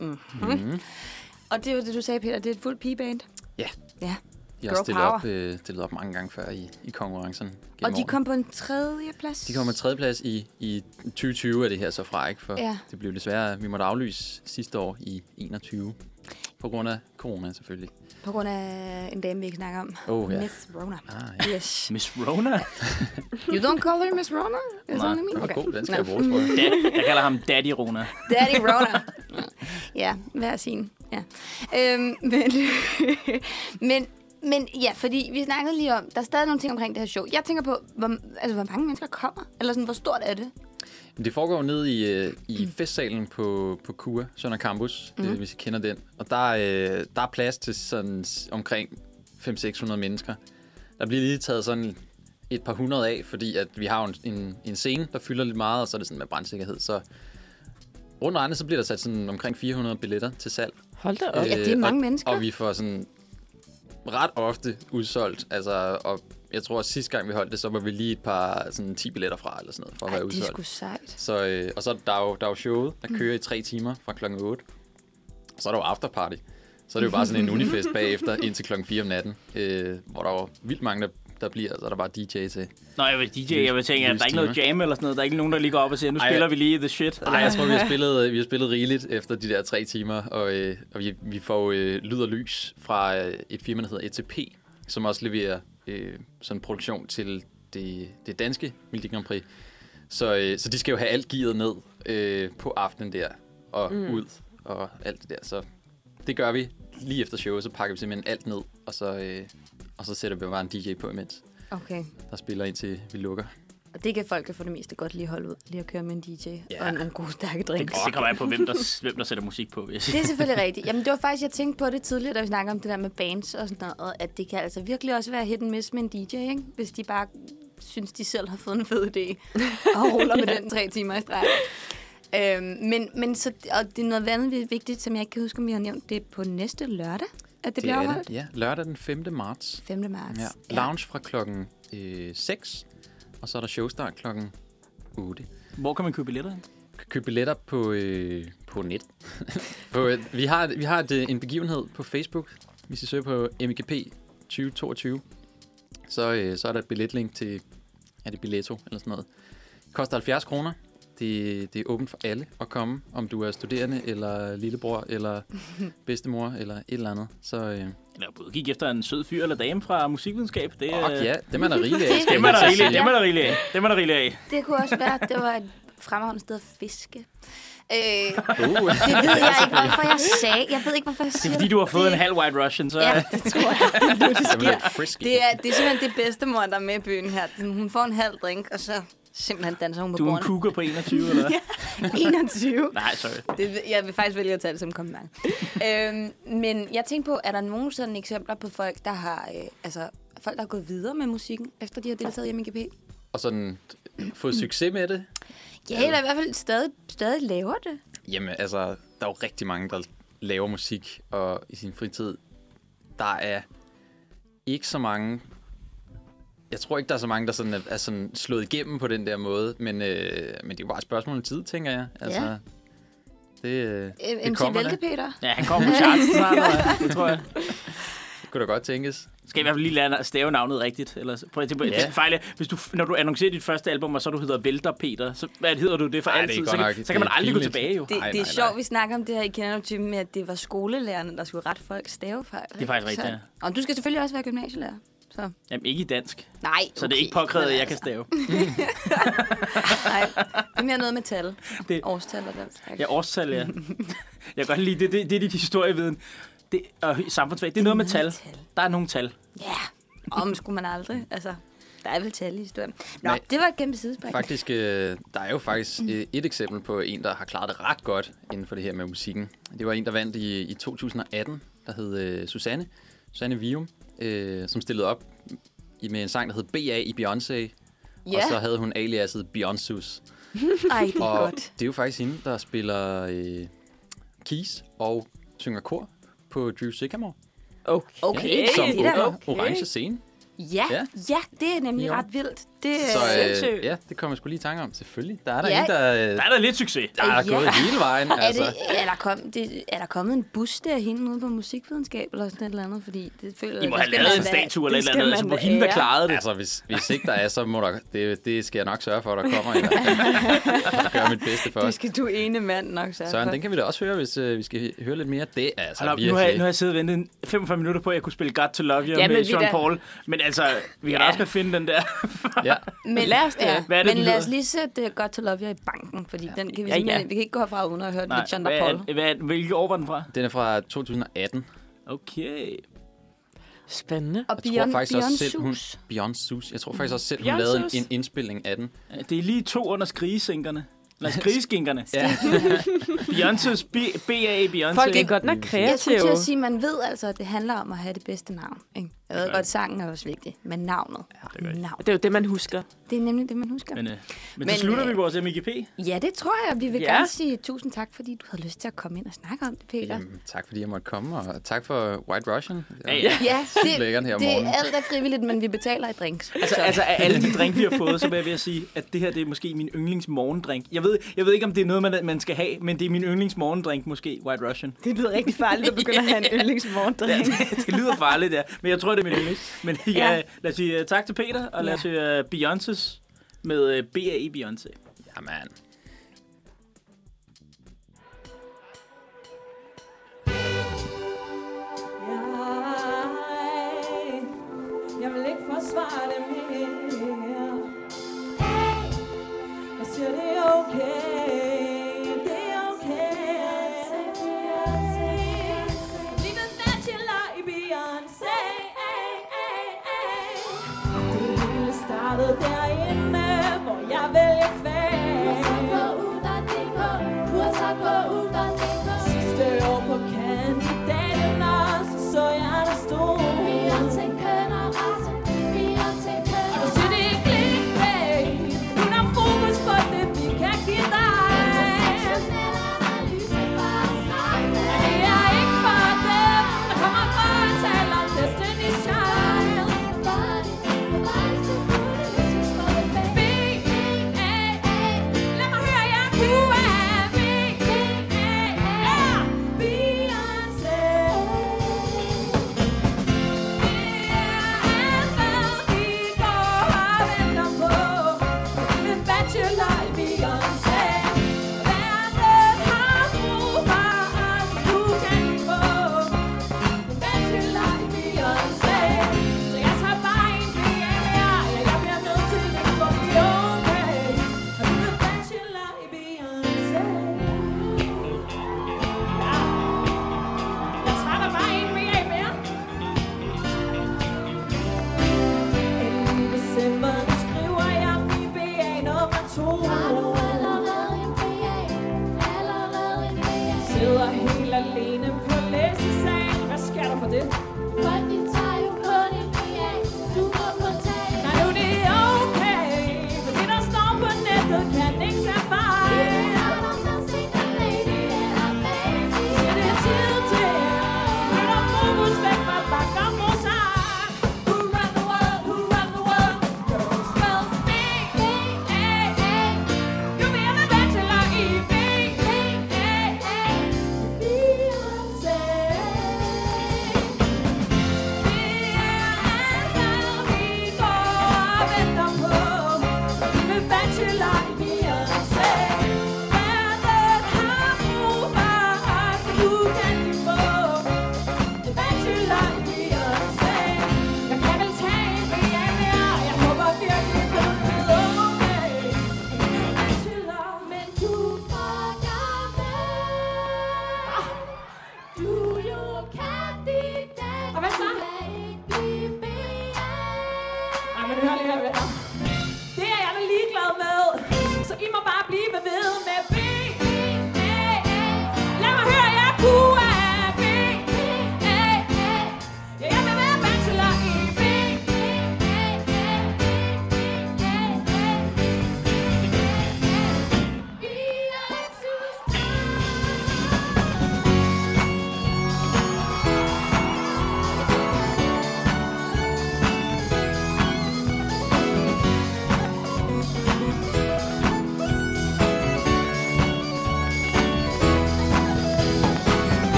Mm-hmm. Mhm. Og det var det, du sagde, Peter, det er et fuldt pigeband. Ja. Ja. Jeg har stillet power. op, øh, stillet op mange gange før i, i konkurrencen. Og de kom på en tredje plads. De kommer tredjeplads i, i 2020 er det her så fra, ikke? For Ja. det blev desværre, vi måtte aflyse sidste år i 21. På grund af corona selvfølgelig. På grund af en dame, vi ikke snakker om. Oh, ja. Miss Rona. Ah, ja. Yes. Miss Rona? You don't call her Miss Rona? Is Nej, that what I mean? Den var god, den skal jeg bruge, tror jeg. Da, jeg kalder ham Daddy Rona. Daddy Rona. ja, hver sin. Ja. Øhm, men, men, men ja, fordi vi snakkede lige om, der er stadig nogle ting omkring det her show. Jeg tænker på, hvor, altså, hvor mange mennesker kommer? Eller sådan, hvor stort er det? Det foregår ned i, øh, i festsalen på, på KUA, Sønder Campus, Mhm. øh, hvis I kender den. Og der, er, øh, der er plads til sådan omkring 500-600 mennesker. Der bliver lige taget sådan et par hundrede af, fordi at vi har en, en, en scene, der fylder lidt meget, og så er det sådan med brandsikkerhed. Så rundt regnet, så bliver der sat sådan omkring 400 billetter til salg. Hold da op. Ja, det er mange og, mennesker. Og vi får sådan ret ofte udsolgt. Altså, og jeg tror, at sidste gang vi holdt det, så var vi lige et par sådan 10 billetter fra, eller sådan noget, for at Ej, være det er udsolgt. sgu sejt. Så, øh, og så er der er jo, der er jo showet, der kører i tre timer fra klokken 8. Og så er der jo afterparty. Så er det jo bare sådan en unifest bagefter, indtil klokken 4 om natten, øh, hvor der er jo vildt mange, der, der bliver, så er der bare DJ til. Nå, jeg vil DJ, jeg vil tænke, at der er ikke noget jam eller sådan noget. Der er ikke nogen, der lige går op og siger, nu Ej, spiller vi lige the shit. Nej, jeg tror, vi har spillet, vi har spillet rigeligt efter de der tre timer, og, øh, og vi, vi får øh, lyd og lys fra øh, et firma, der hedder ETP, som også leverer øh, sådan en produktion til det, det danske Melodi Grand Prix. Så, øh, så de skal jo have alt gearet ned øh, på aftenen der, og mm. ud, og alt det der. Så det gør vi lige efter showet, så pakker vi simpelthen alt ned, og så, øh, og så sætter vi bare en DJ på imens, Okay. der spiller indtil vi lukker. Og det kan folk for det meste godt lige holde ud. Lige at køre med en DJ Ja. og nogle gode stærke Det, drinks. det kommer an på, hvem der, hvem der sætter musik på, vil jeg sige. Det er selvfølgelig rigtigt. Jamen, det var faktisk, jeg tænkte på det tidligere, da vi snakkede om det der med bands og sådan noget, at det kan altså virkelig også være hit and miss med en DJ, ikke? Hvis de bare synes, de selv har fået en fed idé og ruller med den tre timer i streg. Øhm, men, men så, og det er noget andet vigtigt, som jeg ikke kan huske, om vi har nævnt. Det er på næste lørdag, at det, det bliver er afholdt. det. Ja, lørdag den 5. marts. 5. marts. Ja. Lounge fra klokken øh, 6, og så er der showstart klokken 8. Hvor kan man købe billetter? Købe billetter på, øh, på net. på, øh, vi har, vi har et, øh, en begivenhed på Facebook. Hvis I søger på MGP 2022, så, øh, så er der et billetlink til, er det Billetto eller sådan noget. Det koster 70 kroner. Det, det er åbent for alle at komme, om du er studerende, eller lillebror, eller bedstemor, eller et eller andet. Så, øh, Eller både gik efter en sød fyr eller dame fra musikvidenskab. Det, og ja, dem er der rigeligt af. Det- Dem er der rigeligt, sige. dem er der rigeligt af. Dem er der rigeligt af. Det kunne også være, at det var et fremragende sted at fiske. Øh, Uh. det ved jeg ikke, hvorfor jeg sagde. Jeg ved ikke, hvorfor jeg Det er siger fordi, du har fået en halv White Russian, så... Ja, det tror jeg. Det er det Det er sker. Det er, det er simpelthen det bedste mor, der er med i byen her. Hun får en halv drink, og så simpelthen danser hun på Du er en bordene. cougar på 21, eller hvad? 21. Nej, sorry. Det, jeg vil faktisk vælge at tage det som kompliment. øhm, men jeg tænkte på, er der nogen sådan eksempler på folk, der har, øh, altså, folk, der har gået videre med musikken, efter de har deltaget i MGP? Og sådan fået succes med det. Ja, eller i hvert fald stadig, stadig laver det. Jamen, altså, der er jo rigtig mange, der laver musik og i sin fritid. Der er ikke så mange... Jeg tror ikke, der er så mange, der sådan er, er sådan slået igennem på den der måde, men, øh, men det er jo bare et spørgsmål om tid, tænker jeg. Altså, Ja. det, øh, det MC kommer Vælke. Peter. Ja, han kommer på charts snart, eller det tror jeg. Det kunne da godt tænkes. Skal i hvert fald lige lære at stave navnet rigtigt. Ellers, prøv at tænke på, Ja. fejl, hvis du, når du annoncerer dit første album, og så du hedder Vælter Peter, så hvad hedder du det for Ej, det altid? godt så, nok- kan, så kan man det aldrig gå pinligt. tilbage, jo. Det, det er nej, sjovt, vi snakker om det her i Kender typen med, at det var skolelærerne, der skulle rette folk stavefejl. Det er faktisk rigtigt, ja. Og du skal selvfølgelig også være gymnasielærer. Så. Jamen, ikke i dansk. Nej, Så det er ikke påkrævet, at jeg kan stave. Nej, det er mere noget med tal. Det- Det. Årstal og den slags. Ja, årstal, ja. Jeg kan godt lide, det, det, det er dit historieviden. Det, og samfundsfag, det er noget med tal. Der er nogle tal. Ja, om skulle man aldrig. Altså, der er vel tal i historien. Nå, Nej. det var et kæmpe sidespring. Faktisk, øh, der er jo faktisk øh, et eksempel på en, der har klaret det ret godt inden for det her med musikken. Det var en, der vandt i, i 2018, der hed øh, Susanne. Susanne Vium, øh, som stillede op i, med en sang, der hed BA i Beyoncé. Ja. Og så havde hun aliaset Beyoncé. Ej, det er Og godt. det er jo faktisk hende, der spiller øh, keys og synger kor på Drew Sycamore. Okay. Okay, Som det er da åbner orange scene. Ja, Ja. ja, det er nemlig Jo. ret vildt. Det Så er øh, ja, det kommer jeg sgu lige i tanke om. Selvfølgelig. Der er der Ja. en, der, øh, Der er der lidt succes. der er Ja. gået hele vejen. Er, altså. det, er, der kom, det, er der kommet en bus der hende ude på musikvidenskab eller sådan et eller andet? Fordi det føler I må have skal lavet en statue eller et det eller andet. skal Altså, på man hende, der klarede det. Altså, hvis, hvis ikke der er, så må der... Det, det skal jeg nok sørge for, at der kommer. fald. Jeg gør mit bedste for Det os. skal du ene mand nok sørge Søren, for. den kan vi da også høre, hvis øh, vi skal høre lidt mere. Det er altså Hold op, nu, har jeg, nu har jeg siddet og ventet 45 minutter på, at jeg kunne spille God to Love You Ja, med Sean da- Paul. Men altså, vi kan da også finde den der. Ja. Men, Lad os det. Ja, Hvad er det, men lad os lige sætte uh, Godt to Love You i banken, fordi den kan vi Ja, ja. vi kan ikke gå herfra uden at have hørt Nej, John hvad, Paul. er- hvad, er- hvilke år var den fra? Den er fra 2018. Okay. Spændende. Og Jeg tror Beyond, faktisk også Beyond selv, hun... Sus. Beyoncé. Jeg tror faktisk også selv, hun Beyoncé. lavede en, en indspilning af den. Ja, Det er lige to under skrigesænkerne. Eller skrigeskinkerne. Ja. Beyoncé's B- BA Beyoncé. Folk er godt nok Jeg skulle kreative. til at sige, man ved altså, at det handler om at have det bedste navn. Ikke? Jeg ved godt, sangen er også vigtig, men navnet. Ja, navn. Det er jo det, man husker. Det er nemlig det, man husker. Men, øh, men, Men, så slutter øh, vi vores MGP. Ja, det tror jeg. Vi vil Ja. gerne sige tusind tak, fordi du havde lyst til at komme ind og snakke om det, Peter. Jamen, tak fordi jeg måtte komme, og tak for White Russian. Ja, ja. Ja, lækkert her om det morgenen. alt er frivilligt, men vi betaler i drinks. Altså, altså af alle de drink, vi har fået, så vil jeg ved at sige, at det her det er måske min yndlings morgendrink. Jeg ved, jeg ved ikke, om det er noget, man, man skal have, men det er min yndlings morgendrink, måske White Russian. Det lyder rigtig farligt at begynde at have en yndlingsmorgendrink. det, det lyder farligt, ja. Men jeg tror, det er min yndlings. Men ja, Ja. lad os sige uh, tak til Peter, og lad os Ja. høre uh, Beyoncé's med uh, BA Beyoncé. Jamen.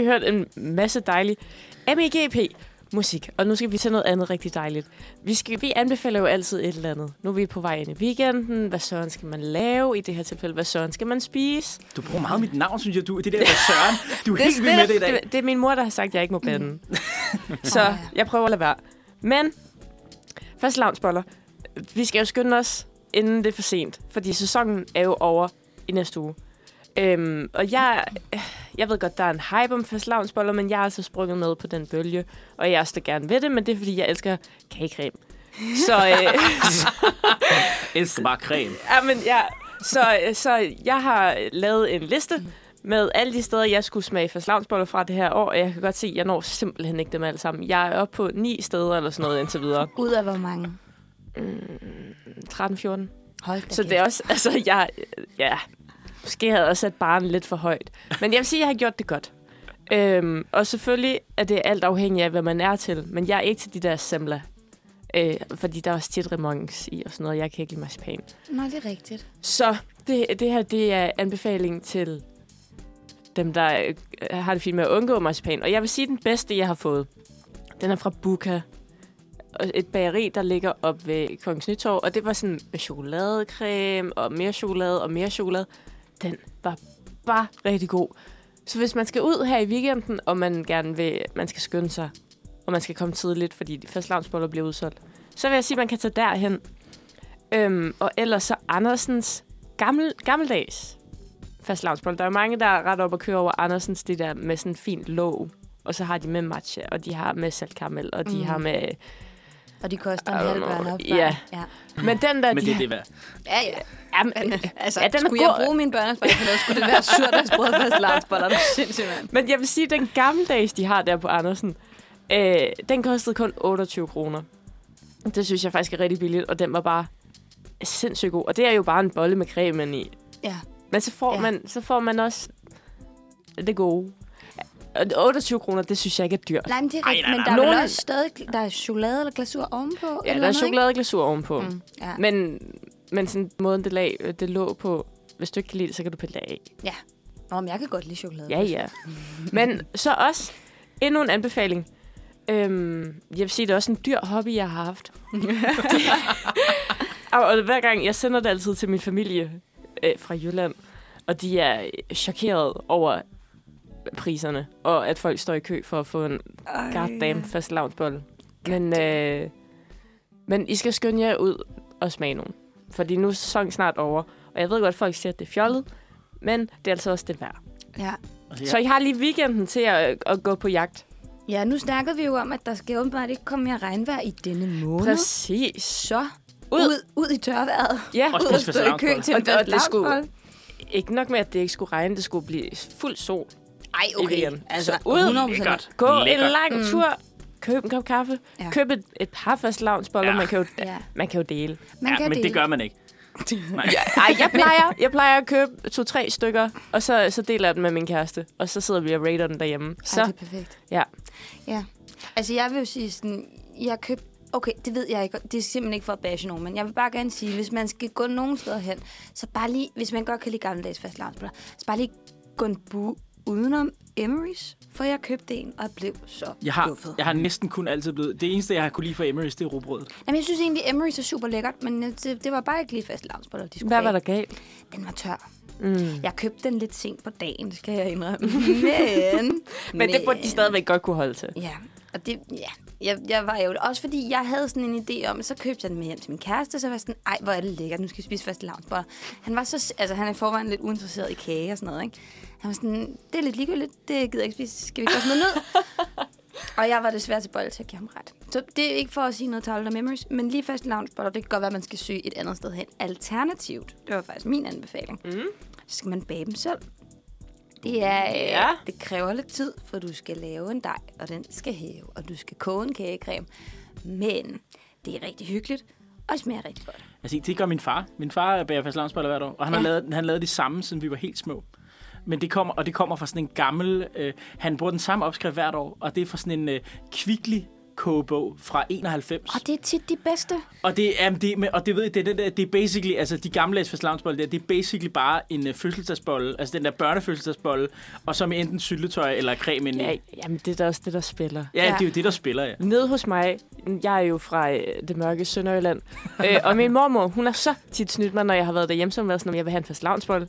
Vi hørt en masse dejlig MEGP musik, og nu skal vi til noget andet rigtig dejligt. Vi, skal, vi anbefaler jo altid et eller andet. Nu er vi på vej ind i weekenden. Hvad søren skal man lave i det her tilfælde? Hvad søren skal man spise? Du bruger meget mit navn, synes jeg. Du, det der med Søren. Du er Det, helt vild med det i dag. det, det er min mor, der har sagt, at jeg ikke må bande. Så jeg prøver at lade være. Men, først lavnsboller. Vi skal jo skynde os, inden det er for sent. Fordi sæsonen er jo over i næste uge. Øhm, og jeg, jeg ved godt, der er en hype om fast lavnsboller, men jeg er altså sprunget med på den bølge. Og jeg er også gerne ved det, men det er, fordi jeg elsker kagecreme. Så, øh, Elsker bare creme. Ja, men ja. Så, så jeg har lavet en liste med alle de steder, jeg skulle smage fastelavnsboller fra det her år, og jeg kan godt se, at jeg når simpelthen ikke dem alle sammen. Jeg er oppe på ni steder eller sådan noget indtil videre. Ud af hvor mange? Mm, 13-14. Hold da Så det er også, altså jeg, ja, måske havde jeg også sat barn lidt for højt. Men jeg vil sige, at jeg har gjort det godt. Øhm, og selvfølgelig er det alt afhængigt af, hvad man er til. Men jeg er ikke til de der semler. Øh, fordi der er også tit remongs i og sådan noget. Jeg kan ikke lide marcipan. Nej, det er rigtigt. Så det, det her, det er anbefaling til dem, der øh, har det fint med at undgå marcipan. Og jeg vil sige, den bedste, jeg har fået, den er fra Buka. Et bageri, der ligger op ved Kongens Nytorv. Og det var sådan med chokoladecreme og mere chokolade og mere chokolade. Den var bare rigtig god. Så hvis man skal ud her i weekenden, og man gerne vil, man skal skynde sig, og man skal komme tidligt, fordi de første lavnsboller bliver udsolgt, så vil jeg sige, at man kan tage derhen. Øhm, og ellers så Andersens gammel, gammeldags fast lavnsboller. Der er jo mange, der er ret op og kører over Andersens, det der med sådan fint låg. Og så har de med matcha, og de har med saltkaramel, og de Mm. har med... Og de koster en halv børn op. Ja. ja. Men den der... Men de det er det værd. Ja, ja. Jamen, altså, ja, den skulle jeg god. bruge mine børnesboller for noget, skulle det være surdagsbrød fast lavnsboller. Det er sindssygt, mand. Men jeg vil sige, at den gammeldags, de har der på Andersen, øh, den kostede kun 28 kroner. Det synes jeg faktisk er rigtig billigt, og den var bare sindssygt god. Og det er jo bare en bolle med cremen i. Ja. Men så får, Ja. man, så får man også det gode. Og 28 kroner, det synes jeg ikke er dyrt. Nej, men det er Ej, rigtigt, nej, men nej. der er Nogen- også stadig der er chokolade eller glasur ovenpå? Ja, eller der er noget, chokoladeglasur ovenpå. Mm, ja. Men, men sådan måden, det, lag, det lå på, hvis du ikke kan lide det, så kan du pille det af. Ja. Nå, men jeg kan godt lide chokolade. Ja, ja. Men så også endnu en anbefaling. Øhm, jeg vil sige, det er også en dyr hobby, jeg har haft. og, og hver gang, jeg sender det altid til min familie øh, fra Jylland, og de er chokeret over priserne, og at folk står i kø for at få en Ej, goddamn fast lavnsbolle. Men, øh, men I skal skynde jer ud og smage nogen. Fordi nu er sæsonen snart over, og jeg ved godt, at folk siger, at det er fjollet, men det er altså også det værd. Ja. Så I har lige weekenden til at, at gå på jagt. Ja, nu snakkede vi jo om, at der skal åbenbart ikke komme mere regnvejr i denne måned. Præcis. Så Ud. ud, ud i tørværet. Ja, ud og stå i kø til en og, og det skulle ikke nok med, at det ikke skulle regne, det skulle blive fuld sol. Ej, i okay. weekenden. Altså, så ud, 100%. lækkert. gå Lækkert. en lang Mm. tur, køb en kop kaffe, Ja. køb et, et par fast lavnsboller, Ja. man, kan jo, Ja. man kan jo dele. Man ja, kan men dele. det gør man ikke. Nej. Ej, jeg plejer, jeg plejer at købe to-tre stykker, og så, så deler jeg dem med min kæreste, og så sidder vi og rater den derhjemme. Så. Så, Ej, det er perfekt. ja. Ja. Altså, jeg vil jo sige sådan, jeg køb... Okay, det ved jeg ikke. Det er simpelthen ikke for at bashe nogen, men jeg vil bare gerne sige, hvis man skal gå nogen steder hen, så bare lige, hvis man godt kan lide gammeldags fast så bare lige gå en bu udenom Emery's, for jeg købte en, og jeg blev så Jeg har, skuffet. jeg har næsten kun altid blevet... Det eneste, jeg har kunne lide fra Emery's, det er råbrød. Jamen, jeg synes egentlig, Emery's er super lækkert, men det, det var bare ikke lige fast lavnsboller, de skulle Hvad var der galt? Den var tør. Mm. Jeg købte den lidt sent på dagen, skal jeg indrømme. Men, Men det burde de stadigvæk godt kunne holde til. Ja, og det, ja, jeg, jeg var jo også fordi, jeg havde sådan en idé om, så købte jeg den med hjem til min kæreste, så var jeg sådan, ej, hvor er det lækkert, nu skal vi spise fast lavnsboller. Han var så, altså han er i forvejen lidt uinteresseret i kage og sådan noget, ikke? Han var sådan, det er lidt ligegyldigt, det gider jeg ikke spise, skal vi ikke bare smide ned? og jeg var desværre til bolle til at give ham ret. Så det er ikke for at sige noget til memories, men lige fast lavnsboller, det kan godt være, at man skal søge et andet sted hen. Alternativt, det var faktisk min anbefaling, mm. så skal man bage dem selv. Det, er, øh, Ja. det kræver lidt tid, for du skal lave en dej, og den skal hæve, og du skal koge en kagecreme. Men det er rigtig hyggeligt, og smager rigtig godt. Altså, det gør min far. Min far bager fast lavnsboller hvert år, og han, ja. har lavet, han lavede de samme, siden vi var helt små. Men det kommer, og det kommer fra sådan en gammel... Øh, han bruger den samme opskrift hvert år, og det er fra sådan en øh, kvickly kogebog fra 91. Og det er tit de bedste. Og det er, det, og det ved jeg, det, er den der, det er basically, altså de gamle fastlavnsbolle der, det er basically bare en uh, fødselsdagsbolle, altså den der børnefødselsdagsbolle, og så med enten syltetøj eller creme ind i. Ja, jamen, det er da også det, der spiller. Ja, det er jo det, der spiller, ja. Nede hos mig, jeg er jo fra øh, det mørke Sønderjylland, øh, og min mormor, hun har så tit snydt mig, når jeg har været derhjemme, som været sådan, om jeg vil have en fast lavnsbolle.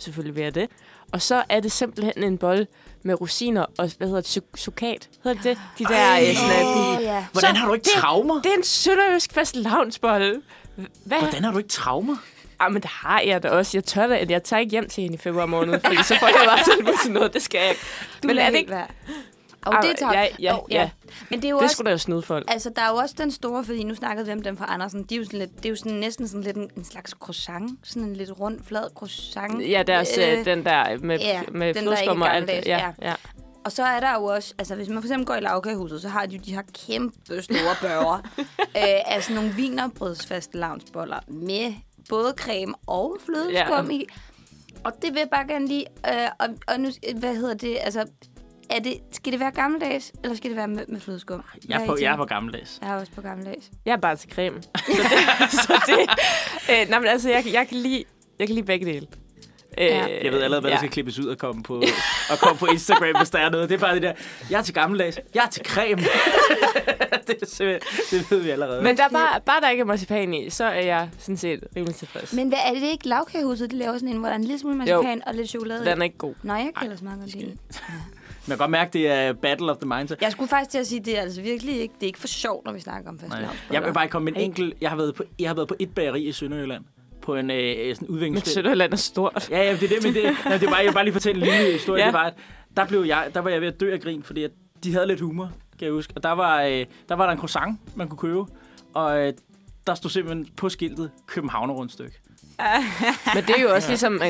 Selvfølgelig vil jeg det. Og så er det simpelthen en bolle med rosiner og, hvad hedder det, su- sukat? Hedder det det? De der... Ej. øh, sådan, Åh, de- ja. Hvordan har du ikke det, traumer? Det er en sønderjysk fast lavnsbolle. Hvad? Hvordan har du ikke traumer? Ah, men det har jeg da også. Jeg tør da, jeg tager ikke hjem til hende i februar måned, fordi så får jeg bare tilbud til noget. Det skal jeg ikke. Du men er det ikke... være. Og det tager... ja, ja, Jo, ja. Men det er jo det også... skulle da snyde folk. Altså, der er jo også den store, fordi nu snakkede vi om dem fra Andersen. De er jo sådan lidt, det er jo sådan, næsten sådan lidt en, en slags croissant. Sådan en lidt rund, flad croissant. Ja, deres, øh, den der med, ja, med den der og alt Ja, ja. Og så er der jo også, altså hvis man for eksempel går i lavkagehuset, så har de jo de her kæmpe store børger øh, af sådan nogle vinerbrødsfaste lavnsboller med både creme og flødeskum Ja. i. Og det vil jeg bare gerne lige, øh, og, og nu, hvad hedder det, altså, er det, skal det være gammeldags, eller skal det være med, med flødeskum? Jeg er på, jeg er på gammeldags. Jeg er også på gammeldags. Jeg er bare til creme. Så det, så det øh, nej, men altså, jeg, jeg, kan lide, jeg kan lide begge dele. Øh, Jeg ved allerede, hvad ja. der skal klippes ud og komme på, og komme på Instagram, hvis der er noget. Det er bare det der, jeg er til gammeldags, jeg er til creme. det, er det ved vi allerede. Men der er bare, bare der ikke er marcipan i, så er jeg sådan set rimelig tilfreds. Men hvad, er det ikke lavkagehuset, de laver sådan en, hvor der er en lille smule marcipan og lidt chokolade i? Den er ikke god. Nej, jeg kan ellers meget godt lide kan godt mærke, det er Battle of the Minds. Jeg skulle faktisk til at sige, det er altså virkelig ikke, det er ikke for sjovt, når vi snakker om fast Nej. Jeg vil bare komme med en enkelt... Jeg har været på, jeg har været på et bageri i Sønderjylland. På en øh, sådan Men udviklingsfelt. Sønderjylland er stort. Ja, ja, det er det, men det, nej, det er bare, jeg vil bare lige fortælle en lille historie. Ja. Det var, at der, blev jeg, der var jeg ved at dø af grin, fordi at de havde lidt humor, kan jeg huske. Og der var, øh, der var der en croissant, man kunne købe. Og øh, der stod simpelthen på skiltet Københavner rundstykke. Men det er jo også ligesom,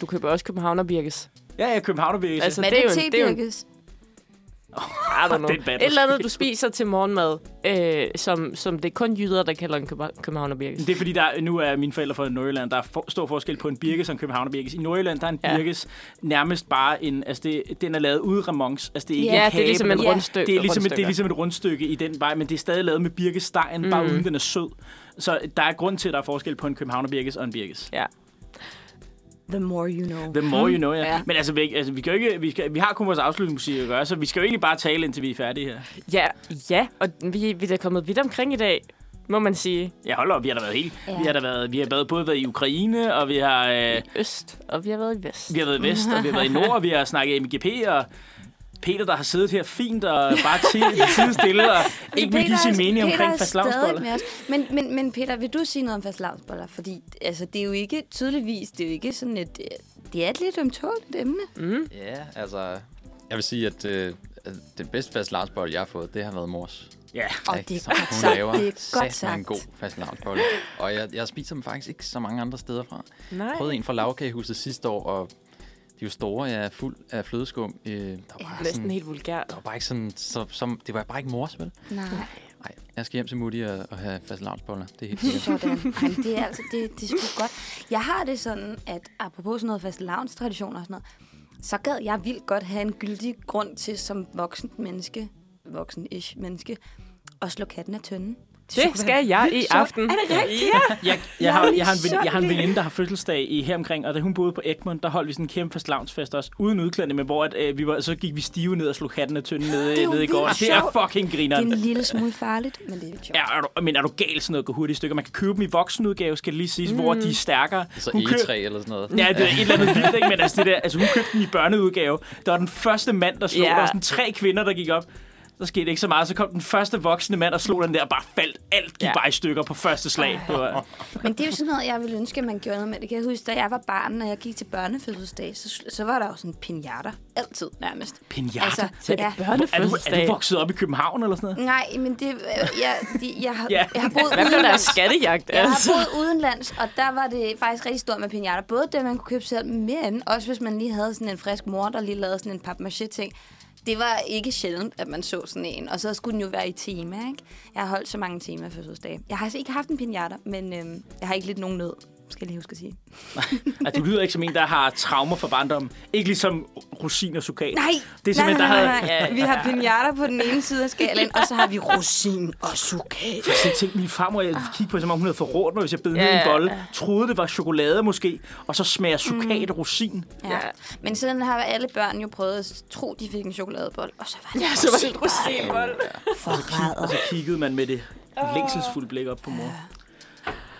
du, køber også Københavner Birkes. Ja, ja, Københavner Altså, Men det er jo det en- det er jo en- tebirkes? I don't know. Det er en battle. Et eller andet, du spiser til morgenmad, øh, som, som det er kun jyder, der kalder en køb- Københavner Birkes. Det er fordi, der, nu er mine forældre fra Nordjylland. Der er for, stor forskel på en birkes og en københavner birkes. I Nordjylland, der er en Ja. birkes nærmest bare en... Altså, det, den er lavet ude af remons. Altså, det er ikke Ja, en det er kage, ligesom en rundstykke- Det er ligesom, et, det er ligesom et rundstykke i den vej, men det er stadig lavet med birkesdejen, mm. bare uden den er sød. Så der er grund til, at der er forskel på en københavner birkes og en birkes. Ja. The more you know. The more you know, ja. Ja. Men altså, vi, altså, vi, kan jo ikke, vi, skal, vi har kun vores afslutningsmusik at gøre, så vi skal jo egentlig bare tale, indtil vi er færdige her. Ja, ja, og vi, vi er da kommet vidt omkring i dag, må man sige. Ja, hold op, vi har da været helt... Ja. Vi har da været, vi har været, både været i Ukraine, og vi har, øh, Øst, og vi har været i vest. vi har været i vest, og vi har været i nord, og vi har snakket MGP, og Peter, der har siddet her fint og bare til tid stille, og ikke vil give sin mening omkring Peter er fastlavnsboller. med os. Men, men, men Peter, vil du sige noget om fastlavnsboller? Fordi altså, det er jo ikke tydeligvis, det er jo ikke sådan et... Det er et lidt ømtåligt emne. Mm. Ja, altså... Jeg vil sige, at øh, det bedste fast jeg har fået, det har været mors. Ja. Og Rigtig, det er som godt hun sagt. laver Det er godt satme en sagt. god fast Og jeg, jeg spiser dem faktisk ikke så mange andre steder fra. Nej. Jeg prøvede en fra lavkagehuset sidste år, og de er jo store, jeg er fuld af flødeskum. Øh, der var bare Næsten sådan, helt vulgært. der var bare ikke sådan, så, som, det var bare ikke mors, vel? Nej, Nej, jeg skal hjem til Mutti og, og have fast lavnsboller. Det er helt sikkert. sådan. Ej, men det er altså, det, det er sgu godt. Jeg har det sådan, at apropos sådan noget fast traditioner og sådan noget, så gad jeg vildt godt have en gyldig grund til som voksen menneske, voksen-ish menneske, at slå katten af tønden Det skal jeg i aften. Er det rigtigt? Ja. Jeg, jeg, har, jeg, har en, ven, jeg har en veninde, der har fødselsdag i her omkring, og da hun boede på Egmont, der holdt vi sådan en kæmpe fastelavnsfest også, uden udklædning, men hvor at, øh, vi var, så gik vi stive ned og slog hatten af tynden nede, Det er jo nede i vildt Det er fucking Det er en lille smule farligt, men det er sjovt. Ja, er du, men er du gal sådan noget gå hurtigt i stykker? Man kan købe dem i voksenudgave, skal det lige siges, mm. hvor de er stærkere. Så Hun køb- egetræ eller sådan noget. Ja, det er et eller andet vildt, ikke? Men altså, det der, altså, hun købte den i børneudgave. Der var den første mand, der slog. Ja. Der var sådan tre kvinder, der gik op. Så skete ikke så meget. Så kom den første voksne mand og slog den der, og bare faldt. Alt gik Ja. bare i stykker på første slag. Det var, Men det er jo sådan noget, jeg ville ønske, at man gjorde noget med. Det kan jeg huske, da jeg var barn, når jeg gik til børnefødselsdag, så, så var der jo sådan pinjatter. Altid nærmest. Pinjata? Altså, Til ja. er, du, er du vokset op i København eller sådan noget? Nej, men det, øh, jeg, de, jeg, har, Ja. jeg har boet Hvad der udenlands. skattejagt? Jeg har Altså? boet udenlands, og der var det faktisk rigtig stort med pinjatter. Både det, man kunne købe selv, men. Også hvis man lige havde sådan en frisk mor, der lige lavede sådan en papmaché-ting. Det var ikke sjældent, at man så sådan en. Og så skulle den jo være i tema, ikke? Jeg har holdt så mange tema fødselsdage. Jeg har altså ikke haft en pinjata, men øhm, jeg har ikke lidt nogen nød, skal jeg lige huske at sige. Altså, du lyder ikke som en, der har traumer fra barndommen. Ikke ligesom rosin og sukat. Nej, Det er simpelthen, nej, nej, der nej, havde... nej. Vi har pinjatter på den ene side af skalaen, og så har vi rosin og sukat. Jeg så tænkte, min farmor, jeg kiggede på, som om hun havde forrådt mig, hvis jeg bed ned Ja, en ja, bolle. ja. Troede, det var chokolade måske, og så smager sukat mm. rosin. Ja. Men sådan har alle børn jo prøvet at tro, de fik en chokoladebold, og så var det Ja, så var det en rosinbold. Forræder. Og så kiggede man med det længselsfulde blik op på mor.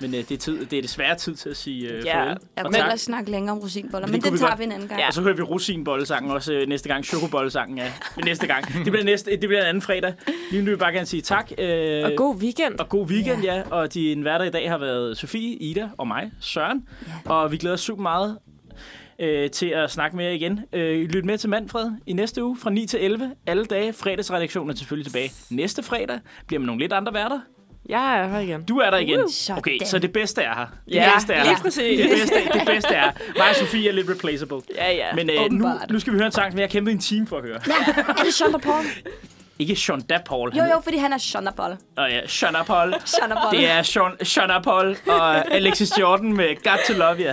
Men øh, det, er tid, det er desværre tid til at sige øh, Ja. farvel. Jeg kunne ellers snakke længere om rosinboller, Det men kunne den vi tager godt. vi en anden gang. Ja. Og så hører vi rosinbollesangen også øh, næste gang. Chokobollesangen ja, næste gang. Det bliver, næste, det bliver en anden fredag. Lige nu vil jeg bare gerne sige tak. Øh, Og god weekend. og god weekend, ja. ja. Og din værter i dag har været Sofie, Ida og mig, Søren. Ja. Og vi glæder os super meget øh, til at snakke med jer igen. Øh, lyt med til Manfred i næste uge fra 9 til 11. Alle dage. Fredagsredaktionen er selvfølgelig tilbage. Næste fredag bliver med nogle lidt andre værter. Jeg er her igen. Du er der igen. Sådan. Okay, så det bedste er her. Det Ja, bedste er lige her. præcis. Det bedste, det bedste er mig og Sofie er lidt replaceable. Ja, ja. Men øh, nu, nu skal vi høre en sang, som jeg har kæmpet en time for at høre. Ja, er det Sean Paul? Ikke Sean Da Paul. Jo, jo, fordi han er Sean Paul. Og ja, Sean Paul. Sean Paul. Det er Sean, Sean Paul og Alexis Jordan med Got to Love You.